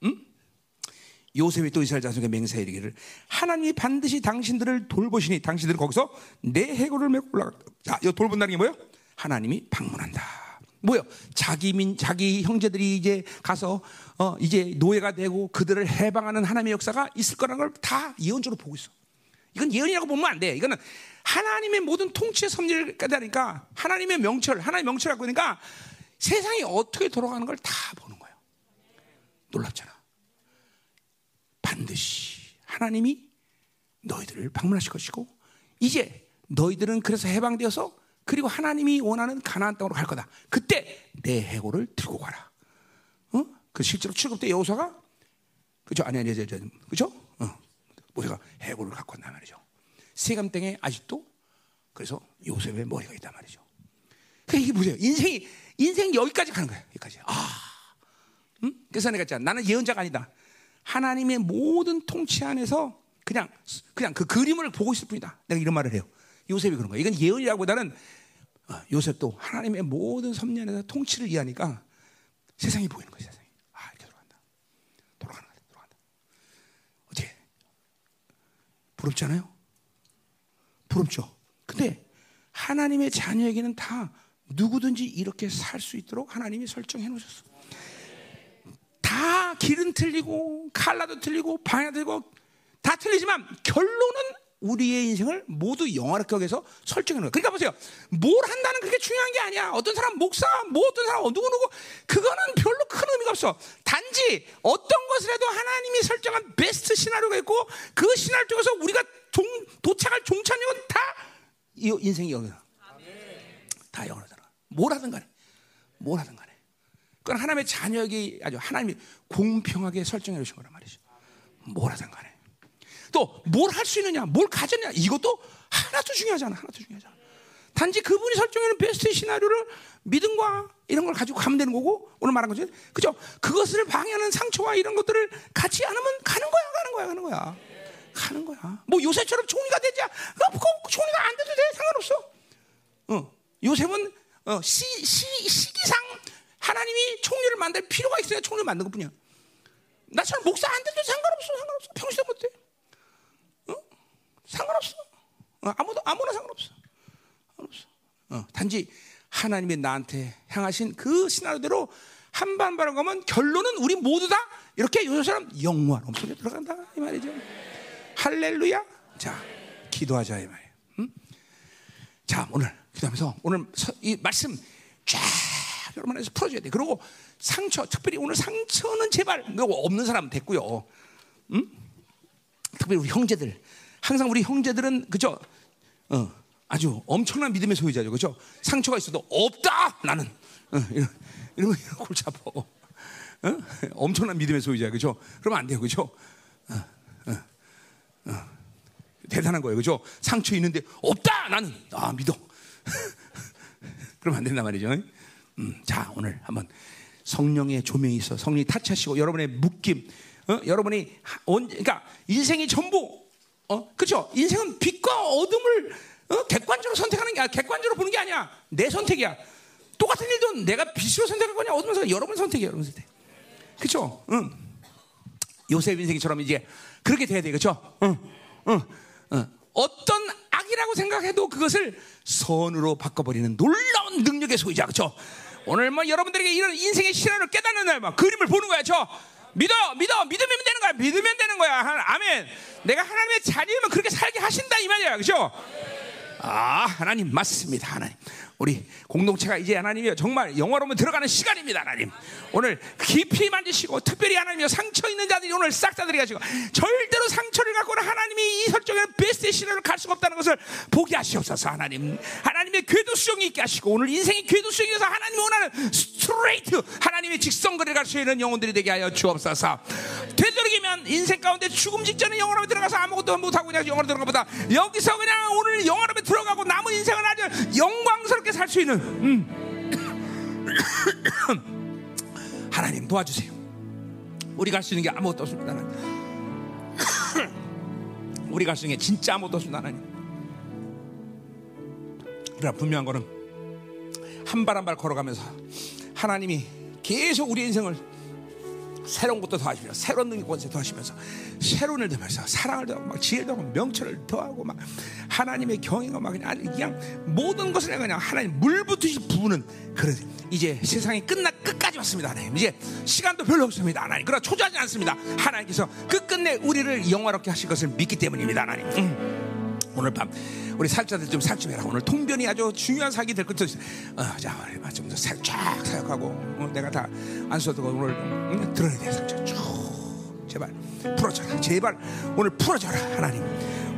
응? 요셉이 또 이스라엘 자손에게 맹세해 이르기를 하나님이 반드시 당신들을 돌보시니 당신들은 거기서 내 해골을 메고 올라갔다. 자, 이 돌본다는 게 뭐예요? 하나님이 방문한다. 뭐요? 자기 민 자기 형제들이 이제 가서 어 이제 노예가 되고 그들을 해방하는 하나님의 역사가 있을 거라는 걸 다 예언적으로 보고 있어. 이건 예언이라고 보면 안 돼. 이거는 하나님의 모든 통치의 섭리를 까다니까 하나님의 명철, 하나님의 명철을 갖고 있으니까 세상이 어떻게 돌아가는 걸 다 보는 거예요. 놀랍잖아. 반드시 하나님이 너희들을 방문하실 것이고 이제 너희들은 그래서 해방되어서 그리고 하나님이 원하는 가나안 땅으로 갈 거다. 그때 내 해골을 들고 가라. 어? 그 실제로 출국 때 여호사가 그죠? 아니 아니 아니 그죠? 어. 모세가 해골을 갖고 왔단 말이죠. 세감 땡에 아직도 그래서 요셉의 머리가 있단 말이죠. 그 이게 보세요. 인생이 인생 여기까지 가는 거야. 여기까지. 아, 응? 그래서 내가 있잖아. 나는 예언자가 아니다. 하나님의 모든 통치 안에서 그냥 그냥 그 그림을 보고 있을 뿐이다. 내가 이런 말을 해요. 요셉이 그런 거야. 이건 예언이라고보다는 어, 요셉도 하나님의 모든 섭리 안에서 통치를 이해하니까 세상이 보이는 거야. 세상이. 아 이렇게 돌아간다. 돌아가는 거야. 돌아간다. 어떻게? 부럽지 않아요? 부럽죠. 근데 하나님의 자녀에게는 다 누구든지 이렇게 살 수 있도록 하나님이 설정해 놓으셨어. 다 길은 틀리고 칼라도 틀리고 방향도 틀리고 다 틀리지만 결론은 우리의 인생을 모두 영화롭게 해서 설정해 놓은 그러니까 보세요. 뭘 한다는 그렇게 중요한 게 아니야. 어떤 사람 목사, 뭐 어떤 사람 누구 누구 그거는 별로 큰 의미가 없어. 단지 어떤 것을 해도 하나님이 설정한 베스트 시나리오가 있고 그 시나리오 쪽에서 우리가 종, 도착할 종착역은 다 인생이 영이다. 다 영원하잖아. 뭘 하든 간에. 뭘 하든 간에. 그건 하나님의 자녀에게 아주 하나님이 공평하게 설정해 주신 거란 말이죠. 뭘 하든 간에. 또 뭘 할 수 있느냐, 뭘 가졌냐, 이것도 하나도 중요하잖아. 하나도 중요하잖아. 단지 그분이 설정하는 베스트 시나리오를 믿음과 이런 걸 가지고 가면 되는 거고 오늘 말한 거죠. 그죠? 그것을 방해하는 상처와 이런 것들을 갖지 않으면 가는 거야, 가는 거야, 가는 거야. 가는 거야. 뭐 요새처럼 총리가 되자, 그 총리가 안 돼도 돼, 상관없어. 어, 요셉은 어, 시, 시, 시기상 하나님이 총리를 만들 필요가 있어야 총리를 만든 것 뿐이야. 나처럼 목사 안 돼도 상관없어, 상관없어. 평시도 못해. 어? 상관없어. 어, 아무도, 아무나 상관없어. 상관없어. 어, 단지 하나님이 나한테 향하신 그 시나리오대로 한반 바람 가면 결론은 우리 모두 다 이렇게 요새처럼 영원한 속에 들어간다. 이 말이죠. 할렐루야. 자, 기도하자 이 말이에요. 응? 자, 오늘 기도하면서 오늘 이 말씀 쫙 여러분 안에서 풀어줘야 돼. 그리고 상처, 특별히 오늘 상처는 제발 뭐 없는 사람 됐고요. 응? 특별히 우리 형제들, 항상 우리 형제들은 그죠? 어, 아주 엄청난 믿음의 소유자죠, 그죠? 상처가 있어도 없다 나는 어, 이런 이런 거 골치 아파. 어? 엄청난 믿음의 소유자, 그죠? 그러면 안 돼요, 그죠? 어, 대단한 거예요, 그죠? 상처 있는데 없다 나는 아 믿어. 그러면 안 된단 말이죠. 음, 자 오늘 한번 성령의 조명이 있어 성령이 타치하시고 여러분의 묶임, 어? 여러분이 온, 그러니까 인생이 전부, 어, 그렇죠? 인생은 빛과 어둠을 어? 객관적으로 선택하는 게, 객관적으로 보는 게 아니야. 내 선택이야. 똑같은 일도 내가 빛으로 선택할 거냐, 어둠으로 여러분 선택이야, 여러분 선택. 그렇죠? 응. 요셉 인생처럼 이제 그렇게 돼야 돼, 그렇죠? 응, 응, 응. 어떤 악이라고 생각해도 그것을 선으로 바꿔버리는 놀라운 능력의 소유자, 그렇죠? 오늘 뭐 여러분들에게 이런 인생의 시련을 깨닫는 날, 막 그림을 보는 거야, 저. 믿어, 믿어, 믿으면 되는 거야, 믿으면 되는 거야. 아멘. 내가 하나님의 자녀면 그렇게 살게 하신다 이 말이야, 그렇죠? 아, 하나님 맞습니다, 하나님. 우리 공동체가 이제 하나님이 정말 영화로만 들어가는 시간입니다, 하나님. 오늘 깊이 만지시고 특별히 하나님이 상처 있는 자들이 오늘 싹 다 들어가시고 절대로 상처를 갖고는 하나님이 이 설정에 베스트 시련을 갈 수가 없다는 것을 보게 하시옵소서, 하나님. 하나님의 궤도 수용이 있게 하시고 오늘 인생의 궤도 수용에서 하나님이 원하는 스트레이트 하나님의 직선거리를 갈 수 있는 영혼들이 되게 하여 주옵소서. 되도록이면 인생 가운데 죽음 직전에 영화로 들어가서 아무것도 못하고 그냥 영화로 들어가 보다 여기서 그냥 오늘 영화로 들어가고 남은 인생을 아주 영광스럽게 살 수 있는 음. 하나님 도와주세요. 우리가 할수 있는 게 아무것도 없습니다. 우리 가슴에 진짜 아무것도 없습니다 하나님. 그러나 분명한 거는 한 발 한 발 걸어가면서 하나님이 계속 우리 인생을 새로운 것도 더하시면서 새로운 능력 권세 더하시면서 새로운 일 더하면서 사랑을 더하고 막 지혜를 더하고 명철을 더하고 막 하나님의 경외가 막 그냥, 그냥 모든 것을 그냥 하나님 물부듯이 부으는 그런 이제 세상이 끝나 끝까지 왔습니다 하나님. 이제 시간도 별로 없습니다 하나님. 그러나 초조하지 않습니다. 하나님께서 끝끝내 우리를 영화롭게 하실 것을 믿기 때문입니다 하나님. 음. 오늘 밤. 우리 살자들 좀 살좀해라. 오늘 통변이 아주 중요한 사기 될 것도 있어. 어, 살짝 사역하고 어, 내가 다 안 써도 오늘 음, 드러내야 돼 살짝. 쭉. 제발. 풀어줘라. 제발. 오늘 풀어줘라 하나님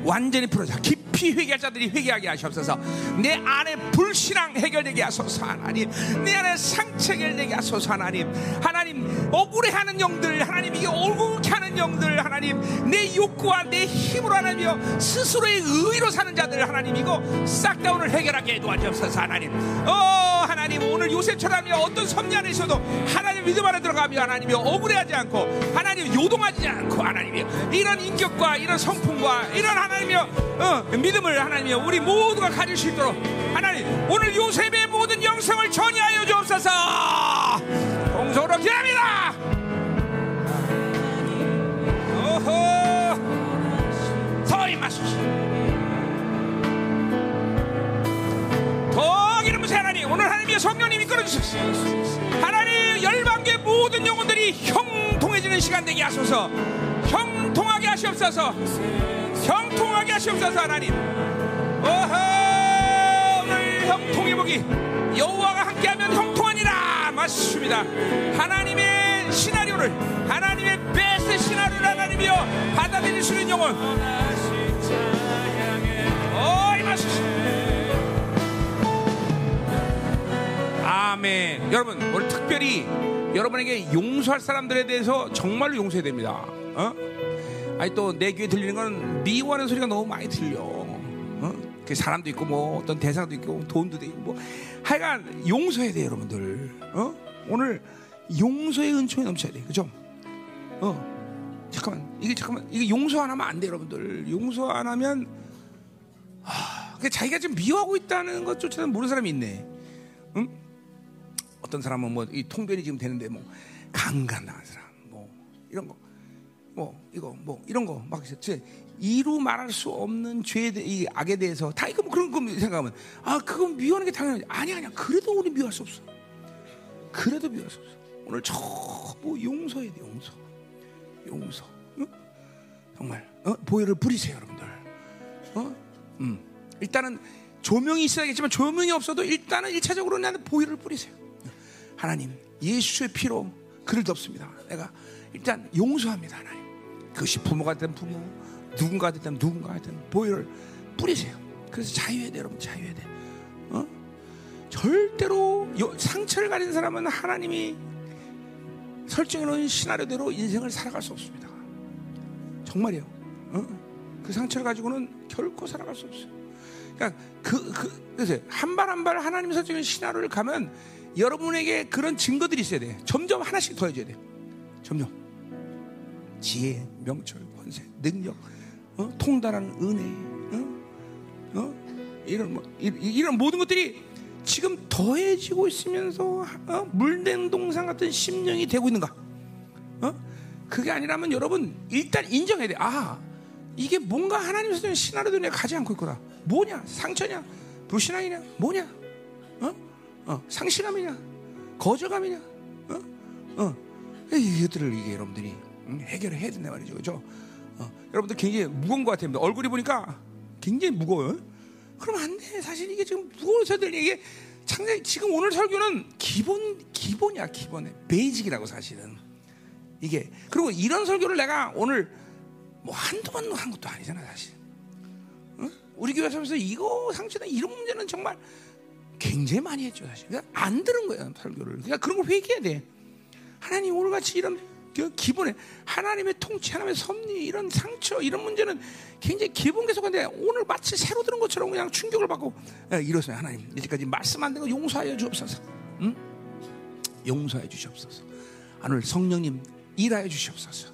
완전히 풀어줘 깊이 회개할 자들이 회개하게 하시옵소서. 내 안에 불신앙 해결되게 하소서 하나님. 내 안에 상처 해결되게 하소서 하나님. 하나님 억울해하는 영들 하나님 이게 억울케 하는 영들 하나님. 내 욕구와 내 힘으로 하나님이여 스스로의 의로 사는 자들 하나님. 이거 싹 다 오늘 해결하게 도와주옵소서 하나님. 어 하나님 오늘 요셉처럼 어떤 섭리 안에 있어도 하나님 믿음 안에 들어가며 하나님이 억울해하지 않고 하나님 요동하지 않고 하나님이 이런 인격과 이런 성품과 이런 하나님 이여 어, 믿음을 하나님이여 우리 모두가 가질 수 있도록 하나님 오늘 요셉의 모든 영성을 전이하여 주옵소서. 공소로 기합니다. 오호. 더 임하소서 더 기름 부세 하나님 오늘 하나님의 성령님 이끌어 주소서 하나님 열방계 모든 영혼들이 형통해지는 시간 되게 하소서. 형통하게 하시옵소서 형통하게 하시옵소서 하나님 오호 오늘 형통해 보기 여호와가 함께하면 형통하니라 맞습니다 하나님의 시나리오를 하나님의 베스트 시나리오를 하나님이여 받아들일 수 있는 영혼 어이 마시소 아멘. 여러분, 오늘 특별히 여러분에게 용서할 사람들에 대해서 정말로 용서해야 됩니다. 어? 아니 또 내 귀에 들리는 건 미워하는 소리가 너무 많이 들려. 어? 그 사람도 있고 뭐 어떤 대상도 있고 돈도 있고 뭐 하여간 용서해야 돼 여러분들. 어? 오늘 용서의 은총이 넘쳐야 돼. 그죠? 어. 잠깐만. 이게 잠깐만. 이게 용서 안 하면 안 돼, 여러분들. 용서 안 하면 아, 자기가 지금 미워하고 있다는 것조차도 모르는 사람이 있네. 응? 어떤 사람은 뭐 이 통변이 지금 되는데 뭐 강간 당한 사람 뭐 이런 거 뭐 이거 뭐 이런 거막 이루 말할 수 없는 죄에 이 악에 대해서 다 이거 뭐 그런 거 생각하면 아 그건 미워하는 게 당연하지 아니 아니야 그래도 우리 미워할 수 없어 그래도 미워할 수 없어 오늘 전부 용서해야 돼 용서 용서 응? 정말 어? 보혈을 부리세요 여러분들 어? 음. 일단은 조명이 있어야겠지만 조명이 없어도 일단은 일차적으로 나는 보혈을 뿌리세요. 하나님 예수의 피로 그를 덮습니다. 내가 일단 용서합니다 하나님. 그것이 부모가 됐든 부모, 누군가 됐든 누군가 됐든 보혈을 뿌리세요. 그래서 자유해야 돼 여러분 자유해야 돼. 어? 절대로 상처를 가진 사람은 하나님이 설정해 놓은 시나리오대로 인생을 살아갈 수 없습니다. 정말이요. 어? 그 상처를 가지고는 결코 살아갈 수 없어요. 그러니까 그, 그 그래서 한 발 한 발 하나님 설정한 시나리오를 가면 여러분에게 그런 증거들이 있어야 돼. 점점 하나씩 더해져야 돼. 점점 지혜, 명철, 권세, 능력, 어? 통달하는 은혜, 어? 어? 이런 뭐 이 런 모든 것들이 지금 더해지고 있으면서 어? 물된 동상 같은 심령이 되고 있는가? 어? 그게 아니라면 여러분 일단 인정해야 돼. 아 이게 뭔가 하나님 선생 시나리오도 내가 가지 않고 있구나. 뭐냐? 상처냐? 불신앙이냐? 뭐냐? 어? 어, 상실감이냐? 거절감이냐? 어? 어. 이것들을 이게 여러분들이 해결을 해야 된다 말이죠. 그죠? 어, 여러분들 굉장히 무거운 것 같아요. 얼굴이 보니까 굉장히 무거워요. 그럼 안 돼. 사실 이게 지금 무거워서 들 이게 창세 지금 오늘 설교는 기본 기본이야 기본에 베이직이라고 사실은 이게 그리고 이런 설교를 내가 오늘 뭐 한두 번 한 것도 아니잖아 사실. 응? 우리 교회 에서 이거 상처나 이런 문제는 정말 굉장히 많이 했죠 사실. 그러니까 안 들은 거야 설교를. 그러니까 그런 걸 회개해야 돼. 하나님 오늘 같이 이런 그 기본에 하나님의 통치, 하나님의 섭리 이런 상처 이런 문제는 굉장히 기본 계속한데 오늘 마치 새로 들은 것처럼 그냥 충격을 받고 예, 이러세요 하나님 이제까지 말씀 안 된 거 용서하여 주옵소서. 응? 용서해 주시옵소서. 오늘 성령님 일하여 주시옵소서.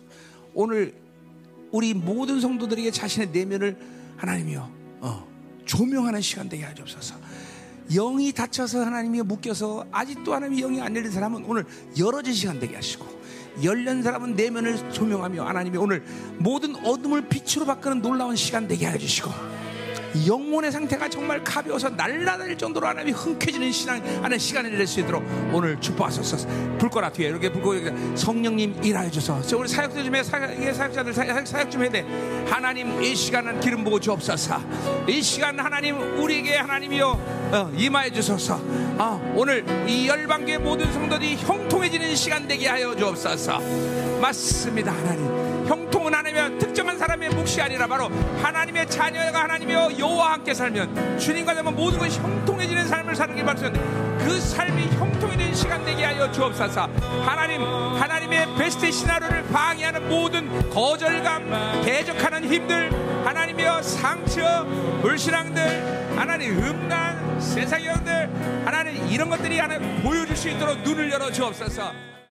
오늘 우리 모든 성도들에게 자신의 내면을 하나님이요 어, 조명하는 시간 되게 하옵소서. 영이 닫혀서 하나님이 묶여서 아직도 하나님이 영이 안 열린 사람은 오늘 열어진 시간 되게 하시고 열린 사람은 내면을 조명하며 하나님이 오늘 모든 어둠을 빛으로 바꾸는 놀라운 시간 되게 해주시고 영혼의 상태가 정말 가벼워서 날라다닐 정도로 하나님이 흔쾌지는 신앙 하는 시간을 낼 수 있도록 오늘 축복하소서. 불 꺼라 뒤에 이렇게 불 꺼. 성령님 일하여 주소. 저 우리 사역들 좀 해. 사역, 사역자들 사역, 사역 좀 해야 돼. 하나님 이 시간은 기름 부어 주옵소서. 이 시간 하나님 우리에게 하나님이여 어, 임하여 주소서. 어, 오늘 이 열방계 모든 성도들이 형통해지는 시간 되게 하여 주옵소서. 맞습니다 하나님. 형통은 하나님의 특정한 사람의 몫이 아니라 바로 하나님의 자녀가 하나님의 여호와 함께 살면 주님과 되면 모든 것이 형통해지는 삶을 사는 게 말씀 그 삶이 형통해지는 시간 되게 하여 주옵소서. 하나님 하나님의 베스트 시나리오를 방해하는 모든 거절감 대적하는 힘들 하나님의 상처 불신앙들 하나님 음란 세상의 영들 하나님 이런 것들이 하나님 보여줄 수 있도록 눈을 열어 주옵소서